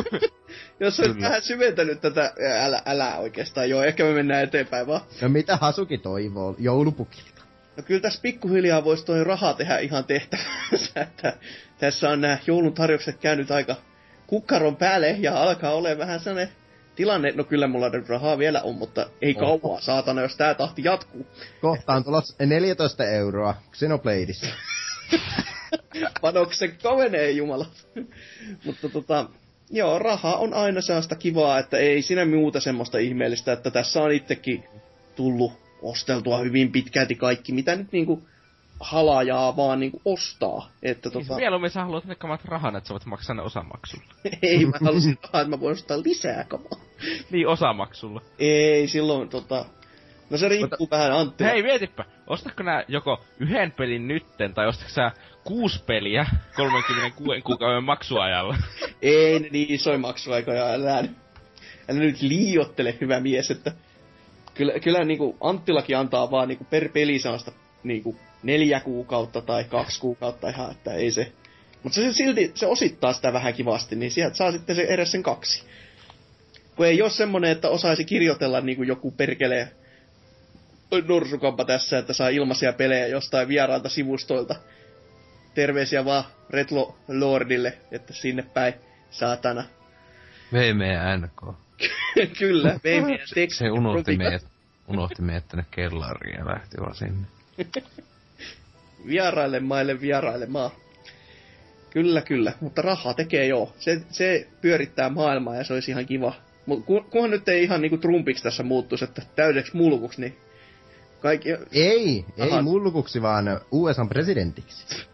jos olisit vähän syventänyt tätä, älä, älä oikeastaan, joo, ehkä me mennään eteenpäin vaan. No mitä Hasuki toivoo? Joulupukilta. No kyllä tässä pikkuhiljaa voisi toi raha tehdä ihan tehtävänsä, että tässä on nämä joulun tarjoukset käynyt aika kukkaron päälle ja alkaa olla vähän sellainen tilanne, no kyllä mulla nyt rahaa vielä on, mutta ei Oho. kauaa, saatana, jos tää tahti jatkuu. Kohta on tulossa 14 euroa Xenobladeissa. Panoksen kovenee jumala. mutta tota, joo, raha on aina sellaista kivaa, että ei siinä muuta semmoista ihmeellistä, että tässä on itsekin tullut osteltua hyvin pitkälti kaikki, mitä nyt niinku halajaa vaan niinku ostaa. Että Tota... tota, Mieluummin sä haluat ne kamat rahan, että sä voit maksaa ne osamaksulla. ei mä halusin rahaa, että mä voin ostaa lisää kamaa. Niin, osamaksulla. Ei, silloin tota... No se riippuu vähän Antti. Hei, mietipä. Ostatko nää joko yhden pelin nytten, tai ostatko sä kuusi peliä 36 kuukauden maksuajalla? Ei ne niin isoja maksuaikoja, älä, älä nyt liiottele, hyvä mies, että kyllä, kyllä niinku Anttilakin antaa vaan niinku per peli sellaista niinku neljä kuukautta tai kaksi kuukautta ihan, että ei se... Mutta se silti, se osittaa sitä vähän kivasti, niin sieltä saa sitten se edes sen kaksi. Kun ei ole semmonen, että osaisi kirjoitella niinku joku perkelee norsukampa tässä, että saa ilmaisia pelejä jostain vieraalta sivustoilta. Terveisiä vaan Retlo Lordille, että sinne päin, saatana. VMNK. Kyllä, teksti. Se unohti meidät, unohti meidät tänne kellariin ja lähti vaan sinne. Vieraille maille vieraille maa. Kyllä, kyllä, mutta rahaa tekee joo. Se, se pyörittää maailmaa ja se olisi ihan kiva. Mutta ku, kunhan nyt ei ihan niinku Trumpiksi tässä muuttuisi, että täydeksi mulkuksi, niin kaikki... Ei, ei Aha. mullukuksi, vaan USA presidentiksi.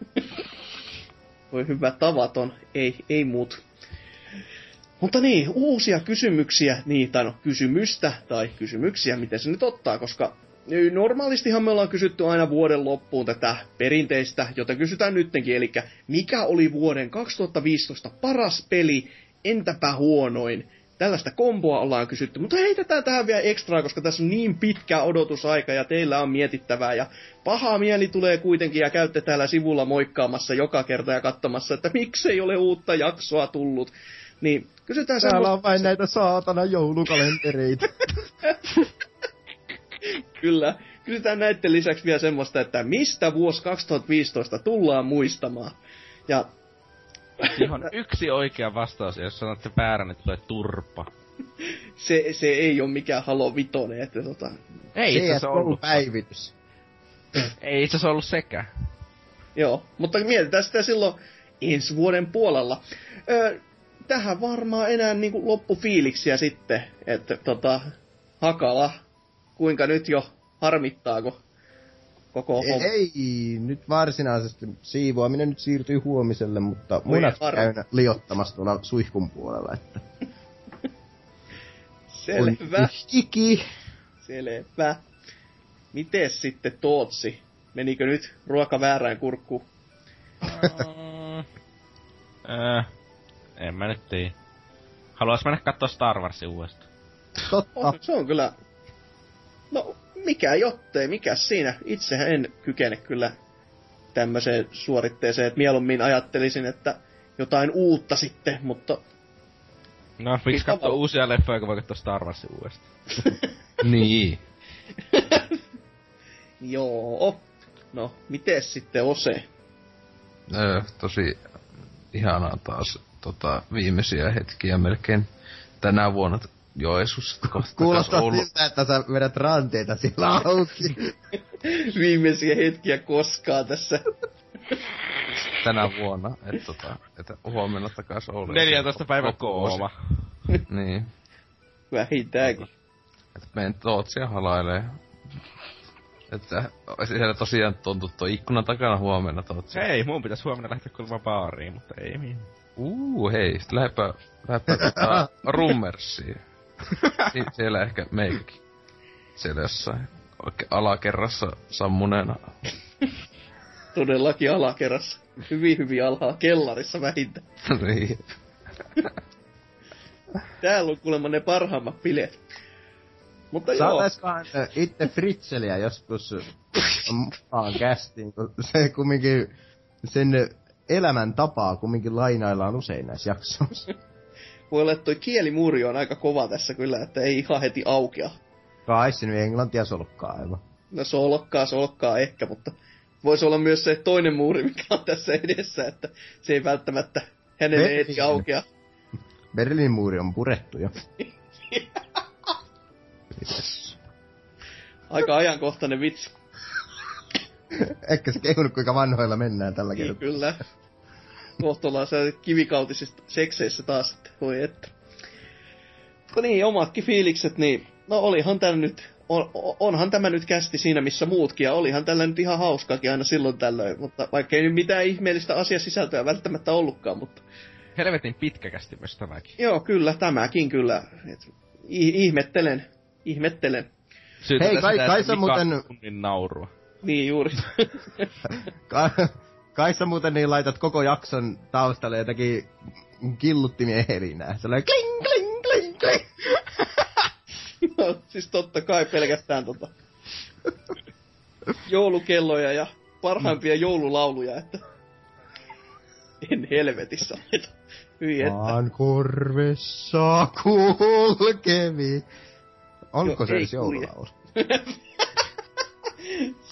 Voi hyvä tavaton, ei, ei muut. Mutta niin, uusia kysymyksiä, niin, tai no kysymystä, tai kysymyksiä, miten se nyt ottaa, koska normaalistihan me ollaan kysytty aina vuoden loppuun tätä perinteistä, jota kysytään nyttenkin, eli mikä oli vuoden 2015 paras peli, entäpä huonoin? Tällaista komboa ollaan kysytty, mutta heitetään tähän vielä ekstraa, koska tässä on niin pitkä odotusaika ja teillä on mietittävää ja paha mieli tulee kuitenkin ja käytte täällä sivulla moikkaamassa joka kerta ja katsomassa, että miksei ole uutta jaksoa tullut. Niin kysytään Täällä semmoista- on vain näitä saatana joulukalentereita. Kyllä. Kysytään näiden lisäksi vielä semmoista, että mistä vuosi 2015 tullaan muistamaan. Ja Siihen on yksi oikea vastaus, ja jos sanotte väärän, niin tulee turpa. se, se ei ole mikään Halo Vitoinen, että tota, Ei itse asiassa ollut. päivitys. Ei itse asiassa ollut sekä. joo. Mutta mietitään sitä silloin ensi vuoden puolella. Öö, tähän varmaan enää niinku loppufiiliksiä sitten, että tota, Hakala, kuinka nyt jo harmittaako koko homma? Ei, nyt varsinaisesti siivoaminen nyt siirtyy huomiselle, mutta Voi munat käyn liottamassa tuolla suihkun puolella, että Selvä. on iki. Selvä. Mites sitten Tootsi? Menikö nyt ruoka väärään kurkkuun? Äh, en mä nyt tiedä. Haluais mennä kattoo Star Warsin uudestaan. Totta. Oh, se on kyllä... No, mikä jottei, mikä siinä. Itsehän en kykene kyllä tämmöiseen suoritteeseen, että mieluummin ajattelisin, että jotain uutta sitten, mutta No, miksi katsoa uusia leffoja, kun voi katsoa Star Warsin uudestaan? niin. joo. No, miten sitten Ose? Öö, tosi ihanaa taas tota, viimeisiä hetkiä melkein tänä vuonna Joesus kohta Kuulostaa siltä, että sä vedät ranteita sillä auki. Viimeisiä hetkiä koskaan tässä. tänä vuonna, että tota, että huomenna takas Oulu. 14 päivä kooma. Niin. Vähintäänkin. Että menen Tootsia halailee. Että siellä tosiaan tuntuu tuo ikkunan takana huomenna Tootsia. Hei, mun pitäis huomenna lähteä kuulemaan baariin, mutta ei mihin. Uu, hei, sit lähdepä, lähdepä tota, rummersiin. Si- siellä ehkä meikäkin. Siellä jossain oikein alakerrassa sammuneena. Todellakin alakerrassa. Hyvin, hyvin alhaa kellarissa vähintään. niin. Täällä on kuulemma ne parhaimmat bileet. Mutta ö, itse Fritzeliä joskus mukaan kästiin, kun se kumminkin sen elämäntapaa kumminkin lainaillaan usein näissä jaksoissa. Voi olla, että toi kielimuuri on aika kova tässä kyllä, että ei ihan heti aukea. Kai se nyt englantia solkkaa aivan. No solkkaa, solkkaa ehkä, mutta voisi olla myös se toinen muuri, mikä on tässä edessä, että se ei välttämättä hänelle Berliini. heti aukea. Berliinin muuri on purettu jo. Yes. Aika ajankohtainen vitsi. Ehkä se kehunut, kuinka vanhoilla mennään tällä Niin, kertaa. kyllä. Kohta ollaan siellä kivikautisissa sekseissä taas, että voi että. Mutta niin, omatkin fiilikset, niin no olihan tää nyt, on, onhan tämä nyt kästi siinä missä muutkin, ja olihan tällä nyt ihan hauskaakin aina silloin tällöin, mutta vaikka ei nyt mitään ihmeellistä asiasisältöä välttämättä ollutkaan, mutta Helvetin pitkäkästi myös tämäkin. joo, kyllä, tämäkin kyllä. Et, ihmettelen, ihmettelen. Syytetään Hei, kai- sitä, kai Mika muuten- tunnin naurua. Niin juuri. Ka- kai sä muuten niin laitat koko jakson taustalle jotakin killuttimien helinää. Sellainen kling, kling, kling, kling. No, siis totta kai pelkästään tota joulukelloja ja parhaimpia joululauluja, että en helvetissä laita. Hyi että. Maan korvessa kulkevi. Onko No, se edes joululaulu?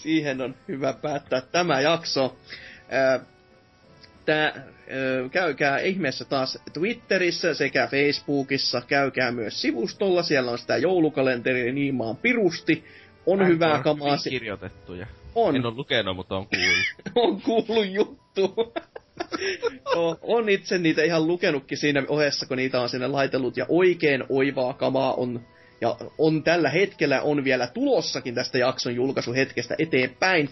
Siihen on hyvä päättää tämä jakso. Ää, Tää, ää, käykää ihmeessä taas Twitterissä sekä Facebookissa. Käykää myös sivustolla. Siellä on sitä joulukalenteria niin maan pirusti. On hyvää kamaa. si- kirjoitettuja. On. En ole lukenut, mutta on kuullut. on kuullut juttu. no, on itse niitä ihan lukenutkin siinä ohessa, kun niitä on sinne laitellut, ja oikein oivaa kamaa on, ja on tällä hetkellä on vielä tulossakin tästä jakson julkaisuhetkestä eteenpäin.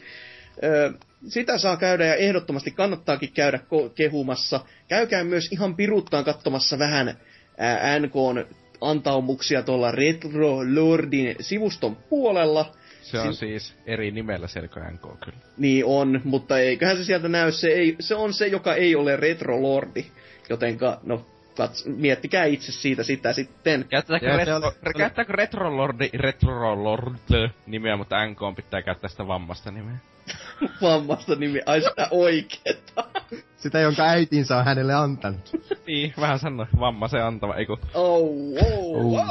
Ö, sitä saa käydä ja ehdottomasti kannattaakin käydä ko- kehumassa. Käykää myös ihan piruttaan katsomassa vähän ää, NKn antaumuksia tuolla Retro Lordin sivuston puolella. Se on siis eri nimellä Selko NK kyllä. Niin on, mutta eiköhän se sieltä näy. Se, ei, se on se, joka ei ole retrolordi. Jotenka, no, kats, miettikää itse siitä sitä sitten. Käyttääkö, Ja se retro, käyttääkö Retrolordi, Retrolord nimeä, mutta NK pitää käyttää sitä vammasta nimeä. Vammasta nimi, ai sitä oikeeta. Sitä, jonka äitinsä on hänelle antanut. niin, vähän sano, vamma se antava, eiku. Oh, oh, oh.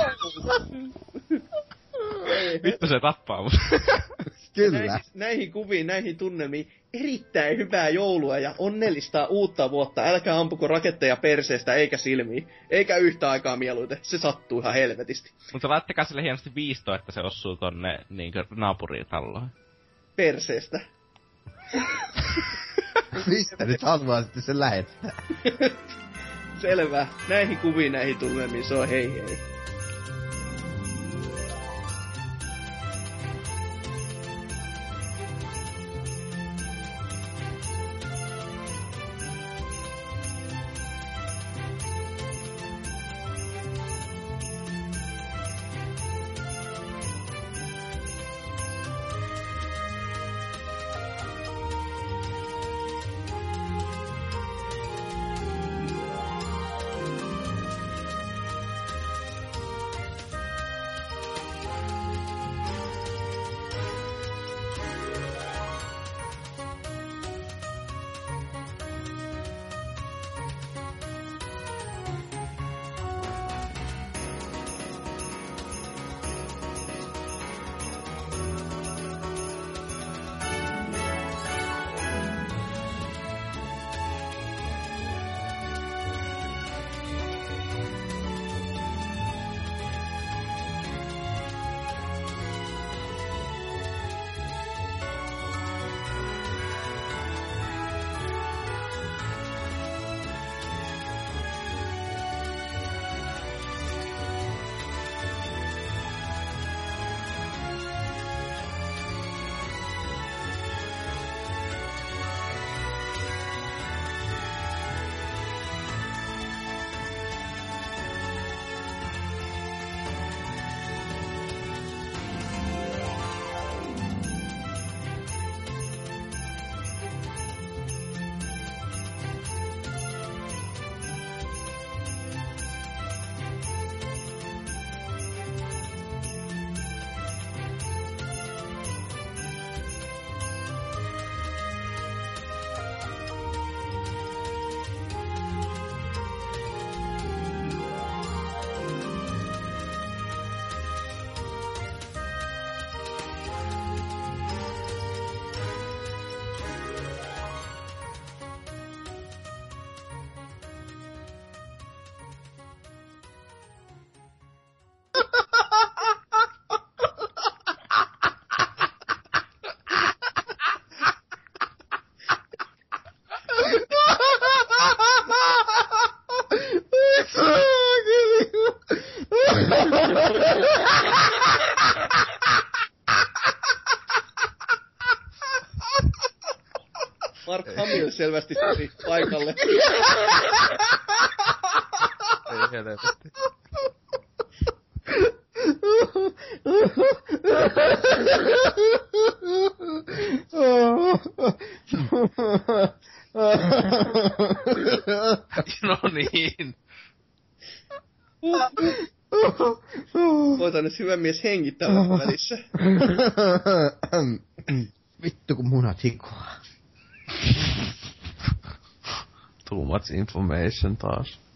Vittu se tappaa mut. Kyllä. Näihin, näihin kuviin, näihin tunnelmiin erittäin hyvää joulua ja onnellista uutta vuotta. Älkää ampuko raketteja perseestä eikä silmiin. Eikä yhtä aikaa mieluiten. Se sattuu ihan helvetisti. mutta laittakaa sille hienosti viisto, että se osuu tonne niinkö naapuritalloon. Perseestä. Mistä nyt haluaa sitten sen lähettää? Selvä. Näihin kuviin, näihin tunnelmiin. Se on hei hei. Selvästi paikalle. Ei helvetti. no niin. Voitan nyt hyvä mies hengittää välissä. Vittu kun munat hikoaa. Much information taas.